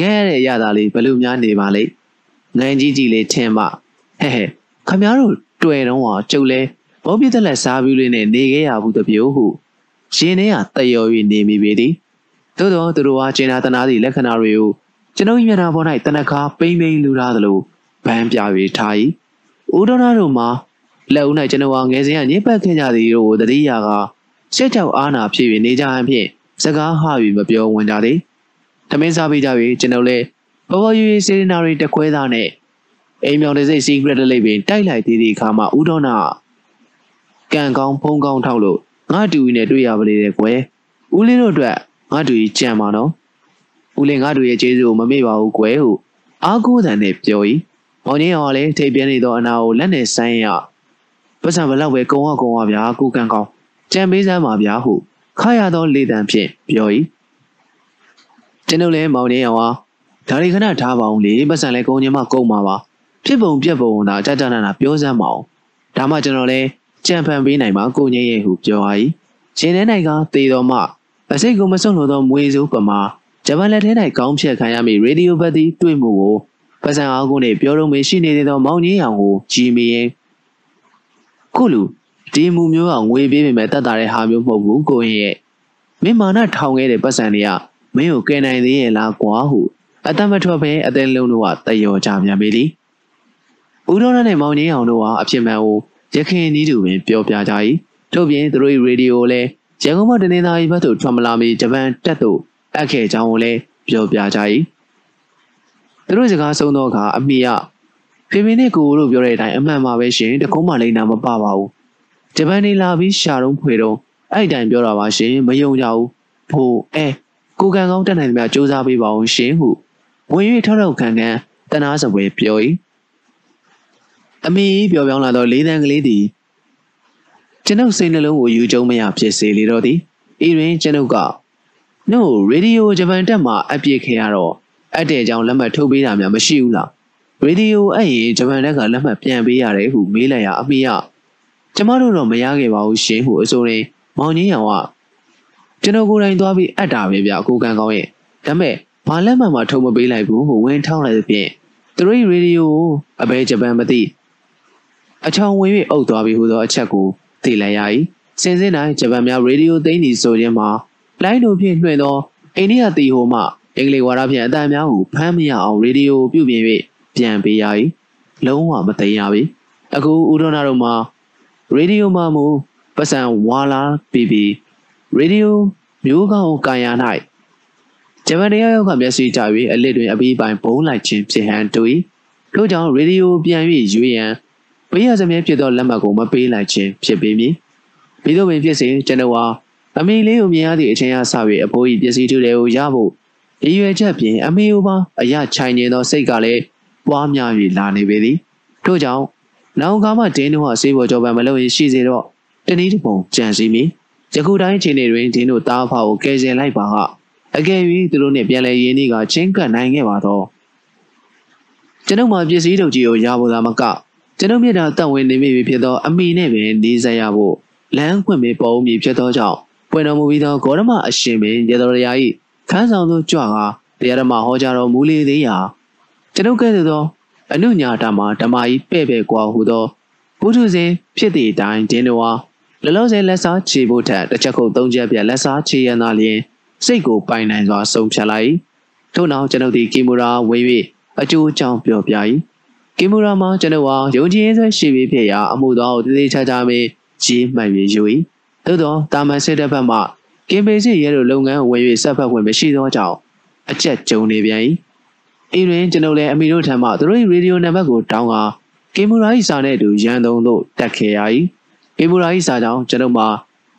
S1: ငဲတဲ့ရတာလေးဘလို့များနေပါလိမ့်နိုင်ကြီးကြီးလေးထင်ပါဟဲ့ဟဲ့ခမများတို့တွေ့တော့ဟာကျုပ်လဲဘောပြစ်သက်လက်စားပြီးလေးနဲ့နေခဲ့ရဘူးတပြို့ဟုရှင်ထဲကတယော၍နေမိပေသည်သို့တော့သူတို့ဟာကျင်နာတနာသည့်လက္ခဏာတွေကိုကျွန်ုပ်မျက်နှာပေါ်၌တနခါပိမ့်ပိမ့်လူထားသလိုဗန်းပြ၍ထား၏ဦးတော်နာတို့မှာလက်ဦး၌ကျွန်ုပ်ဟာငယ်စဉ်ကညစ်ပတ်ခဲ့ကြသည်တို့ကိုတတိယကရှက်ကြောက်အားနာဖြစ်၍နေကြဟန်ဖြင့်စကားဟ၍မပြောဝင်ကြသည်။ ထမင်းစားပြီးကြ၍ကျွန်ုပ်လည်းဘောဘောရွေစေရနာရီတခွဲသားနဲ့အိမ်မြောင်တဲ့စိတ် secret လေးပင်တိုက်လိုက်သေးတဲ့အခါမှာဦးတော်နာကန်ကောင်းဖုံးကောင်းထောက်လို့ငါတူကြီးနဲ့တွေ့ရပါလေတဲ့ကွယ်ဦးလေးတို့အတွက်ငါတူကြီးကြံပါနော်ဦးလေးငါတူရဲ့ကျေးဇူးကိုမမေ့ပါဘူးကွယ်ဟုအားကိုးတန်နဲ့ပြော၏မောင်ကြီးအောင်လည်းထိပ်ပြင်းနေသောအနာကိုလက်နဲ့ဆိုင်ရပတ်စံဘလောက်ပဲကုံအောင်ကုံအောင်ဗျာကိုကန်ကောင်းကြံပေးစမ်းပါဗျာဟုခါရသောလေတံဖြင့်ပြော၏ ကျွန်ုပ်လည်းမောင်ကြီးအောင်ဟာဒါရီခဏထားပါအောင်လေပတ်စံလည်းကုံချင်းမကုံပါပါဖြစ်ပုံပြက်ပုံသာကြကြနာနာပြောစမ်းပါအောင်ဒါမှကျွန်တော်လည်းကြံဖန်ပေးနိုင်မှာကိုငိမ့်ရဲ့ဟုပြော၏ရှင်ထဲ၌ကသေတော်မှအစိတ်ကိုမစွန့်လို့သောမွေစိုးပမာဂျပန်လက်ထဲ၌ကောင်းဖြတ်ခံရမည့်ရေဒီယိုဘတ်သည်တွေ့မှုကိုပစံအားကိုနှင့်ပြောတော့မေရှိနေသောမောင်ကြီးအောင်ကိုကြည်မီရင်ခုလူဒီမူမျိုးကငွေပေးပေမဲ့တတ်တာတဲ့ဟာမျိုးမဟုတ်ဘူးကိုရင်ရဲ့မင်းမာနထောင်ခဲ့တဲ့ပတ်စံတွေက မင်းကိုကယ်နိုင်သေးရဲ့လားကွာဟုအတမထွက်ပဲအသည်လုံးတို့ကတယောကြပြန်ပြီလေဦးတော်နဲ့မောင်ကြီးအောင်တို့ဟာအဖြစ်မှန်ကိုရခင်နီးတူပင်ပြောပြကြ၏ထို့ပြင်သူတို့၏ရေဒီယိုလည်းရန်ကုန်မှတနင်္သာရီဘက်သို့ထွက်မလာမီဂျပန်တပ်သို့အပ်ခဲ့ကြောင်းကိုလည်းပြောပြကြ၏သူတို့စကားဆုံးသောအခါအမိယဖေဖေနဲ့ကိုတို့ပြောတဲ့အတိုင်းအမှန်ပါပဲရှင်တကုံးမလိမ့်နာမပပါဘူးဂျပန်နေလာပြီးရှာတော့ဖွေတော့အဲ့တိုင်ပြောတာပါရှင်မယုံကြဘူးဖို့အဲ ကိုကန်ကောင်းတက်နိုင်သမျှစူးစမ်းပေးပါအောင်ရှင်ဟုဝင်၍ထောက်ထောက်ခံခံတနာစပွဲပြော၏အမေပြောပြောင်းလာတော့လေးတန်းကလေးသည်ကျွန်ုပ်စိတ်နှလုံးကိုယူကျုံမရဖြစ်စေလေတော့သည်ဤတွင်ကျွန်ုပ်ကနို့ရေဒီယိုဂျပန်တက်မှာအပြစ်ခဲ့ရတော့အပ်တဲ့ကြောင့်လက်မှတ်ထုတ်ပေးတာများမရှိဘူးလားရေဒီယိုအဲ့ရင်ဂျပန်တက်ကလက်မှတ်ပြန်ပေးရတယ်ဟုမေးလိုက်ရအမေကကျမတို့တော့မရခဲ့ပါဘူးရှင်ဟုအစိုးရမောင်ကြီးရောင်က ကျွန်တော်ကိုယ်တိုင်သွားပြီးအပ်တာပဲဗျအကိုကန်ကောင်းရဲ့ဒါပေမဲ့ဘာလက်မှတ်မှထုတ်မပေးလိုက်ဘူးဟုဝင်းထောင်းလိုက်တဲ့ဖြင့်သူတို့ရေဒီယိုကိုအဘဲဂျပန်မသိအချောင်ဝင်၍အုပ်သွားပြီဟူသောအချက်ကိုသိလိုက်ရ၏စင်စင်တိုင်းဂျပန်များရေဒီယိုသိမ်းသည်ဆိုခြင်းမှာလိုင်းတို့ဖြင့်နှွှင့်သောအိန္ဒိယတီဟိုမှအင်္ဂလိပ်ဝါဒဖြင့်အတန်များကိုဖမ်းမရအောင်ရေဒီယိုပြုပြင်၍ပြန်ပေးရ၏လုံးဝမသိရပြီအခုဦးဒနာတို့မှာရေဒီယိုမှာမူပတ်စံဝါလာပြီးပြီး ရေဒီယိုမျိုးကောင်းကာယာ၌ဂျပန်တရားရောက်ကမျက်စိကြ၍အလစ်တွင်အပီးပိုင်ဘုံလိုက်ခြင်းဖြစ်ဟန်တူ၏ထို့ကြောင့်ရေဒီယိုပြန်၍ရွေးရန်ပေးရစမြဲဖြစ်သောလက်မှတ်ကိုမပေးလိုက်ခြင်းဖြစ်ပေမည်ပြီးတော့ပင်ဖြစ်စဉ်ကျွန်တော်ဟာအမေလေးကိုမြင်ရသည့်အချိန်အဆ၍အဖိုး၏ပစ္စည်းထုတွေကိုရဖို့ရည်ရွယ်ချက်ဖြင့်အမေကိုပါအရချိုင်နေသောစိတ်ကလည်းပွားများ၍လာနေပေသည်ထို့ကြောင့်နောင်ကားမှဒင်းတို့ဟာဆေးပေါ်ကြောပံမလုပ်ရင်ရှိစေတော့တနည်းတစ်ပုံကြံစည်မည် ယခုတိုင်းချိန်တွင်ဒင်းတို့တားဖောက်ကိုကယ်ဆယ်လိုက်ပါကအကယ်၍သူတို့နှင့်ပြန်လည်ရင်းနှီးကချင်းကပ်နိုင်ခဲ့ပါတော့ကျွန်ုပ်မှာပစ္စည်းတုပ်ကြီးကိုရဖို့သာမကကျွန်ုပ်မြတ်တာတတ်ဝင်နေမိပြီဖြစ်သောအမိနဲ့ပင်နေဆက်ရဖို့လမ်းခွင့်ပေးပေါ်မည်ဖြစ်သောကြောင့်ပွင့်တော်မူပြီးသောဂေါရမအရှင်ပင်ရေတော်ရာ၏ခန်းဆောင်သို့ကြွကာတရားဓမ္မဟောကြားတော်မူလေသေးရာကျွန်ုပ်ကဲ့သို့သောအနုညာတာမှာဓမ္မကြီးပဲ့ပဲ့ကွာဟုသောဘုဒ္ဓဇင်ဖြစ်သည့်အတိုင်းဒင်းတော်ဟာ လလောဆယ်လက်စားခြေဖို့ထက်တစ်ချက်ခုသုံးချက်ပြလက်စားခြေရန်သာလျင်စိတ်ကိုပိုင်နိုင်စွာဆုံးဖြတ်လိုက်ထို့နောက်ကျွန်ုပ်သည်ကီမူရာဝေး၍အကျိုးအကြောင်းပြောပြ၏ကီမူရာမှာကျွန်ုပ်ဟာယုံကြည်ရေးဆွဲရှိပြီးဖြစ်ရာအမှုတော်ကိုတည်တည်ချာချာမင်းကြီးမှန်၍ယူ၏သို့သောတာမန်စစ်တပ်ဘက်မှကင်ပေစီရဲတို့လုပ်ငန်းဝင်၍ဆက်ဖက်ဝင်မရှိသောကြောင့်အကျက်ကြုံနေပြန်၏အိမ်တွင်ကျွန်ုပ်လည်းအမိတို့ထံမှသူတို့၏ရေဒီယိုနံပါတ်ကိုတောင်းကာကင်မူရာ၏စာနဲ့အတူရန်တုံသို့တက်ခဲ့ရ၏ ကင်မူရာ၏စာကြောင့်ကျွန်ုပ်မှာ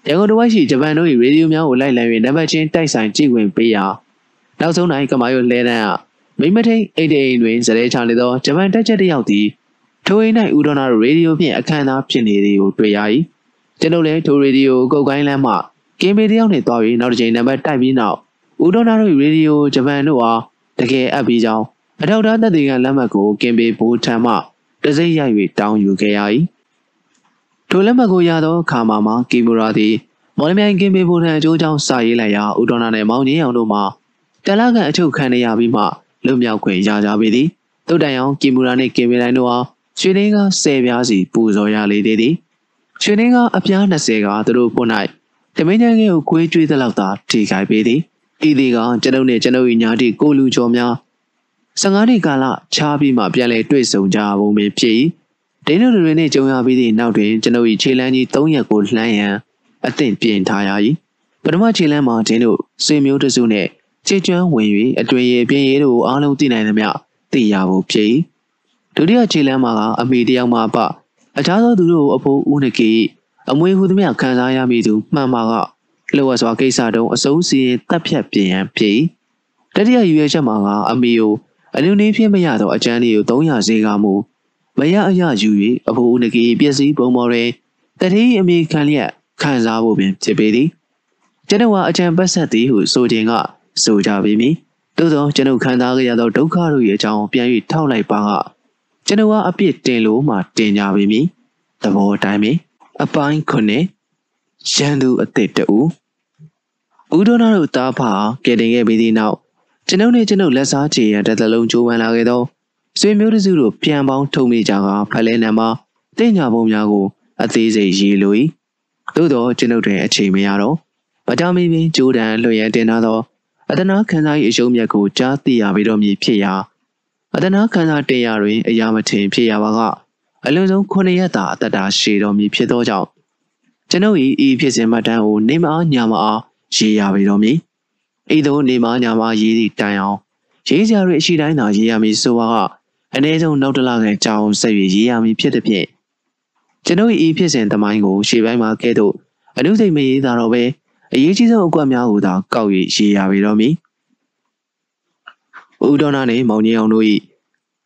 S1: ရန်ကုန်တဝိုက်ရှိဂျပန်တို့၏ရေဒီယိုများကိုလိုက်လံ၍နံပါတ်ချင်းတိုက်ဆိုင်ကြည့်ဝင်ပေးရာနောက်ဆုံး၌ကမာယိုလဲတန်းကမိမထိန်အိတ်တိန်တွင်ဇရဲချနေသောဂျပန်တက်ချက်တစ်ယောက်သည်ထိုအိမ်၌ဦးဒေါနာရေဒီယိုဖြင့်အခမ်းအနားဖြစ်နေသည်ကိုတွေ့ရ၏ကျွန်ုပ်လည်းထိုရေဒီယိုကုတ်ကိုင်းလမ်းမှကင်းပေတယောက်နှင့်တွားပြီးနောက်တစ်ချိန်နံပါတ်တိုက်ပြီးနောက်ဦးဒေါနာတို့ရေဒီယိုဂျပန်တို့အားတကယ်အပ်ပြီးကြောင်းအထောက်ထားသက်သေခံလက်မှတ်ကိုကင်ပေဘိုးထံမှတစိမ့်ရိုက်၍တောင်းယူခဲ့ရ၏ ထိုလက်မှတ်ကိုရသောအခါမှာမှကီမူရာသည်မော်လမြိုင်ကင်ပေဘိုးထံအကျိုးကြောင့်စာရေးလိုက်ရာဦးဒေါနာနှင့်မောင်ကြီးအောင်တို့မှတလကန်အထုတ်ခံရပြီးမှလွတ်မြောက်ခွင့်ရကြပေသည်တုတ်တန်အောင်ကီမူရာနှင့်ကင်ပေလိုင်းတို့အားရွှေလင်းက10ပြားစီပူဇော်ရလေသေးသည်ရွှေလင်းကအပြား20ကသူတို့ဖို့၌တမင်းချန်ငယ်ကိုခွေးကြွေးသလောက်သာထိခိုက်ပေသည်ဤသည်ကကျွန်ုပ်နှင့်ကျွန်ုပ်၏ညာတိကိုလူကျော်များ15နှစ်ကာလခြားပြီးမှပြန်လည်တွေ့ဆုံကြပုံပင်ဖြစ်၏ ဒင်းတို့တွေနဲ့ကြုံရပြီးသည့်နောက်တွင်ကျွန်ုပ်၏ခြေလမ်းကြီး3ရက်ကိုလှမ်းရန်အသင့်ပြင်ထားရ၏ပထမခြေလမ်းမှာဒင်းတို့ဆွေမျိုးတစုနှင့်ခြေကျွမ်းဝင်၍အတွေ့ရပြင်းရည်တို့အားလုံးသိနိုင်သမျှသိရဖို့ဖြစ်၏ဒုတိယခြေလမ်းမှာကအမိတယောက်မှပအခြားသောသူတို့အဖို့ဦးနကီအမွေဟူသည်မြခံစားရမည်သူမှန်ပါကလောဝစွာကိစ္စတုံးအစုံစီရင်တပ်ဖြတ်ပြင်ရန်ဖြစ်တတိယရွေးချက်မှာကအမီကိုအလူနေဖြစ်မရသောအကျန်းလေးကို300ဈေးကမူ မရအရယူ၍အဖိုးဦးနကီပစ္စည်းပုံပေါ်တွင်တတိအမိခံလျက်ခံစားဖို့ပင်ဖြစ်ပေသည်ကျွန်တော်ကအကြံပတ်ဆက်သည်ဟုဆိုခြင်းကဆိုကြပေမည်သို့သောကျွန်ုပ်ခံစားကြရသောဒုက္ခတို့ရဲ့အကြောင်းပြန်၍ထောက်လိုက်ပါကကျွန်တော်ကအပြစ်တင်လို့မှတင်ကြပေမည်သဘောတိုင်းပင်အပိုင်းခုနှစ်ရန်သူအသစ်တူဦးဒိုနာတို့တားဖာကယ်တင်ခဲ့ပြီးသည့်နောက်ကျွန်ုပ်နဲ့ကျွန်ုပ်လက်စားချေရတဲ့တလုံးကြိုးပမ်းလာခဲ့သော ဆွေမျိုးတစုတို့ပြန်ပေါင်းထုံမိကြကဖလဲနံမှာတင်ညာပုံများကို အသေးစိတ်ရေးလို၏သို့သောကျွန်ုပ်တွင်အချိန်မရတော့မကြမီပင်ဂျိုးဒန်လွှင့်ရတင်လာသောအတနာခန်းစား၏အရှုံးမြတ်ကိုကြားသိရပြီးတော့မည်ဖြစ်ရာအတနာခန်းစားတင်ရတွင်အရာမထင်ဖြစ်ရပါကအလွန်ဆုံး9ရက်သာအသက်တာရှည်တော်မည်ဖြစ်သောကြောင့်ကျွန်ုပ်၏ဤဖြစ်စဉ်မှတ်တမ်းကိုနေမအားညာမအားရေးရပြီတော်မည်ဤသို့နေမညာမရေးသည့်တိုင်အောင်ရေးကြရအရှိတိုင်းသာရေးရမည်ဆိုပါက အနည်းဆုံးနောက်တစ်လခန့်ကြာအောင်ဆက်၍ရေးရမည်ဖြစ်သည်ဖြင့်ကျွန်ုပ်ဤဖြစ်စဉ်သမိုင်းကိုရှေ့ပိုင်းမှာကဲ့သို့အနုစိတ်မရေးသာတော့ပဲအရေးကြီးဆုံးအကွက်များကိုသာကောက်၍ရေးရပြီတော်မည်ဦးဒေါနာနှင့်မောင်ကြီးအောင်တို့၏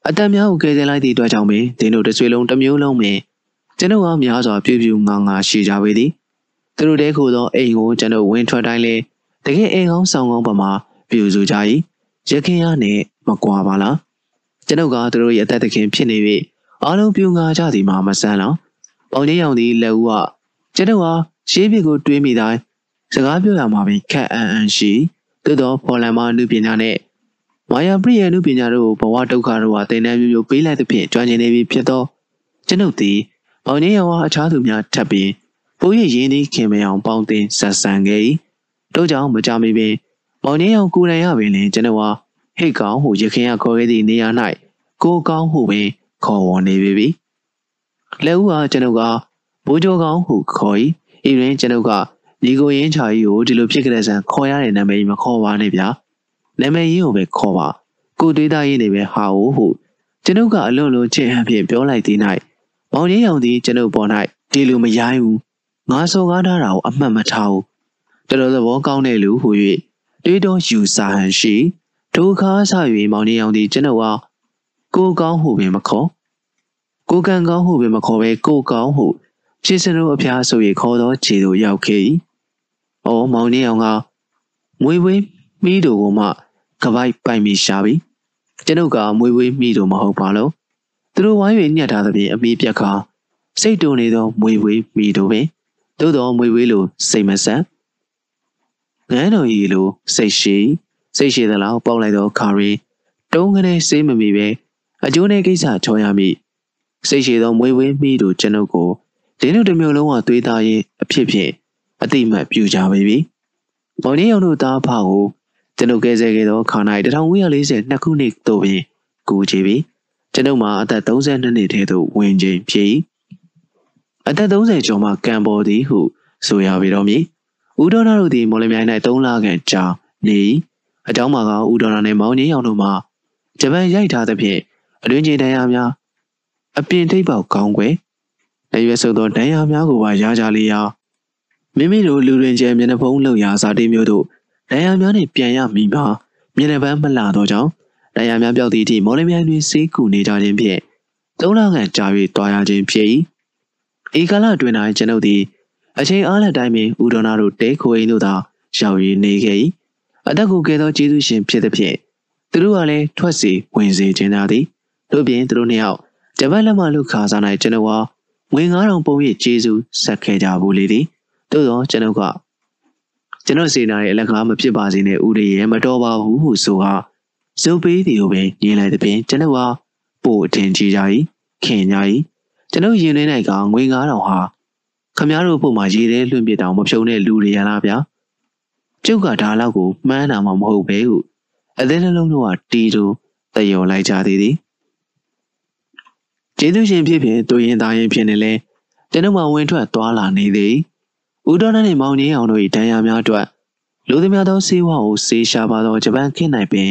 S1: အတန်များကိုကယ်ဆယ်လိုက်သည့်အတွက်ကြောင့်ပင်ဒင်းတို့တစ်ဆွေလုံးတစ်မျိုးလုံးပင်ကျွန်ုပ်အားများစွာပြူပြူငါငါရှိကြပေသည်သူတို့တဲခိုသောအိမ်ကိုကျွန်ုပ်ဝင်ထွက်တိုင်းလဲတကယ်အိမ်ကောင်းဆောင်ကောင်းပမာပြူစုကြ၏ရခင်ရနဲ့မကွာပါလား ကျွန်ုပ်ကသူတို့ရဲ့အသက်သခင်ဖြစ်နေ၍အားလုံးပြူငါကြသည်မှာမဆန်းလားပေါင်ကြီးရောင်သည်လက်ဦးကကျွန်ုပ်ဟာရှေးပြစ်ကိုတွေးမိတိုင်းစကားပြောရမှာပင်ခက်အံ့အံ့ရှိသို့သောဖော်လန်မအမှုပညာနဲ့မာယာပရိယေနုပညာတို့ဘဝဒုက္ခတို့ဟာတင်တဲ့မျိုးမျိုးပေးလိုက်သဖြင့်ကြွနေနေပြီဖြစ်သောကျွန်ုပ်သည်မောင်ကြီးရောအခြားသူများထပ်ပြီးပို၍ရင်းနှီးခင်မအောင်ပေါင်းတင်ဆက်ဆံခဲ့၏တို့ကြောင့်မကြမီပင်မောင်ကြီးရောကိုယ်တိုင်ရပင်လင်ကျွန်ုပ်ဟာ ဟိတ်ကောင်ဟုရခင်ရခေါ်ခဲ့သည့်နေရာ၌ကိုကောင်းဟုပင်ခေါ်ဝေါ်နေပြီလက်ဦးအားကျွန်ုပ်ကဘိုးကျော်ကောင်ဟုခေါ်၏ဤတွင်ကျွန်ုပ်ကညီကိုရင်းချာကြီးကိုဒီလိုဖြစ်ကြတဲ့ဆန်ခေါ်ရတဲ့နာမည်မခေါ်ပါနဲ့ဗျာနာမည်ရင်းကိုပဲခေါ်ပါကိုတွေးသားရင်းနေပဲဟာဟုဟုကျွန်ုပ်ကအလွန်လိုချစ်ဟန်ဖြင့်ပြောလိုက်သည်၌မောင်ကြီးရောင်သည်ကျွန်ုပ်ပေါ်၌ဒီလိုမရိုင်းဘူးငါစော်ကားထားတာကိုအမှတ်မထားဘူးတော်တော်သဘောကောင်းတဲ့လူဟု၍တွေးတော်ယူစာဟန်ရှိ ဒုက္ခဆ၍မောင်ကြီးရောင်သည်ကျွန်ုပ်အားကိုကောင်းဟုပင်မခေါ်ကိုကန်ကောင်းဟုပင်မခေါ်ပဲကိုကောင်းဟုဖြစ်စနိုးအဖျားဆို၍ခေါ်သောခြေသို့ရောက်ခဲ့၏။အော်မောင်နေအောင်ကမွေဝေးမိတို့ကမှကပိုက်ပိုင်မိရှာပြီ။ကျွန်ုပ်ကမွေဝေးမိတို့မဟုတ်ပါလို့။သူတို့ဝိုင်း၍ညှက်ထားသဖြင့်အမိပြက်ခါစိတ်တုန်နေသောမွေဝေးမိတို့ပင်သို့တော်မွေဝေးလိုစိတ်မဆက်ငန်းတော်ကြီးလိုစိတ်ရှိ စိတ်ရှိသလောက်ပေါက်လိုက်သောခါရီတုံးကနေစေးမမီပဲအကျိုးနဲ့ကိစ္စချော်ရမည်စိတ်ရှိသောမွေဝေးမိတို့ကျွန်ုပ်ကိုဒင်းတို့တစ်မျိုးလုံးကသွေးသားရင်အဖြစ်ဖြင့်အတိမတ်ပြူကြပေပြီ။မောင်နေအောင်တို့သားဖကိုကျွန်ုပ်ကဲဆဲခဲ့သောခါ၌1940နှစ်ခုနှစ်သို့ပင်ကူကြည့်ပြီ။ကျွန်ုပ်မှာအသက်32နှစ်ထဲသို့ဝင်ချိန်ဖြစ်။အသက်30ကျော်မှကံပေါ်သည်ဟုဆိုရပေတော့မည်။ဦးဒေါနာတို့သည်မော်လမြိုင်၌3လခန့်ကြာနေ အကြောင်းမှာကဦးဒေါနာနှင့်မောင်ကြီးအောင်တို့မှာဂျပန်ရိုက်ထားသဖြင့်အတွင်းကျင်တရားများအပြင်ထိပ်ပေါက်ကောင်းွယ်လက်ရွယ်ဆုပ်သောဒဏ်ရာများကိုပါရကြလေရာမိမိတို့လူရင်ကျဲမျက်နှာဖုံးလောက်ရာဇာတိမျိုးတို့ဒဏ်ရာများနှင့်ပြန်ရမိမှာမျက်နှာပန်းမလာတော့ကြောင်းဒဏ်ရာများပြောက်သည့်အထိမော်လမြိုင်တွင်စေးကူနေကြခြင်းဖြင့်သုံးလခန့်ကြာ၍တွားရခြင်းဖြစ်၏ဤကာလအတွင်း၌ကျွန်ုပ်သည်အချိန်အားလက်တိုင်းပင်ဦးဒေါနာတို့တဲခိုအိမ်တို့သာရောက်ရည်နေခဲ့၏ အသက်ကိုကယ်သောကျေးဇူးရှင်ဖြစ်သည်ဖြင့်သူတို့ကလည်းထွက်စီဝင်စေခြင်းသာသည်တို့ပြင်သူတို့နှစ်ယောက်ဂျပန်လက်မှလူခါစား၌ကျွန်ုပ်ဟာငွေ9000ပုံ၍ကျေးဇူးဆက်ခဲ့ကြဘူးလေသည်သို့တော့ကျွန်ုပ်ကကျွန်တော်စေနာရဲ့အလကားမဖြစ်ပါစေနဲ့ဦးရေရဲ့မတော်ပါဘူးဟုဆိုကဇုပ်ပေးသည်ကိုပဲညင်လိုက်တဲ့ပြင်ကျွန်ုပ်ဟာပို့အထင်ကြီးကြ၏ခင်ကြ၏ကျွန်ုပ်ရင်ထဲ၌ကငွေ9000ဟာခမားတို့ဖို့မှာရေထဲလွှင့်ပစ်တောင်မဖြုံတဲ့လူတွေရလားဗျာ ကျုပ်ကဒါလောက်ကိုမှန်းတာမှမဟုတ်ပဲဟုအသေးနှလုံးတို့ကတီတူတယော်လိုက်ကြသေးသည်ကျေးဇူးရှင်ဖြစ်ဖြစ်သူရင်သားရင်ဖြစ်နေလဲကျွန်ုပ်မှဝင်ထွက်သွားလာနေသည်ဦးတော်နဲ့မောင်ကြီးအောင်တို့၏တန်ရာများအတွက်လူသမားသောစေဝါကိုစေရှာပါသောဂျပန်ခေတ်၌ပင်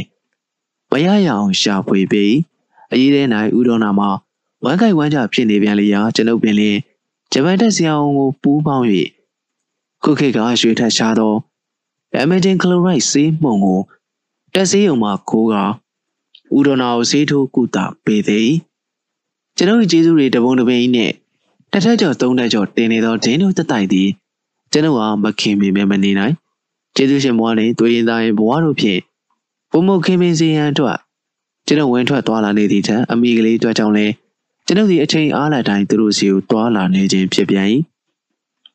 S1: မရရအောင်ရှာဖွေပြီးအရေးတဲ့၌ဥဒေါနာမှာဝမ်းကိုက်ဝမ်းကြဖြစ်နေပြန်လျာကျွန်ုပ်ပင်လျင်ဂျပန်တက်ဆရာအောင်ကိုပူးပေါင်း၍ခုခေတ်ကရွှေထက်ရှားသော American Chloride ဆေးမှုန်ကိုတက်ဆေးုံမှာခိုးကဥဒေါနာကိုဆေးထိုးကုသပေးသည်ကျွန်ုပ်ကျေးဇူးတွေတပုံတပိန်နဲ့တစ်ထက်ကျော်သုံးထက်ကျော်တင်နေသောဒင်းတို့တတိုက်သည်ကျွန်ုပ်ဟာမခင်မီမဲမနေနိုင်ကျေးဇူးရှင်ဘွားနဲ့တွေ့ရင်သားရင်ဘွားတို့ဖြင့်ဘုံမခင်မင်းစီရန်အတွက်ကျွန်တော်ဝင်ထွက်သွားလာနေသည့်ထက်အမိကလေးအတွက်ကြောင့်လဲကျွန်ုပ်ဒီအချိန်အားလာတိုင်းသူတို့စီကိုသွားလာနေခြင်းဖြစ်ပြန်၏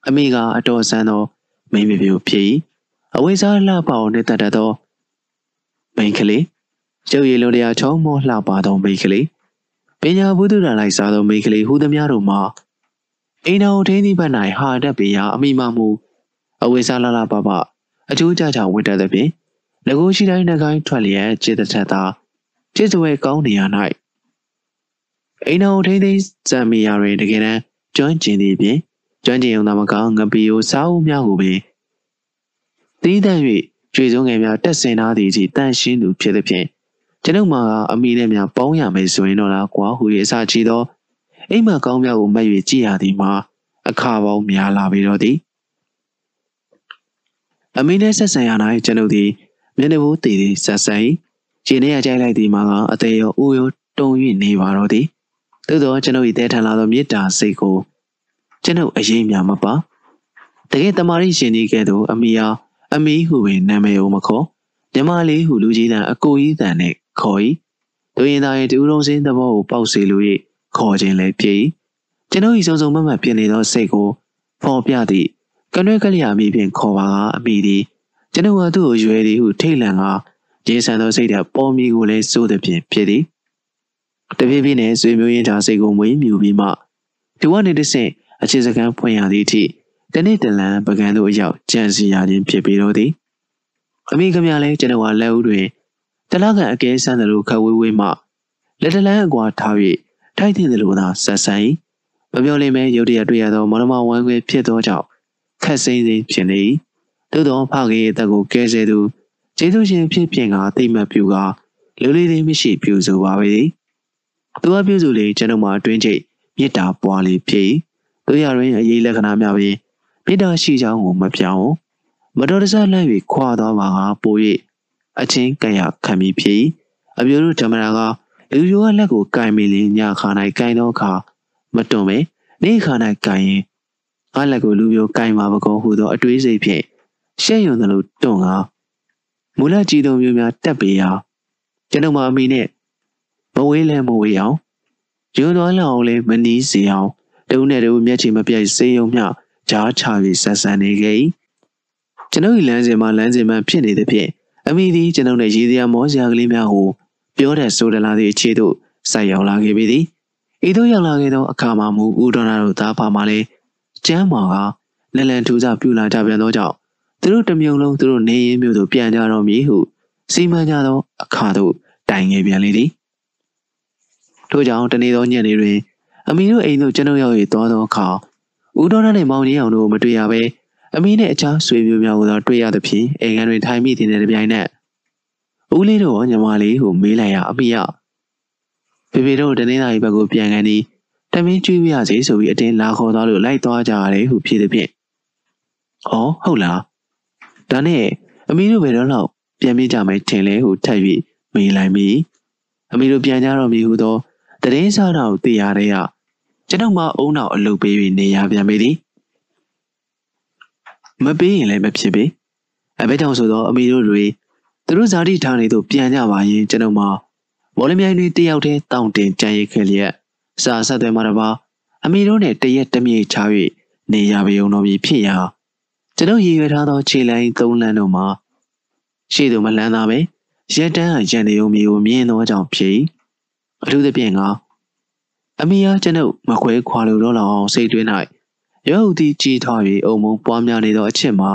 S1: အမိကအတော်ဆန်းသောမိန်းမပြိုဖြစ်၏ အဝိစားလှပအောင်နဲ့တတ်တတ်သောမိန်းကလေးရုပ်ရည်လုံးတရားချောင်းမောလှပသောမိန်းကလေးပညာဘုဒ္ဓရလိုက်စားသောမိန်းကလေးဟူသည်များတို့မှာအိမ်တော်ထင်းသည့်ဘက်၌ဟာတက်ပေရာအမိမမှုအဝိစားလှလှပပအကျိုးကြကြဝတ်တတ်သည်ဖြင့်ငကိုရှိတိုင်းနှကိုင်းထွက်လျက်จิตသက်သာပြည့်စုံကောင်းနေရ၌အိမ်တော်ထင်းသည့်ဇံမီယာတွင်တကယ်တမ်းကျွမ်းကျင်သည့်ဖြင့်ကျွမ်းကျင်ုံသာမကငပီကိုစားဦးများကိုပင် တီးတန့်၍ကျွေစုံငယ်များတက်ဆင်ထားသည့်အထိတန့်ရှင်းသူဖြစ်သည်ဖြင့်ကျွန်ုပ်မှာကအမိနဲ့များပေါင်းရမယ်ဆိုရင်တော့လားကွာဟူ၍အစာချီသောအိမ်မကောင်းများကိုမှတ်၍ကြည်ရသည်မှာအခါပေါင်းများလာပြီတော့သည်အမိနဲ့ဆက်ဆံရ၌ကျွန်ုပ်သည်မျက်နှာဘူးတည်သည်ဆက်ဆံ၏ခြေနဲ့ရကြိုက်လိုက်သည်မှာကအသေးရောအိုးရောတုံ၍နေပါတော့သည်သို့သောကျွန်ုပ်၏တဲထန်လာသောမေတ္တာစိတ်ကိုကျွန်ုပ်အရေးများမပါတကယ်တမာရီရှင်ကြီးကဲ့သို့အမိအား အမီဟုပင်နာမည်ကိုမခေါ်မြမလေးဟုလူကြီးတန်အကိုကြီးတန်နဲ့ခေါ်၏တို့ရင်သာရင်တူလုံးစင်းသဘောကိုပေါက်စေလို၍ခေါ်ခြင်းလည်းဖြစ်၏ကျွန်ုပ်၏စုံစုံမမတ်ဖြစ်နေသောစိတ်ကိုဖော်ပြသည့်ကနွဲကလျာမိဖြင့်ခေါ်ပါကအမိသည်ကျွန်ုပ်ကသူ့ကိုရွယ်သည်ဟုထိတ်လန့်ကရေဆန်သောစိတ်ဓာတ်ပေါ်မီကိုလည်းစိုးသည်ဖြင့်ဖြစ်သည်တဖြည်းဖြည်းနဲ့ဆွေမျိုးရင်းသားစိတ်ကိုမွေးမြူပြီးမှဒီကနေတစ်ဆင့်အခြေစကန်ဖွင့်ရသည့်အထိ တနေ့တလန်ပကံတို့အရောက်ကြံစီရခြင်းဖြစ်ပြီးတော့သည်အမိခမလည်းကျွန်တော်ကလက်ဦးတွင်တလားကန်အကဲဆန်းတယ်လို့ခဝေးဝေးမှလက်တလန်းအကွာထား၍ထိုက်တဲ့တယ်လို့သာဆက်ဆံ၏မပြောလိမ့်မယ်ရုတ်တရက်တွေ့ရသောမော်လမဝမ်းခွေဖြစ်သောကြောင့်ခက်စိမ့်စိမ့်ဖြစ်နေ၏သို့သောဖခင်ရဲ့တက်ကိုကဲဆဲသူကျေးဇူးရှင်ဖြစ်ပြင်ကတိတ်မှတ်ပြူကလူလေးလေးမရှိပြူဆိုပါပဲသူကပြုစုလေကျွန်တော်မှအတွင်းချိတ်မေတ္တာပွားလေးဖြစ်တို့ရရင်အရေးလက္ခဏာများပြီး မေတ္တာရှိကြောင်းကိုမပြောင်းမတော်တဆလှမ်း၍ခွာသွားပါကပို၍အချင်းကရခံပြီးဖြစ်အမျိုးတို့ဓမ္မရာကလူရိုးကလက်ကိုကင်မိလင်းညခါ၌ကင်သောအခါမတွန်ပဲနေခါ၌ကင်ရင်ငါလက်ကိုလူမျိုးကင်မှာမကောဟုသောအတွေးစိတ်ဖြင့်ရှက်ယုံသလိုတွန်ကမူလကြည်တုံမျိုးများတက်ပေရာကျွန်ုပ်မအမိနဲ့မဝေးလဲမဝေးအောင်ယွန်းသွားလောက်အောင်လဲမနီးစေအောင်တုံးနဲ့တူမျက်ခြေမပြတ်စေယုံမျှ ကြားချပြီးဆက်ဆံနေခဲ့၏ကျွန်ုပ်၏လမ်းစဉ်မှာလမ်းစဉ်မှဖြစ်နေသဖြင့်အမိသည်ကျွန်ုပ်နဲ့ရည်စရာမောစရာကလေးများကိုပြောတဲ့ဆိုဒလာသည့်အခြေသို့ဆိုက်ရောက်လာခဲ့ပြီသည်ဤသို့ရောက်လာခဲ့သောအခါမှာမူဦးတော်နာတို့သားဖာမှလည်းကျမ်းမာကလန်လန်ထူကြပြူလာကြပြန်သောကြောင့်သူတို့တမြုံလုံးသူတို့နေရင်မျိုးသို့ပြန်ကြတော်မည်ဟုစီမံကြသောအခါသို့တိုင်ငယ်ပြန်လေသည်ထို့ကြောင့်တနေ့သောညနေတွင်အမီတို့အိမ်သို့ကျွန်ုပ်ရောက်၍သွားသောအခါ ဦးတော်နှင့်မောင်ကြီးအောင်တို့မတွေ့ရဘဲအမီနှင့်အခြားဆွေမျိုးများကိုသာတွေ့ရသဖြင့်အိမ်ကန်တွင်ထိုင်မိတဲ့တပြိုင်နက်ဦးလေးတို့ညီမလေးကိုမေးလိုက်ရအမိရဖေဖေတို့တနင်္လာရီဘက်ကိုပြန်ကန်သည်တမင်းကျွေးပြရစီဆိုပြီးအတင်းလာခေါ်သွားလို့လိုက်သွားကြရတယ်ဟုဖြစ်သည်ဖြင့်။အော်ဟုတ်လား။ဒါနဲ့အမီတို့ဘယ်တော့လောက်ပြန်ပြေးကြမယ်ထင်လဲဟုထပ်၍မေးလိုက်မိ။အမီတို့ပြန်ကြတော့မည်ဟုသောတရင်စားတော်သိရတဲ့ ကကျွန်ုပ်မှအုံနောက်အလုပ်ပေး၍နေရပြန်ပြီသည်မပေးရင်လည်းမဖြစ်ပေအဘဲကြောင့်ဆိုတော့အမီတို့တွေသူတို့ဇာတိဌာနေသို့ပြန်ကြပါရင်ကျွန်ုပ်မှမော်လမြိုင်တွေတယောက်တည်းတောင့်တင်ကြံရိတ်ခဲ့လျက်စာဆက်သွဲမှာတပါအမီတို့နဲ့တရက်တမြေချ၍နေရပေုံတော်ပြီဖြစ်ရာကျွန်ုပ်ရည်ရွယ်ထားသောခြေလိုင်းသုံးလမ်းတို့မှာရှေ့သို့မလန်းသာပဲရက်တန်းရန်နေုံမျိုးကိုမြင်သောကြောင့်ဖြစ်အထူးသဖြင့်က အမေအားကျွန်ုပ်မခွဲခွာလို့တော့လောက်အောင်စိတ်တွင်း၌ရုပ်သည်ကြီးထွား၍အုံမုံပွားများနေသောအချက်မှာ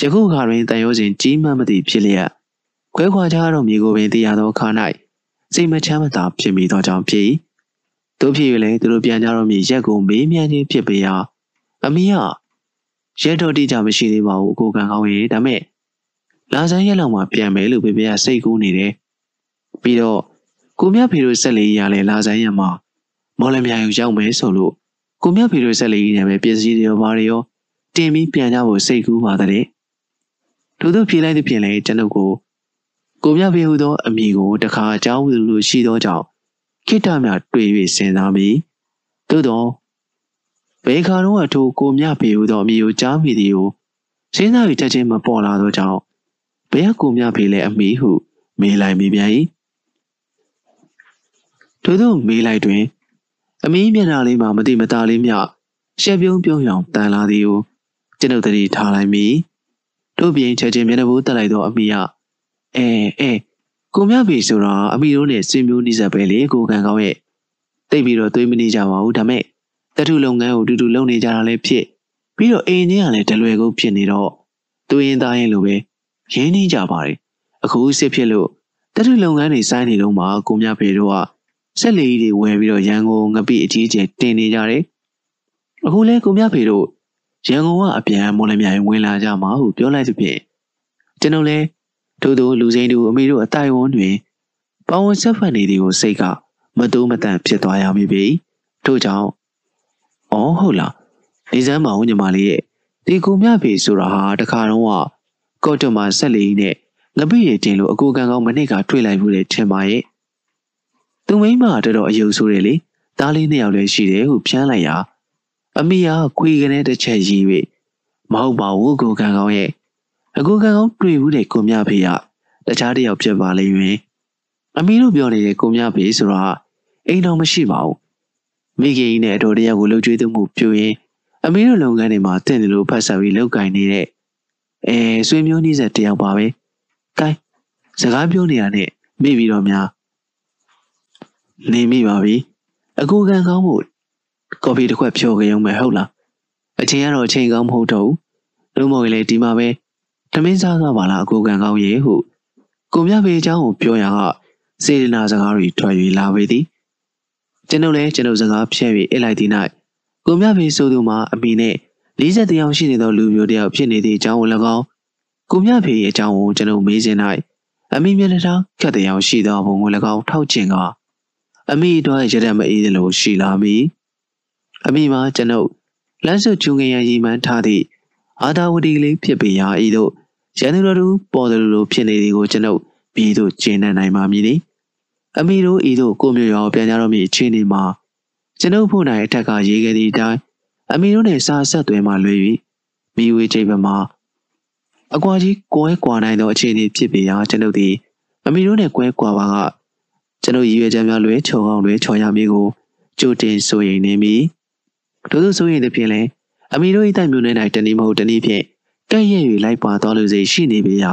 S1: ယခုခါတွင်တန်ရိုးစဉ်ကြီးမှတ်မသည်ဖြစ်လျက်ခွဲခွာကြတော့မြေကိုပင်တရားသောခါ၌စိတ်မချမ်းမသာဖြစ်မိသောကြောင့်ဖြစ်တို့ဖြစ်၍လည်းသူတို့ပြန်ကြတော့မြေရက်ကိုမေးမြန်းခြင်းဖြစ်ပေရာအမေကရက်တော်တိကြမရှိသေးပါဘူးအကိုကံကောင်းရေဒါမဲ့လာဆန်းရက်လောက်မှပြန်မယ်လို့ဖေဖေကစိတ်ကူးနေတယ်ပြီးတော့ကိုမြဖေတို့ဆက်လေးရလဲလာဆန်းရက်မှာ မော်လမြိုင်ကိုရောက်မယ်ဆိုလို့ကိုမြဖေတို့ဆက်လေးနဲ့ပဲပစ္စည်းတွေရောဘာတွေရောတင်ပြီးပြန်ကြဖို့စိတ်ကူးပါတဲ့ထို့သောဖြေလိုက်သဖြင့်လည်းကျွန်ုပ်ကိုကိုမြဖေဟူသောအမိကိုတခါအကြောင်းလူလူရှိသောကြောင့်ခိတ္တမြတွေ့၍စဉ်းစားပြီးသို့တော့ဘေခါတော့အထိုကိုမြဖေဟူသောအမိကိုကြားမိသည်ကိုစဉ်းစားပြီးချက်ချင်းမပေါ်လာသောကြောင့်ဘယ်ကိုမြဖေလဲအမိဟု မေးလိုက်မိပြန်၏ထို့သောမေးလိုက်တွင် အမီးမျက်နှာလေးမှာမတိမတာလေးမြရှက်ပြုံးပြုံးရောင်တန်လာသည်ကိုကျွန်ုပ်တတိထားလိုက်မိတို့ပြင်ချက်ချင်းမျက်နှာဘူးတက်လိုက်သောအမီးကအဲအဲကိုမြဖေဆိုတာအမီတို့နဲ့ဆွေမျိုးနှိစက်ပဲလေကိုကန်ကောင်းရဲ့တိတ်ပြီးတော့သွေးမနေကြပါဘူးဒါမဲ့တထုလုပ်ငန်းကိုတူတူလုပ်နေကြတာလည်းဖြစ်ပြီးတော့အိမ်ချင်းကလည်းတလွယ်ကုန်ဖြစ်နေတော့သူရင်သားရင်လိုပဲရင်းနှီးကြပါတယ်အခုစစ်ဖြစ်လို့တထုလုပ်ငန်းတွေစိုင်းနေတော့မှကိုမြဖေတို့က ဆက်လေကြီးတွေဝယ်ပြီးတော့ရန်ကုန်ငပိအကြီးကျယ်တင်နေကြတယ်အခုလဲကိုမြဖေတို့ရန်ကုန်ကအပြန်မော်လမြိုင်ဝင်လာကြမှာဟုပြောလိုက်သဖြင့်ကျွန်တော်လဲထို့သောလူစိမ်းတို့အမေတို့အတိုင်ဝန်းတွင်ပဝန်ဆက်ဖက်နေသည်ကိုစိတ်ကမတိုးမတန့်ဖြစ်သွားရမိပြီထို့ကြောင့်အော်ဟုတ်လားနေစမ်းမအောင်ညီမလေးရဲ့ဒီကိုမြဖေဆိုတာဟာတခါတော့ကော့တမဆက်လေးနဲ့ငပိရတင်လို့အကူကန်ကောင်းမနစ်ကတွေ့လိုက်ဘူးလေထင်ပါရဲ့ သူမိမတော်တော်အယုံဆိုးတယ်လေသားလေးနှစ်ယောက်လည်းရှိတယ်ဟုဖြန်းလိုက်ရာအမိကခွေကနေတစ်ချက်ရီး၍မဟုတ်ပါဘူးကိုကန်ကောင်းရဲ့အကူကန်ကောင်းတွေ့ဘူးတဲ့ကိုမြဖေကတခြားတယောက်ဖြစ်ပါလိမ့်မယ်အမိတို့ပြောနေတဲ့ကိုမြဖေဆိုတာအိမ်တော်မရှိပါဘူးမိခင်ကြီးနဲ့အတော်တယောက်ကိုလှုပ်ကြွေးသူမှုပြုရင်အမေတို့လုပ်ငန်းတွေမှာတင့်တယ်လို့ဖတ်ဆက်ပြီးလောက်ကင်နေတဲ့အဲဆွေမျိုးနှီးဆက်တယောက်ပါပဲ။ကိုင်းစကားပြောနေရတဲ့မိပြီးတော့များ နေမိပါပြီ။အကူခံကောင်းမှုကော်ဖီတစ်ခွက်ဖြောကြရုံပဲဟုတ်လား။အချိန်ကတော့အချိန်ကောင်းမဟုတ်တော့ဘူး။လို့မဟုတ်လေဒီမှာပဲတမင်းစားသွားပါလားအကူခံကောင်းရေဟုကိုမြဖေအကြောင်းကိုပြောရကစေတနာစကားတွေထွက်၍လာပေသည်။ကျွန်ုပ်လည်းကျွန်ုပ်စကားဖြည့်၍အိတ်လိုက်သည့်၌ကိုမြဖေဆိုသူမှာအမိနဲ့40တယောက်ရှိနေသောလူမျိုးတယောက်ဖြစ်နေသည့်အကြောင်းကို၎င်းကိုမြဖေရဲ့အကြောင်းကိုကျွန်ုပ်မေးစဉ်၌အမိမျက်နှာခက်တယောက်ရှိသောဘုံကို၎င်းထောက်ကျင်က အမိတို့ရတဲ့မအေးသလိုရှိလာမိအမိမှာကျွန်ုပ်လက်စွပ်ကျုံငယ်ရည်မှန်းထားသည့်အာသာဝတီလေးဖြစ်ပေရာဤသို့ရန်သူတော်သူပေါ်တယ်လို့ဖြစ်နေသည်ကိုကျွန်ုပ်ပြည်သို့ကျင်းနိုင်ပါမည်။အမိတို့ဤသို့ကိုမျိုးရောပြန်ကြတော့မည်အခြေအနေမှာကျွန်ုပ်ဖို့နိုင်အထက်ကရေးခဲ့သည့်အတိုင်းအမီတို့နဲ့စာဆက်သွဲမှလွှဲ၍မိဝေချိန်မှာအကွာကြီးကွဲကွာနိုင်သောအခြေအနေဖြစ်ပေရာကျွန်ုပ်သည်အမီတို့နဲ့ကွဲကွာပါက ကျွန်ုပ်ရည်ရွယ်ချက်များလွဲချုံအောင်လွဲချော်ရမည်ကိုကြိုတင်ဆိုရင်နေမည်ထို့သောဆိုရင်သည်ဖြင့်လည်းအမီတို့၏တိုက်မျိုးနဲ့၌တနည်းမဟုတ်တနည်းဖြင့်ကဲ့ရဲ့၍လိုက်ပါတော်လူစိရှိနေပေရာ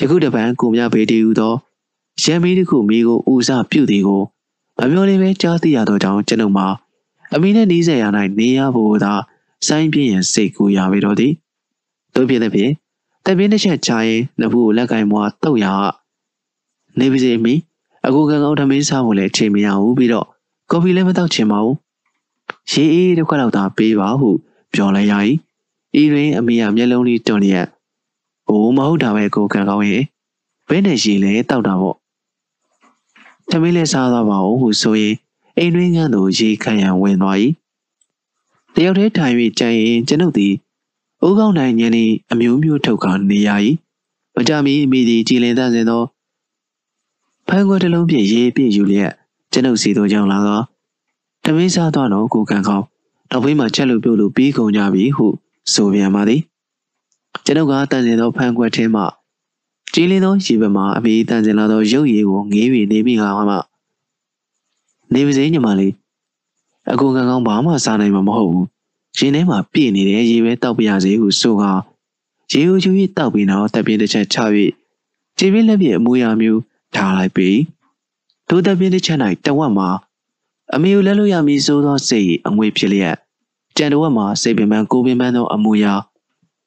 S1: ယခုတပံကိုမြပေတီဟူသောရံမီးတစ်ခုမိကိုဦးစားပြုသည်ကိုမပြောလေးပဲကြားသိရသောကြောင့်ကျွန်ုပ်မှာအမိနဲ့နီးစက်ရ၌နေရဖို့သာစိုင်းပြင်းရန်စိတ်ကူရပေတော့သည်တို့ဖြစ်တဲ့ဖြင့်တပင်းတစ်ချက်ချရင်နဘူးကိုလက်ကင်မွားတုတ်ရနေပါစေမိ အခုကကောင်းထမင်းစားဖို့လည်းချိန်မရဘူးပြီးတော့ကော်ဖီလည်းမတောက်ချင်ပါဘူးရေအေးတစ်ခွက်လောက်သာပေးပါဟုပြောလိုက်ရ၏ဤတွင်အမေကမျက်လုံးလေးတွန်လျက်ဟိုမဟုတ်တာပဲကိုခံကောင်းရဲ့ဘယ်နဲ့ရေလဲတောက်တာပေါ့။သမီးလေးစားသွားပါဦးဟုဆိုရင်အိမ်တွင်းကန်းသို့ရေခံရန်ဝင်သွား၏။တယောက်တည်းထိုင်၍ကြံရင်ကျွန်ုပ်သည်အိုးကောင်းနိုင်ညနေအမျိုးမျိုးထုတ်ကနေရ၏။မကြမီမိသည်ကြည်လင်သန့်စင်သော ဖန်ခွက်တစ်လုံးဖြင့်ရေပြည့်ယူလျက်ကျွန်ုပ်စီသို့ရောက်လာကသမင်းစားသွားတော့ကိုကန်ကောင်းနောက်ဘေးမှာချက်လို့ပြုတ်လို့ပြီးကုန်ကြပြီဟုဆိုပြန်ပါသည်ကျွန်ုပ်ကတန်စင်သောဖန်ခွက်ထဲမှကြည်လင်းသောရေပမှာအမေတန်စင်လာသောရုပ်ရည်ကိုငေးပြီးနေမိကမှနေပါစေညီမလေးအကူကံကောင်းဘာမှစားနိုင်မှာမဟုတ်ဘူးရင်ထဲမှာပြည့်နေတဲ့ရေပဲတောက်ပြရစေဟုဆိုကရေကိုချူ၍တောက်ပြီးတော့တပ်ပြင်းတစ်ချက်ချ၍ခြေပြင်းလက်ပြအမူအရာမျိုး ထားလိုက်ပြီးဒုတပ်ပြင်းတစ်ချက်၌တဝက်မှာအမေကိုလဲလို့ရမည်ဆိုသောစိတ်အငွေဖြစ်လျက်ကြံတဝက်မှာစိတ်ပင်ပန်းကိုပင်ပန်းသောအမူအရာ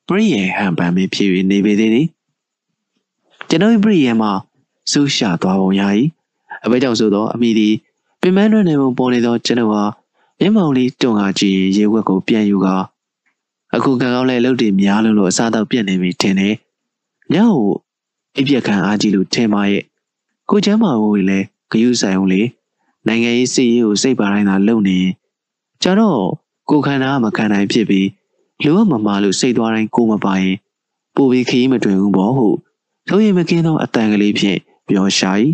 S1: ပရိယေဟန်ပန်ဖြစ်၍နေပေသေးသည်ကျွန်တော်ပြည်ရဲမှာစူးရှာသွားပုံရ၏အဘဲကြောင့်ဆိုတော့အမိသည်ပင်မန်းတွင်နေပုံပေါ်နေသောကျွန်တော်ဟာမျက်မှောင်လေးတွန်ကားကြည့်ရေဝက်ကိုပြန်ယူကာအခုကံကောင်းလဲလှုပ်တည်များလို့လို့အစားတော့ပြက်နေပြီထင်တယ်ညကိုအိပ်ပြက်ခံအားကြီးလို့ထင်ပါရဲ့ ကိုချမ်းမာဖို့လည်းဂယုဆိုင်အောင်လေနိုင်ငံရေးစစ်ရေးကိုစိတ်ပါတိုင်းသာလုပ်နေကျွန်တော်ကိုခန္ဓာမခံနိုင်ဖြစ်ပြီးလူမမလို့စိတ်သွားတိုင်းကိုမပါရင်ပိုပြီးခရီးမတွင်ဘူးပေါ့ဟုသုံးရင်မကင်းသောအတန်ကလေးဖြင့်ပြောရှာ၏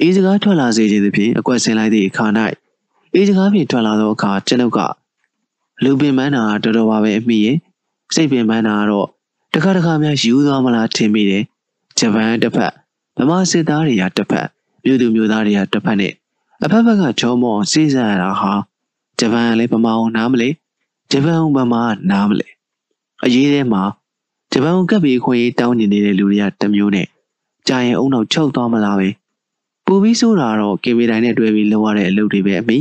S1: အေးစကားထွက်လာစေခြင်းဖြင့်အကွက်ဆင်းလိုက်သည့်အခါ၌အေးစကားဖြင့်ထွက်လာသောအခါကျွန်ုပ်ကလူပင်မန်းတာတော်တော်ပါပဲအမိရဲ့စိတ်ပင်ပန်းတာကတော့တခါတခါများယူသွားမလားထင်မိတယ်ဂျပန်တစ်ဖက် ဗမာစစ်သားတွေကတစ်ဖက်မြို့သူမြို့သားတွေကတစ်ဖက်နဲ့အဖက်ဖက်ကချောမောစိစံရတာဟာဂျပန်လည်းဗမာအောင်နားမလဲဂျပန်ဗမာနားမလဲအရေးထဲမှာဂျပန်ကပ်ပြီးခွင့်တောင်းနေနေတဲ့လူတွေကတမျိုးနဲ့ကြာရင်အုံနောက်ချုပ်သွားမလားပဲပူပြီးဆိုတာတော့ကေဗီတိုင်းနဲ့တွဲပြီးလုပ်ရတဲ့အလုပ်တွေပဲအမိ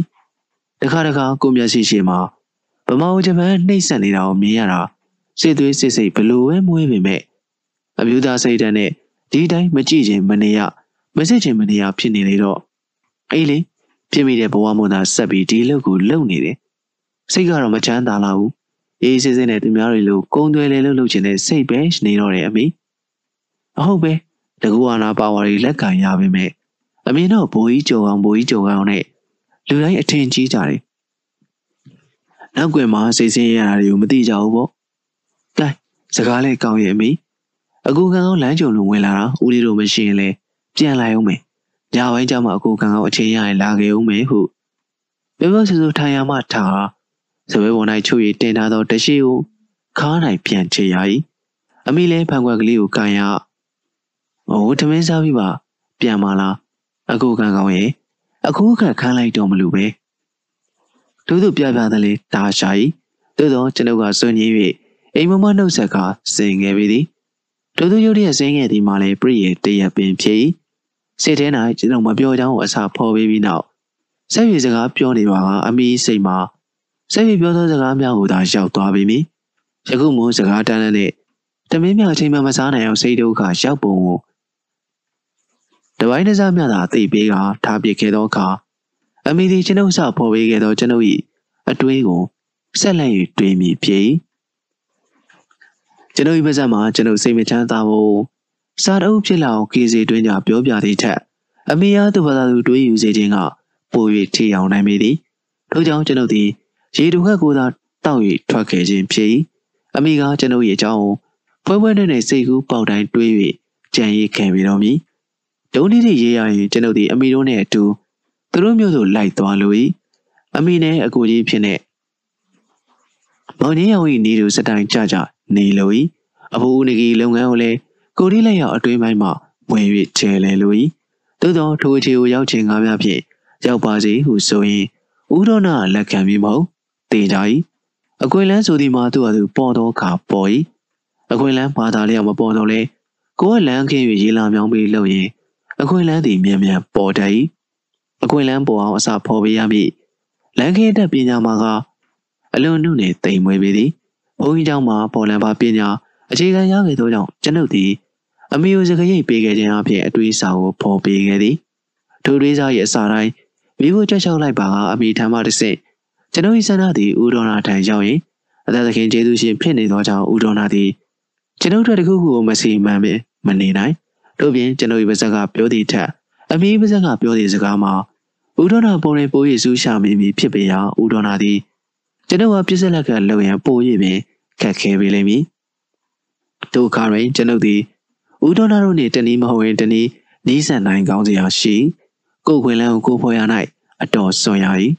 S1: တခါတခါကိုမျက်စိရှိမှာဗမာဂျပန်နှိမ့်ဆက်နေတာကိုမြင်ရတာစိတ်သွေးစိတ်စိတ်ဘလို့ပဲမွေးပေမဲ့အမျိုးသားစိတ်ဓာတ်နဲ့ ဒီတိုင်းမကြည့်ခြင်းမနေရမစစ်ခြင်းမနေရဖြစ်နေလေတော့အေးလေဖြစ်မိတဲ့ဘဝမို့သာဆက်ပြီးဒီလုပ်ကိုလုပ်နေတယ်စိတ်ကတော့မချမ်းသာလာဘူးအေးစစ်စစ်နဲ့သူများတွေလိုကုန်းသွဲလဲလို့လုပ်ချင်တဲ့စိတ်ပဲနေတော့တယ်အမေအဟုတ်ပဲတကူအာနာပါဝါတွေလက်ခံရပါမယ်အမေတော့ဘိုးကြီးကြုံအောင်ဘိုးကြီးကြုံအောင်နဲ့လူတိုင်းအထင်ကြီးကြတယ်နောက်ွယ်မှာစိတ်ဆင်းရတာတွေကိုမသိကြဘူးပေါ့။ကဲစကားလေးကောင်းရဲ့အမေ။ အကူခံအောင်လမ်းကြုံလို့ဝင်လာတာဦးလေးတို့မရှိရင်လည်းပြန်လာအောင်မယ်။ညပိုင်းကျမှအကူခံအောင်အချိန်ရရင်လာခဲ့အောင်မယ်ဟုပြောပြောဆူဆူထိုင်ရမှထားစပယ်ပေါ်၌ချုပ်ရည်တင်ထားသောတရှိကိုခါး၌ပြန်ချရ၏။အမေလည်းဖန်ခွက်ကလေးကိုကန်ရ။အိုးထမင်းစားပြီးပါပြန်ပါလား။အကူခံကောင်းရဲ့အခုခက်ခန်းလိုက်တော့မလို့ပဲ။တို့တို့ပြပြတယ်လေတာရှာ၏သို့သောကျွန်ုပ်ကစွန့်ညင်း၍အိမ်မမနှုတ်ဆက်ကစင်ခဲ့ပြီသည် တို့တို့ရုတ်တရက်စင်ခဲ့သည်မှလည်းပြည့်ရဲ့တရက်ပင်ဖြစ်၏စိတ်ထဲ၌ကျွန်တော်မပြောချောင်းကိုအစာဖော်ပေးပြီးနောက်ဆက်ရည်စကားပြောနေပါကအမီးစိတ်မှာဆက်ရည်ပြောသောစကားများကိုသာရောက်သွားပြီမိယခုမှစကားတန်းတဲ့တမင်းမြအချိန်မှမစားနိုင်အောင်စိတ်ဒုက္ခရောက်ပုံကိုတပိုင်းတစားများသာသိပေးကထားပြခဲ့သောအခါအမီဒီကျွန်ုပ်စဖော်ပေးခဲ့သောကျွန်ုပ်၏အတွေးကိုဆက်လက်၍တွေးမိပြီ ကျွန်ုပ်၏ပါဇက်မှာကျွန်ုပ်စိတ်မချမ်းသာဖို့စားတအုပ်ဖြစ်လာအောင်ကေစီတွင်းကြပြောပြသည့်ထက်အမေအားသူဘာသာသူတွေးယူစေခြင်းကပို၍ထိအောင်နိုင်ပေသည်ထို့ကြောင့်ကျွန်ုပ်သည်ရေတူခက်ကိုသာတောက်၍ထွက်ခဲ့ခြင်းဖြစ်၏အမိကကျွန်ုပ်၏အကြောင်းကိုဖွဲဖွဲနဲ့နဲ့စိတ်ကူးပေါက်တိုင်းတွေး၍ကြံရည်ခံပြီးတော်မူဒုံးနေသည့်ရေးရရင်ကျွန်ုပ်သည်အမိတို့နှင့်အတူသူတို့မျိုးသို့လိုက်သွားလို၏အမိနဲ့အကိုကြီးဖြစ်နေ မောင်ကြီးရောင်၏နေသူစတိုင်ကြကြနေလို၏အဖိုးဦးနေကြီးလုပ်ငန်းကိုလည်းကိုရီလက်ရောက်အတွင်းပိုင်းမှဝင်၍ကျဲလဲလို၏သို့သောထိုအခြေကိုရောက်ခြင်းကားများဖြင့်ရောက်ပါစေဟုဆိုရင်ဦးတော်နာလက်ခံပြီးမဟုတ်တင်ကြ၏အခွင့်လန်းဆိုသည်မှာသူ့အသူပေါ်သောအခါပေါ်၏အခွင့်လန်းဘာသာလျောက်မပေါ်တော့လဲကိုကလန်းခင်း၍ရေလာမြောင်းပြီးလှုပ်ရင်အခွင့်လန်းသည်မြန်မြန်ပေါ်တတ်၏အခွင့်လန်းပေါ်အောင်အစာဖော်ပေးရမည်လန်းခင်းတက်ပညာမှာက အလွန်နုနယ်တိမ်မွေပေသည်ဘုန်းကြီးကျောင်းမှာပေါ်လန်ပါပညာအခြေခံရခဲ့သောကြောင့်ကျွန်ုပ်သည်အမေကိုစကရိတ်ပေးခဲ့ခြင်းအပြင်အတွေးစာကိုဖော်ပေးခဲ့သည်ထိုတွေးစာရဲ့အစာတိုင်းမိဖို့ကြက်ချောက်လိုက်ပါကအမေထံမှတစ်ဆင့်ကျွန်ုပ်၏ဆန္ဒသည်ဦးတော်နာထံရောက်ရင်အသက်သခင်ကျေးဇူးရှင်ဖြစ်နေသောကြောင့်ဦးတော်နာသည်ကျွန်ုပ်တို့တခုခုကိုမစီမံပင်မနေနိုင်တို့ပြင်ကျွန်ုပ်၏ပါဇက်ကပြောသည့်ထက်အမေပါဇက်ကပြောသည့်စကားမှာဦးတော်နာပေါ်ရင်ပိုးရည်စူးရှာမိမိဖြစ်ပေရာဦးတော်နာသည် ကျွန်ုပ်ကပြစ်စက်လက်ကလုံရန်ပို့ရည်ပင်ခက်ခဲပေလိမ့်မည်ဒုက္ခရင်ကျွန်ုပ်သည်ဦးဒေါနာတို့နှင့်တနည်းမဟုတ်ရင်တနည်းနီးစပ်နိုင်ကောင်းစရာရှိကိုခွင်လန်းကိုကိုဖော်ရ၌အတော်စွန်ရ၏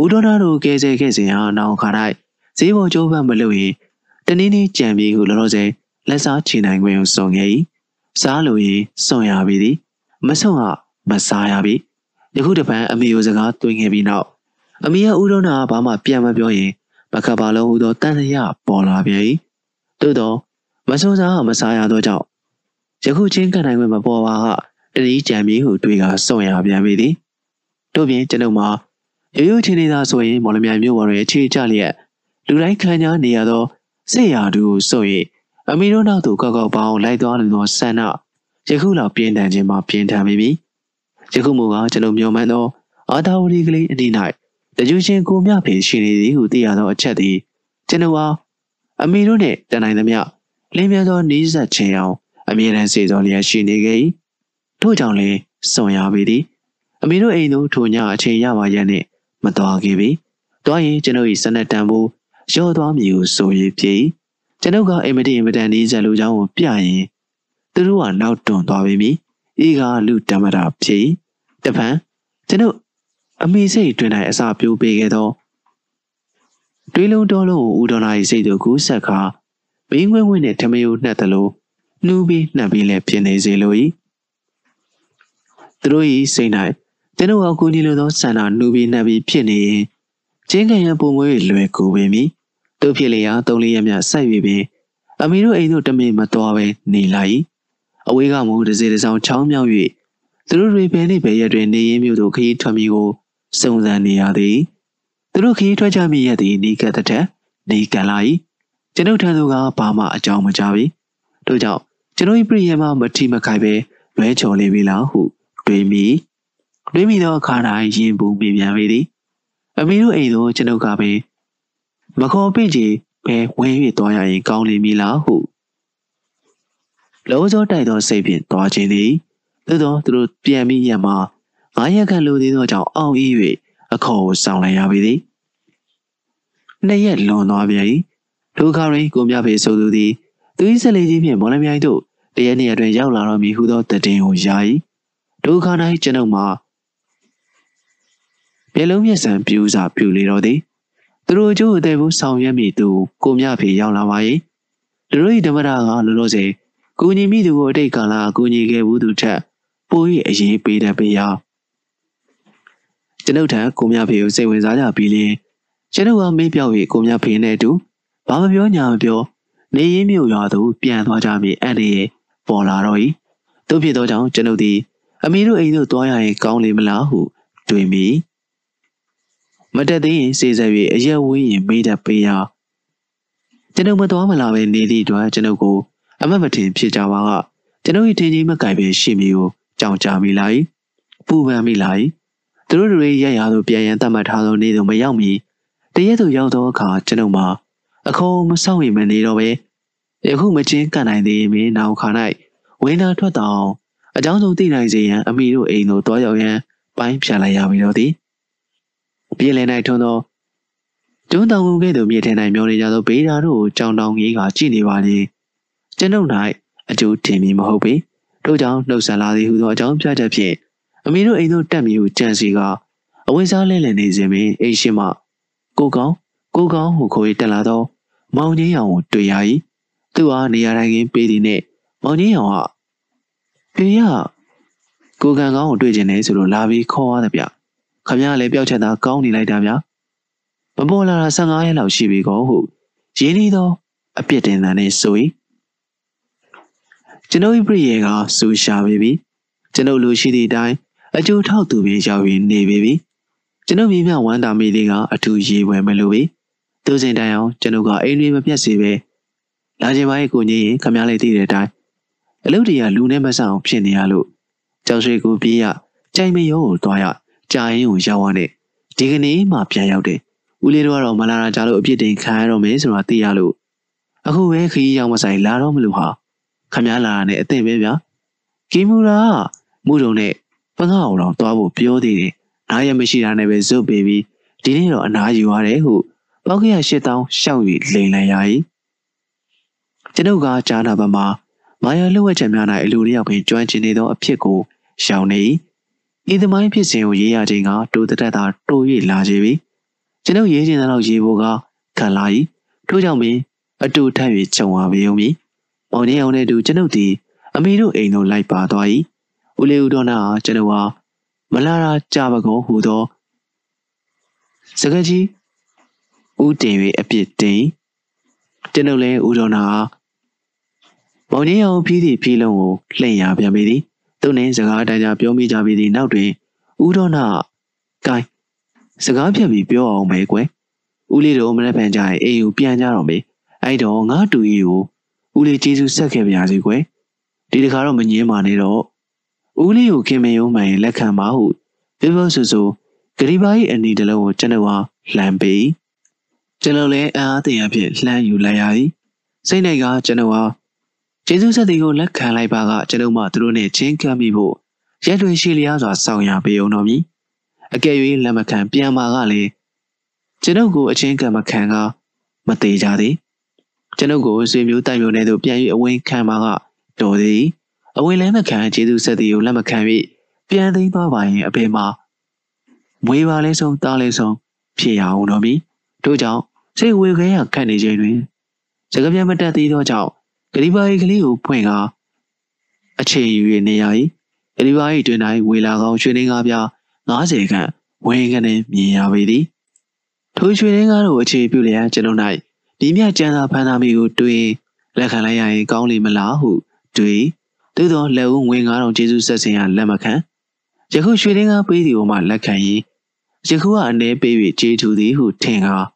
S1: ဦးဒေါနာတို့ကဲဆဲခဲ့စဉ်ဟာနောက်ခါ၌ဈေးပေါ်ကျိုးပန်းမလို့ရင်တနည်းနည်းကြံပြီးကိုလောလောဆယ်လက်စားချီနိုင်ခွင့်ကိုစွန်ခဲ့၏စားလို့ရင်စွန်ရပြီသည်မစွန်ကမစားရပြီယခုတပံအမေကိုစကားတွင်ခဲ့ပြီးနောက် အမေကဦးဒေါနာကဘာမှပြန်မပြောရင်မခပါလုံးဟူသောတန်လျာပေါ်လာပြီသို့တော့မဆိုးစားမစားရသောကြောင့်ယခုချင်းကနိုင်ခွင့်မပေါ်ပါကတတိကြံမြေဟုတွေးကစွန့်ရပြန်ပြီသည်တို့ပြင်ကျွန်ုပ်မှာရိုးရိုးချင်းနေတာဆိုရင်မော်လမြိုင်မြို့ပေါ်တွင်အခြေချလျက်လူတိုင်းခံကြနေရသောစစ်ရာတူကိုစွန့်၍အမီတို့နောက်သို့ကောက်ကောက်ပေါင်းလိုက်သွားနေသောဆန္ဒယခုလောက်ပြင်းထန်ခြင်းမှာပြင်းထန်မိပြီယခုမူကကျွန်ုပ်မျှော်မှန်းသောအာသာဝတီကလေးအနည်း၌ တကြူချင်းကိုမြဖေရှိနေသည်ဟုသိရသောအချက်သည်ကျွန်ုပ်အားအမီတို့နှင့်တန်နိုင်သမျှလင်းမြသောနီးစပ်ခြင်းအောင်အမြဲတမ်းစေတော်လျက်ရှိနေခဲ့၏ထို့ကြောင့်လည်းစွန်ရပေသည်အမေတို့အိမ်တို့ထိုညအချိန်ရပါရက်နဲ့မတော်ခဲ့ပြီတွားရင်ကျွန်ုပ်၏စနက်တန်ဖို့ရော့သွားမည်ဟုဆိုရပြီကျွန်ုပ်ကအိမ်မတိအမတန်ဒီဇယ်လူချောင်းကိုပြရင်သူတို့ကနောက်တွန်သွားပြီမိဤကလူတမတာဖြစ်တပံကျွန်ုပ် အမေစိတ်တွင်၌အစာပြိုးပေးခဲ့သောတွေးလုံးတော်လုံးကိုဦးတော်နာ၏စိတ်တို့ကူးဆက်ခါမင်းငွေ့ငွေ့နဲ့ထမယိုနှက်သလိုနှူးပြီးနှက်ပြီးလည်းဖြစ်နေစေလို၏သူတို့၏စိတ်၌ကျွန်ုပ်အကူကြီးလိုသောဆန္ဒနှူးပြီးနှက်ပြီးဖြစ်နေရင်ချင်းခံရပုံမွေးလွယ်ကူပေမည်တို့ဖြစ်လျာသုံးလေးရက်မြဆက်၍ပင်အမေတို့အိမ်တို့တမင်မတော်ပဲနေလိုက်အဝေးကမူတစ်စေတစ်စောင်းချောင်းမြောက်၍သူတို့တွေဘယ်နေ့ဘယ်ရက်တွင်နေရင်းမျိုးတို့ခရီးထွက်မိကို စုံစမ်းနေရသည်သူတို့ခရီးထွက်ကြမိရသည်နေကတဲ့တဲ့နေကန်လာ၏ကျွန်ုပ်ထံသို့ကဘာမှအကြောင်းမကြားပြီတို့ကြောင့်ကျွန်ုပ်၏ပြည့်ရမမထီမခိုက်ပဲလွဲချော်လေးပြီလားဟုတွေးမိတွေးမိသောအခါတိုင်းရင်ပူပြပြန်ပေသည်အမေတို့အိမ်သို့ကျွန်ုပ်ကပင်မခေါ်ပင့်ချေပဲဝဲ၍သွားရရင်ကောင်းလိမ့်မည်လားဟုလုံးစောတိုက်သောစိတ်ဖြင့်သွားခြင်းသည်သို့သောသူတို့ပြန်ပြီးရမှာ ငါးရက်ခန့်လိုသေးသောကြောင့်အောင့်ဤ၍အခေါ်ကိုဆောင်လိုက်ရပေသည်နှစ်ရက်လွန်သွားပြန်၏ဒုက္ခရင်ကိုမြဖေဆိုသူသည်သူ၏ဆက်လေကြီးဖြင့်မော်လမြိုင်တို့တရက်နေ့အတွင်းရောက်လာတော်မူဟုသောတည်င်းကိုယာ၏ဒုက္ခ၌ကျွန်ုပ်မှာမျက်လုံးမျက်စံပြူစာပြူလေတော့သည်သူတို့ကျိုးအသေးဘူးဆောင်ရွက်မိသူကိုမြဖေရောက်လာပါ၏သူတို့၏ဓမ္မရာကလောလောဆယ်ကိုညီမိသူကိုအတိတ်ကာလကိုညီခဲ့ဘူးသူထက်ပို၍အရေးပေးတတ်ပေရ ကျွန်ုပ်ထံကိုမြဖေကိုစိတ်ဝင်စားကြပြီးလင်ကျွန်ုပ်ကမေးပြောက်၍ကိုမြဖေနဲ့အတူဘာမပြောညာမပြောနေရင်းမြို့ရွာသို့ပြန်သွားကြမည်အဲ့ဒီပေါ်လာတော့၏တို့ဖြစ်သောကြောင့်ကျွန်ုပ်သည်အမေတို့အိမ်သို့သွားရရင်ကောင်းလေမလားဟုတွေးမိမတက်သေးရင်စေဆက်၍အရက်ဝင်းရင်မေးတတ်ပေးရကျွန်ုပ်မတော်မလာပဲနေသည့်အတွက်ကျွန်ုပ်ကို အမတ်မထင်ဖြစ်ကြပါကကျွန်ုပ်၏ထင်ကြီးမကြိုက်ပဲရှိမည်ကိုကြောင်ကြမိလိုက်ပူပန်မိလိုက် သူတို့တွေရက်ရာသို့ပြန်ရန်တတ်မှတ်ထားသောနေ့သို့မရောက်မီတရက်သို့ရောက်သောအခါကျွန်ုပ်မှာအခေါ်မဆောက်ရင်မနေတော့ပဲယခုမချင်းကန်နိုင်သေးမင်းနောက်ခါ၌ဝင်းနာထွက်တောင်အကြောင်းဆုံးသိနိုင်စေရန်အမိတို့အိမ်သို့တွားရောက်ရန်ပိုင်းဖြတ်လိုက်ရပြီတော့သည်ပြည်လည်၌ထွန်းသောတွန်းတောင်ကုန်ကဲ့သို့မြေထဲ၌မျောနေကြသောဘေးဓာတို့ကိုကြောင်တောင်ကြီးကကြည့်နေပါလေကျွန်ုပ်၌အကျိုးထင်မည်မဟုတ်ပေတို့ကြောင့်နှုတ်ဆက်လာသည်ဟုသောအကြောင်းပြချက်ဖြင့် အမေတို့အိမ်သို့တက်မည်ဟုကြံစီကအဝိစားလဲလှယ်နေစဉ်ပင်အိမ်ရှိမှကိုကောင်ကိုကောင်ဟုခေါ်၍တက်လာသောမောင်ကြီးရောင်ကိုတွေ့ရ၏သူအားနေရာတိုင်းကပေးသည်နှင့်မောင်ကြီးရောင်ကပြေရကိုကန်ကောင်းကိုတွေ့ကျင်တယ်ဆိုလို့လာပြီးခေါ်ရတယ်ဗျခမရလည်းပျောက်ချက်သားကောင်းနေလိုက်တာဗျမပေါ်လာတာ15ရက်လောက်ရှိပြီကောဟုရင်းနှီးသောအပြစ်တင်တဲ့နဲ့ဆို၏ကျွန်ုပ်၏ပြည့်ရဲ့ကစူရှာပေပြီကျွန်ုပ်လူရှိသည့်အတိုင်း အကျိုးထောက်သူပြေရောက်ပြီးနေပေပြီကျွန်ုပ်မိမဝမ်းသာမိလေးကအထူးရေဝယ်မလို့ပြီသူစဉ်တိုင်အောင်ကျွန်ုပ်ကအိမ်တွေမပြတ်စေပဲလာခြင်းပိုင်းကိုကြီးရင်ခမရလေးသိတဲ့အတိုင်းအလုပ်တွေကလူနဲ့မဆအောင်ဖြစ်နေရလို့ကြောက်ရွှေကိုပြေးရကြိုင်မရောကိုတွားရကြာရင်ကိုရောက်ရတဲ့ဒီကနေ့မှပြန်ရောက်တယ်ဦးလေးတို့ကတော့မလာတာကြလို့အပြစ်တင်ခံရတော့မယ်ဆိုတာသိရလို့အခုပဲခရီးရောက်မဆိုင်လာတော့မလို့ဟာခမရလာတာနဲ့အသင့်ပဲဗျာကီမူရာမူတုံနဲ့ ပငါ့အောင်တော့တွားဖို့ပြောသေးတယ်နားရမရှိတာနဲ့ပဲဇုတ်ပေးပြီးဒီနေ့တော့အနားယူရတယ်ဟုပောက်ကရ၈တောင်းရှောက်၍လိန်လန်ရ၏ကျွန်ုပ်ကကြားနာပါမှာမာယာလှုပ်ဝက်ချက်များ၌အလူတယောက်ပင်ကျွမ်းကျင်နေသောအဖြစ်ကိုရှောင်နေ၏ဤသမိုင်းဖြစ်စဉ်ကိုရေးရခြင်းကတိုးတက်တာတိုး၍လာကြပြီကျွန်ုပ်ရေးခြင်းတော့ရေးဖို့ကခံလာ၏ထို့ကြောင့်ပင်အတူထပ်၍ကြုံရပေုံမည်မောင်နေအောင်နဲ့တူကျွန်ုပ်သည်အမေတို့အိမ်သို့လိုက်ပါသွား၏ ဦးလေးဦးတော်နာကျွန်ုပ်ဟာမလာတာကြပါကောဟူသောစကကြီးဦးတင်၍အပြစ်တင်ကျွန်ုပ်လည်းဦးတော်နာမောင်ကြီးအောင်ဖြီးသည့်ဖြီးလုံးကိုလှည့်ရပြန်ပြီသည်သူနှင့်စကားတန်းကြပြောမိကြပြီသည်နောက်တွင်ဦးတော်နာကိုင်းစကားဖြတ်ပြီးပြောအောင်ပဲကွယ်ဦးလေးတို့မနေ့ဖန်ကြရင်အိမ်ကိုပြန်ကြတော့မေအဲ့တော့ငါတူကြီးကိုဦးလေးကျေးဇူးဆက်ခဲ့ပါရစေကွယ်ဒီတခါတော့မငင်းပါနဲ့တော့ ဦးလေးကိုခင်မယုံမှန်လက်ခံပါဟုပြပဆူဆူဂရီဘာ၏အနီတလုံးကိုကျွန်တော်ဟာလှမ်းပေးကျွန်တော်လည်းအားအသင်အဖြစ်လှမ်းယူလိုက်ရသည်စိတ်၌ကကျွန်တော်ဟာကျေးဇူးဆက်တွေကိုလက်ခံလိုက်ပါကကျွန်ုပ်မှသူတို့နဲ့ချင်းကပ်မိဖို့ရက်တွေရှိလျားစွာစောင့်ရပေးအောင်တော်မူအကယ်၍လက်မခံပြန်ပါကလည်းကျွန်ုပ်ကိုအချင်းကပ်မခံကမသေးကြသည်ကျွန်ုပ်ကိုဆွေမျိုးတိုင်မျိုးနဲ့သို့ပြန်၍အဝင်ခံပါကတော်သည် အဝင်လည်းမခံကျေးဇူးဆက်တွေကိုလက်မခံ၍ပြန်သိမ်းသွားပါရင်အပေမှာမွေပါလဲဆုံးတားလဲဆုံးဖြစ်ရအောင်တော်မူတို့ကြောင့်စိတ်ဝေခဲရခတ်နေခြင်းတွင်စကပြန်မတက်သေးသောကြောင့်ဂရိပါ၏ကလေးကိုဖွင့်ကားအချိန်ယူရနေရ၏ဂရိပါ၏တွင်၌ဝေလာကောင်ရွှေနှင်းကားပြ90ခန့်ဝင်းကနေမြင်ရပေသည်ထိုရွှေနှင်းကားတို့အခြေပြုလျက်ကျွန်ုပ်၌ဒီမြကျန်းသာဖန်သားမိကိုတွေးလက်ခံလိုက်ရရင်ကောင်းလိမ့်မလားဟုတွေး သို့သောလက်ဦးငွေ9000ကျေးဇူးဆက်စင်ရလက်မခံယခုရွှေနှင်းကားပေးသည်ကိုမှလက်ခံရင်ယခုကအနေပေး၍ကျေးထူသည်ဟုထင်ကား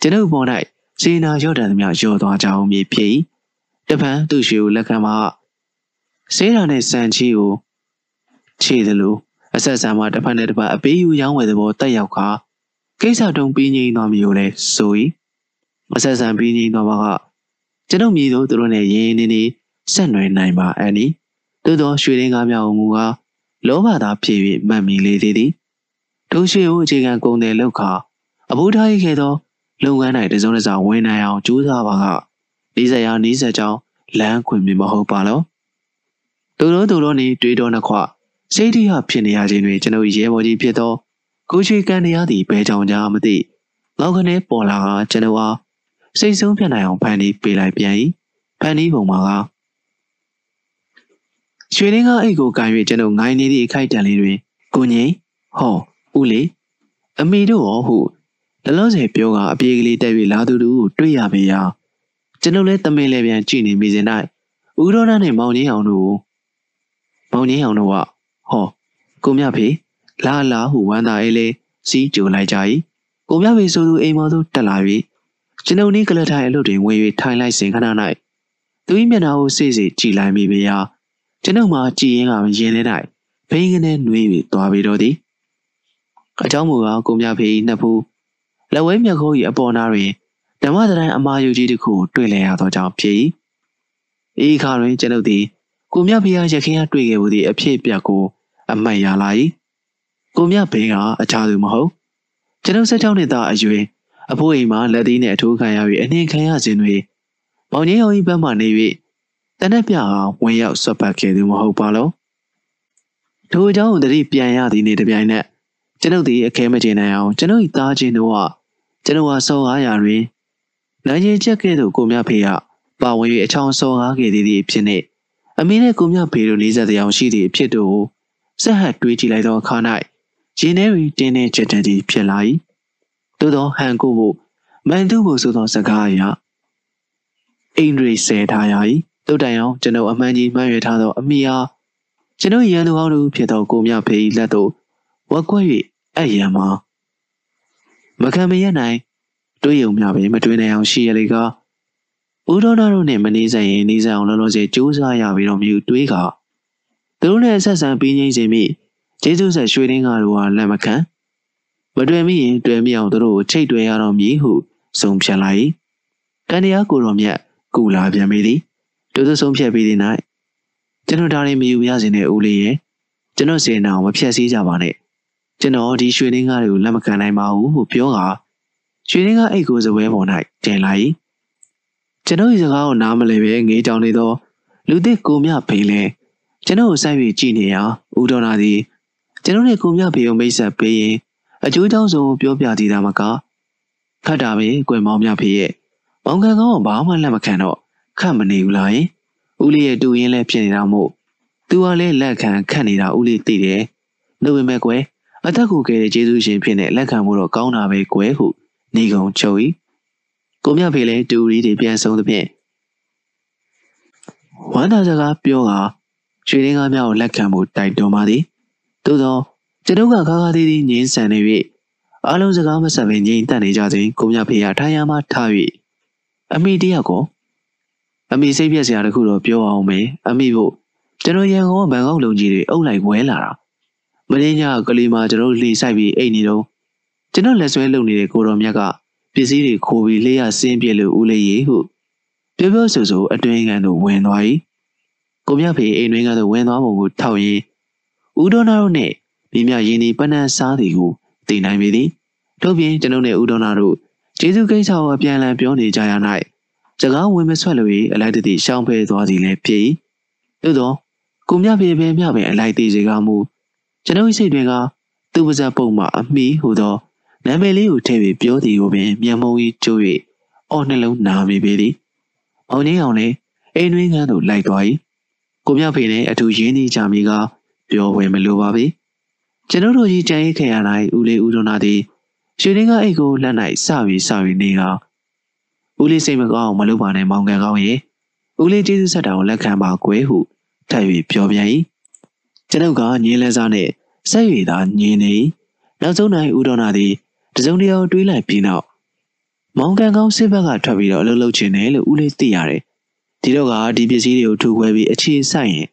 S1: ကျွန်ုပ်ပေါ်၌စေနာရော့တန်သမျှရော့သွားကြအောင်မည်ဖြစ်၏တပံသူ့ရွှေကိုလက်ခံမှစေးတာနဲ့စံချီကိုခြေသလိုအဆက်ဆံမှတစ်ဖက်နဲ့တစ်ဖက်အပေးယူရောင်းဝယ်သဘောတက်ရောက်ခါကိစ္စတုံးပြီးငိမ့်သွားမျိုးလဲဆို၏အဆက်ဆံပြီးငိမ့်သွားပါကကျွန်ုပ်မြည်တို့သူတို့နဲ့ရင်းနေနေ ဆက်နွယ်နိုင်ပါအန်ဒီသို့သောရွှေရင်းကားများမူကားလောဘသာဖြစ်၍မှတ်မိလေသေးသည်ဒုရှိကိုအခြေခံကုန်တယ်လောက်ခါအဘူထားရခဲ့သောလုပ်ငန်း၌တစုံတစဝင်နိုင်အောင်ကြိုးစားပါကနီးစပ်ရာနီးစပ်ကြောင်းလမ်းခွင်မဟုတ်ပါလောတူတော်တူတော်နေတွေးတော်နှခွစိတ်ဓိယဖြစ်နေရခြင်းတွင်ကျွန်ုပ်ရဲဘော်ကြီးဖြစ်သောကိုချွေကန်တရားသည်ဘယ်ကြောင့်ကြားမသိလောက်ခနဲ့ပေါ်လာကကျွန်ုပ်အားစိတ်ဆုံးဖြတ်နိုင်အောင်ဖန်တီးပေးလိုက်ပြန်၏ဖန်တီးပုံမှာက ရွှေရင်းကအိတ်ကိုကန်၍ကျွန်ုပ်ငိုင်းနေသည့်အခိုက်တန်လေးတွင်ကိုငိမ့်ဟောဦးလေအမေတို့ရောဟုလလောဆယ်ပြောကအပြေးကလေးတက်၍လာသူတို့ကိုတွေ့ရပေရာကျွန်ုပ်လည်းတမင်လည်းပြန်ကြည့်နေမိစဉ်၌ဦးရောနာနဲ့မောင်ကြီးအောင်တို့မောင်ကြီးအောင်တို့ကဟောကိုမြဖေလာလာဟုဝမ်းသာအေးလေးစီးကြိုလိုက်ကြ၏ကိုမြဖေဆိုသူအိမ်မော်သို့တက်လာ၍ကျွန်ုပ်နည်းကလထိုင်အလုပ်တွင်ဝင်၍ထိုင်လိုက်စဉ်ခဏ၌သူ၏မျက်နှာကိုစိစိကြည့်လိုက်မိပေရာ ကျွန်ုပ်မှကြည်ရင်ကရင်ထဲ၌ဘိန်းကနေနှွေး၍သွားပြီးတော့သည်အเจ้าမူကကိုမြဖေနှစ်ဖူးလက်ဝဲမြက်ခိုး၏အပေါ်နာတွင်ဓမ္မတိုင်းအမာယူကြီးတစ်ခုတွေ့လည်ရသောကြောင့်ဖြစ်၏ဤခါတွင်ကျွန်ုပ်သည်ကိုမြဖေရရခင်ကတွေ့ခဲ့မှုသည့်အဖြစ်အပျက်ကိုအမှတ်ရလာ၏ကိုမြဖေကအခြားသူမဟုတ်ကျွန်ုပ်၁၆နှစ်သားအရွယ်အဖိုးအိမ်မှာလက်သီးနှင့်အထိုးခံရ၍အနှင်ခံရခြင်းတွင်မောင်ကြီးအောင်၏ဘက်မှနေ၍ တနက်ပြအောင်ဝင်ရောက်ဆွတ်ပတ်ခဲ့သူမဟုတ်ပါလောထိုအကြောင်းကိုတတိပြန်ရသည်နေ့တပြိုင်နက်ကျွန်ုပ်သည်အခဲမကျေနိုင်အောင်ကျွန်ုပ်၏သားချင်းတို့ကကျွန်ုပ်ဟာစော်ကားရာတွင်နိုင်ရင်ချက်ကဲ့သို့ကိုမြဖေကပါဝင်၍အချောင်းစော်ကားခဲ့သည်အဖြစ်နှင့်အမင်းနဲ့ကိုမြဖေတို့နေဆက်တရားရှိသည့်အဖြစ်တို့ကိုဆက်ဟပ်တွေးကြည့်လိုက်သောအခါ၌ဂျင်းထဲတွင်တင်းနေချက်တည်းဖြစ်လာ၏သို့သောဟန်ကိုဖို့မန်သူဖို့ဆိုသောစကားအရအိန္ဒြေဆဲထားရ၏ တုတ်တိုင်အောင်ကျွန်ုပ်အမှန်ကြီးမှန်းရထားသောအမိအားကျွန်ုပ်ရန်သူဟောင်းတို့ဖြစ်သောကိုမြဖေ၏လက်သို့ဝက်ကွက်၍အဲ့ရံမှာမခံမရနိုင်တွေးယုံမြပဲမတွေးနိုင်အောင်ရှိရလေကဦးတော်နာတို့နဲ့မနေဆိုင်ရင်နေဆိုင်အောင်လောလောဆယ်ကြိုးစားရပြီးတော့မြူတွေးကသူတို့နဲ့ဆက်ဆံပြီးငိမ့်စေမိဂျေဇုဆက်ရွှေရင်းကားတို့ကလက်မခံမတွေ့မိရင်တွေ့မိအောင်သူတို့ကိုချိတ်တွေ့ရတော့မည်ဟုဆုံးဖြတ်လိုက်။ကန်တရားကိုတော်မြတ်ကူလာပြန်ပြီသည်။ တို့သဆုံးဖြတ်ပြီးတဲ့နောက်ကျွန်တော်ဒါရင်မယူရစေနဲ့ဦးလေးရဲ့ကျွန်တော်စေနာကိုမဖြတ်စည်းကြပါနဲ့။ကျွန်တော်ဒီရွှေရင်းကားတွေကိုလက်မခံနိုင်ပါဘူးဟုပြောကရွှေရင်းကားအိတ်ကိုစပွဲပေါ်၌တင်လိုက်။ကျွန်တော်ဒီစကားကိုနားမလဲပဲငေးကြောင်နေသောလူသစ်ကိုမြဖိန်လဲကျွန်တော်ကိုစိုက်ပြီးကြည့်နေရဦးတော်နာသည်ကျွန်တော်နဲ့ကိုမြဖေကိုမိတ်ဆက်ပေးရင်အကျိုးကြောင့်ဆုံးပြောပြသေးတာမကခတ်တာပဲကွယ်မောင်မြဖေရဲ့မောင်ခံကောင်းဘာမှလက်မခံတော့ ခတ်မနေဘူးလားယင်ဦးလေးရဲ့တူရင်းလဲဖြစ်နေတာမို့သူကလည်းလက်ခံခတ်နေတာဦးလေးသိတယ်နှုတ်ပေမဲ့ကွယ်အသက်ကိုကယ်တဲ့ကျေးဇူးရှင်ဖြစ်နေလက်ခံဖို့တော့ကောင်းတာပဲကွယ်ဟုနေကုန်ချုပ်၏ကိုမြဖေလည်းတူရီတွေပြန်ဆုံးသဖြင့်ဝမ်းသာစကားပြောကရွှေရင်းကားများကိုလက်ခံဖို့တိုက်တွန်းပါသည်သို့သောကျွန်ုပ်ကခါခါသေးသေးငင်းဆန်နေ၍အားလုံးစကားမဆက်ဘဲငြိမ်သက်နေကြစဉ်ကိုမြဖေရထိုင်ရမှထား၍အမိတယောက်ကို အမိစိတ်ပြက်စရာတခုတော့ပြောအောင်မယ်အမိဖို့ကျွန်တော်ရန်ကုန်ကဘန်ကောက်လုံကြီးတွေအုပ်လိုက်ဝဲလာတာမင်းညကလေးမကျွန်တော်လှေဆိုင်ပြီးအိတ်နေတော့ကျွန်တော်လက်ဆွဲလုံနေတဲ့ကိုတော်မြတ်ကပစ္စည်းတွေခိုးပြီးလေးရဆင်းပြလို့ဦးလေးရေဟုပြောပြောဆိုဆိုအတွင်းကန်သို့ဝင်သွား၏ကိုမြဖေအိမ်တွင်းကန်သို့ဝင်သွားပုံကိုထောက်ရင်းဦးဒေါနာတို့နှင့်မိမြရင်းဒီပနန်းစားသည်ကိုသိနိုင်ပေသည်တို့ပြင်ကျွန်ုပ်နှင့်ဦးဒေါနာတို့ကျေးဇူးကိစ္စကိုအပြန်အလှန်ပြောနေကြရ၌ စကားဝင်မဆွက်လို့၏အလိုက်တည်းရှောင်းဖဲသွားသည်လည်းဖြစ်၏သို့သောကိုမြဖေပင်မြပင်အလိုက်သေးစေကမူကျွန်ုပ်စိတ်တွင်ကသူ့ပါဇက်ပုံမှအမိဟူသောနာမည်လေးကိုထည့်ပြီးပြောသည်ကိုပင်မျက်မှောက်ကြီးကျိုး၍အော်နှလုံးနာမိပေသည်။အောင်ကြီးအောင်လည်းအိမ်တွင်းကန်းသို့လိုက်သွား၏။ကိုမြဖေနဲ့အထူးရင်းနှီးကြမိကပြောဝယ်မလိုပါပြီ။ကျွန်တို့ကြီးကြံရိတ်ခရ၌ဦးလေးဦးတော်နာသည်ရွှေရင်းကအိတ်ကိုလက်၌စပြီးစပြီးနေက ဦးလေးစိတ်မကောင်းအောင်မလုပ်ပါနဲ့မောင်ကန်ကောင်းရဲ့ဦးလေးကျေးဇူးဆက်တာကိုလက်ခံပါကွယ်ဟုထပ်၍ပြောပြန်၏ကျွန်ုပ်ကညင်းလဲစားနဲ့ဆက်၍သာညင်းနေနောက်ဆုံးနိုင်ဦးတော်နာသည်တစုံတရာတွေးလိုက်ပြီးနောက်မောင်ကန်ကောင်းစစ်ဘက်ကထွက်ပြီးတော့အလုပ်လုပ်ချင်တယ်လို့ဦးလေးသိရတယ်ဒီတော့ကဒီပစ္စည်းတွေကိုထုတ်ခွဲပြီးအခြေဆိုင်ရင်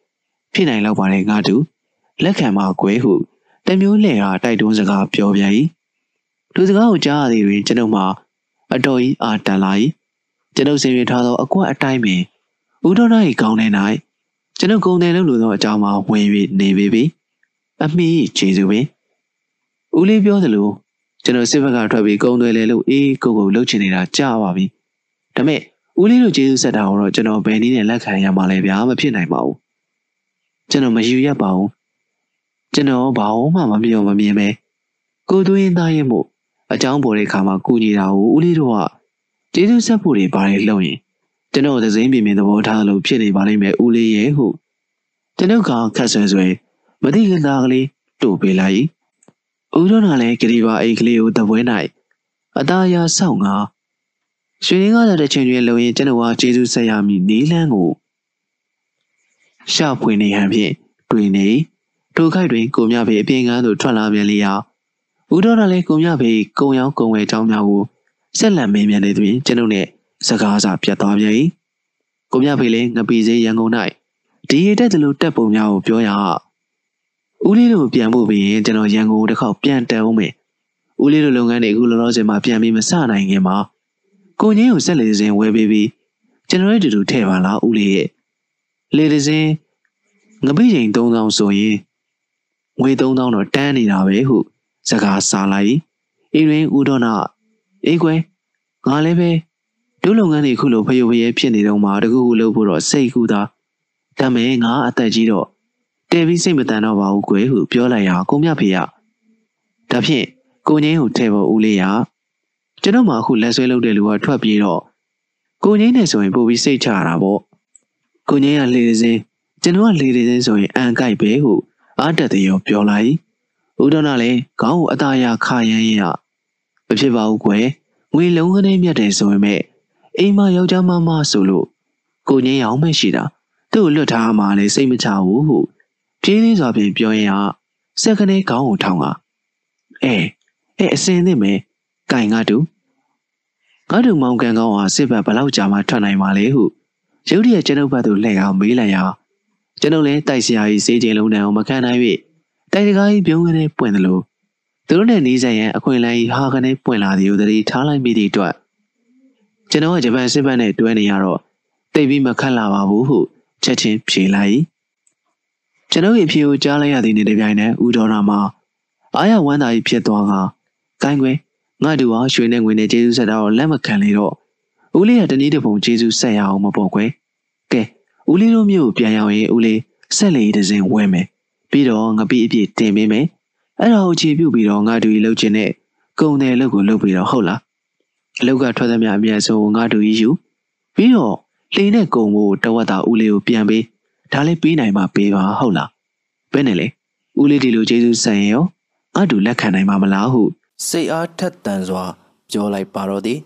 S1: ဖြစ်နိုင်တော့ပါတယ်ငါတူလက်ခံပါကွယ်ဟုတမျိုးလှဲ့ကတိုက်တွန်းစကားပြောပြန်၏လူစကားကိုကြားရသည်တွင်ကျွန်ုပ်မှ အတော်ကြီးအာတန်လာ၏ကျွန်ုပ်စင်ရထားသောအကွက်အတိုင်းပင်ဦးတော်နာ၏ကောင်းထဲ၌ကျွန်ုပ်ဂုံတယ်လို့လို့သောအကြောင်းမှဝင်၍နေပေပြီအမိခြေစုပင်ဦးလေးပြောသလိုကျွန်တော်စစ်ဘက်ကထွက်ပြီးဂုံတယ်လေလို့အေးကိုကိုလှုပ်ချင်နေတာကြားပါပြီဒါမဲ့ဦးလေးတို့ကျေးဇူးဆက်တာကိုတော့ကျွန်တော်ဘယ်နည်းနဲ့လက်ခံရမှာလဲဗျာမဖြစ်နိုင်ပါဘူးကျွန်တော်မယူရပါဘူးကျွန်တော်ဘာမှမပြောမမြင်ပဲကိုသွင်းသားရင်မို့ အကြောင်းပေါ်တဲ့ခါမှာကုညီတာကိုဦးလေးတို့ကကျေးဇူးဆက်ဖို့တွေပါတယ်လုပ်ရင်ကျွန်တော်သစိမ်းပြင်းပြင်းသဘောထားလို့ဖြစ်နေပါလိမ့်မယ်ဦးလေးရဲ့ဟုကျွန်ုပ်ကခက်ဆွဲဆွဲမသိခင်သားကလေးတို့ပေးလိုက်ဦးတော်နာလည်းဂရီပါအိတ်ကလေးကိုတပွဲ၌အသားအရဆောက်ငါရွှေရင်းကားတဲ့ချင်းတွင်လုံရင်ကျွန်တော်ကကျေးဇူးဆက်ရမည်နီးလန်းကိုရှာဖွေနေဟန်ဖြင့်တွေ့နေထိုခိုက်တွင်ကိုမြဖေအပြင်ကန်းသို့ထွက်လာပြန်လျာ ဦးတော်နာလည်းကိုမြဖေကုံရောင်းကုံဝဲเจ้าများကိုဆက်လက်မင်းမြန်နေသည်ကျွန်ုပ်နဲ့စကားစာပြတ်သွားပြန်၏ကိုမြဖေလည်းငပီစေးရန်ကုန်၌ဒီရတက်တယ်လို့တက်ပုံများကိုပြောရဦးလေးတို့ပြန်ဖို့ပြီးရင်ကျွန်တော်ရန်ကုန်တစ်ခေါက်ပြန်တက်အောင်မယ်ဦးလေးတို့လုပ်ငန်းတွေအခုလောလောဆယ်မှာပြန်ပြီးမစနိုင်ခင်မှာကိုကြီးကိုဆက်လေစင်ဝယ်ပေးပြီးကျွန်တော်တို့တူတူထည့်ပါလားဦးလေးရဲ့လေတစင်ငပိချိန်3000ဆိုရင်ငွေ3000တော့တန်းနေတာပဲဟု စကားစားလိုက်အိမ်ရင်းဦးတော်နာအေးကွယ်ငါလည်းပဲဒုလုပ်ငန်းတွေခုလိုဖယိုဖယဲဖြစ်နေတော့မှတကူကူလုပ်ဖို့တော့စိတ်ကူတာဒါမဲ့ငါအသက်ကြီးတော့တဲပြီးစိတ်မတန်တော့ပါဘူးကွယ်ဟုပြောလိုက်ရကိုမြဖေရဒါဖြင့်ကိုငင်းကိုထဲပေါ်ဦးလေးရကျွန်တော်မှအခုလက်ဆွဲလုပ်တဲ့လူကထွက်ပြေးတော့ကိုငင်းနဲ့ဆိုရင်ပို့ပြီးစိတ်ချရတာပေါ့ကိုငင်းကလေစင်းကျွန်တော်ကလေစင်းဆိုရင်အန်ကိုက်ပဲဟုအားတက်တယ်ရောပြောလိုက် ဦးတော်ကလည်းခေါင်းကိုအသားရခါရမ်းရမဖြစ်ပါဘူးကွယ်ငွေလုံးခနဲ့မြတ်တယ်ဆိုပေမဲ့အိမ်မှာယောက်ျားမမဆိုလို့ကိုငင်းရောင်းမရှိတာသူ့ကိုလွတ်ထားမှလည်းစိတ်မချဘူးဟုပြင်းသေးစွာဖြင့်ပြောရင်ဟာစက်ကနေခေါင်းကိုထောင်ကအဲအဲအစင်းသင့်မယ်ကင်ငါတူငါတို့မောင်ကန်ကောင်းဟာစစ်ဘက်ဘလောက်ကြာမှထွက်နိုင်မှာလဲဟုရုတ်တရက်ကျွန်ုပ်ဘက်သို့လှည့်အောင်မေးလိုက်ရာကျွန်ုပ်လည်းတိုက်စရာကြီးစေးချိန်လုံးတန်းအောင်မခံနိုင်၍ တိုက်တကားကြီးပြုံးကနေပွင့်တယ်လို့သူတို့နဲ့နေဆက်ရန်အခွင့်အလမ်းကြီးဟာကနေပွင့်လာသည်ကိုတတိထားလိုက်မိသည့်အတွက်ကျွန်တော်ကဂျပန်စစ်ဘက်နဲ့တွဲနေရတော့တိတ်ပြီးမခတ်လာပါဘူးဟုချက်ချင်းဖြေလိုက်ကျွန်ုပ်ရဲ့ဖြေကိုကြားလိုက်ရသည်နဲ့တပြိုင်နက်ဦးတော်နာမှာအားရဝမ်းသာကြီးဖြစ်သွားကကိုင်းကွယ်ငါတို့ဟာရွှေနဲ့ငွေနဲ့ကျေးဇူးဆက်တာကိုလက်မခံလေတော့ဦးလေးကတနည်းတစ်ပုံကျေးဇူးဆက်ရအောင်မပေါ့ကွယ်ကဲဦးလေးတို့မျိုးပြန်ရောက်ရင်ဦးလေးဆက်လေတစ်စင်ဝဲမယ် ပြီးတော့ငပိအပြည့်တင်ပေးမယ်အဲ့ဒါကိုခြေပြုတ်ပြီးတော့ငါတို့ကြီးလှုပ်ချင်တဲ့ကုံတယ်လုပ်ကိုလုပ်ပြီးတော့ဟုတ်လားအလုတ်ကထွက်သမျှအမြန်ဆုံးငါတို့ကြီးယူပြီးတော့လှိနဲ့ကုံကိုတဝက်တာဦးလေးကိုပြန်ပေးဒါလည်းပေးနိုင်မှပေးပါဟုတ်လားဘယ်နဲ့လဲဦးလေးဒီလိုကျေးဇူးဆန်ရောငါတို့လက်ခံနိုင်မှာမလားဟု
S2: စိတ်အားထက်သန်စွာပြောလိုက်ပါတော့သည်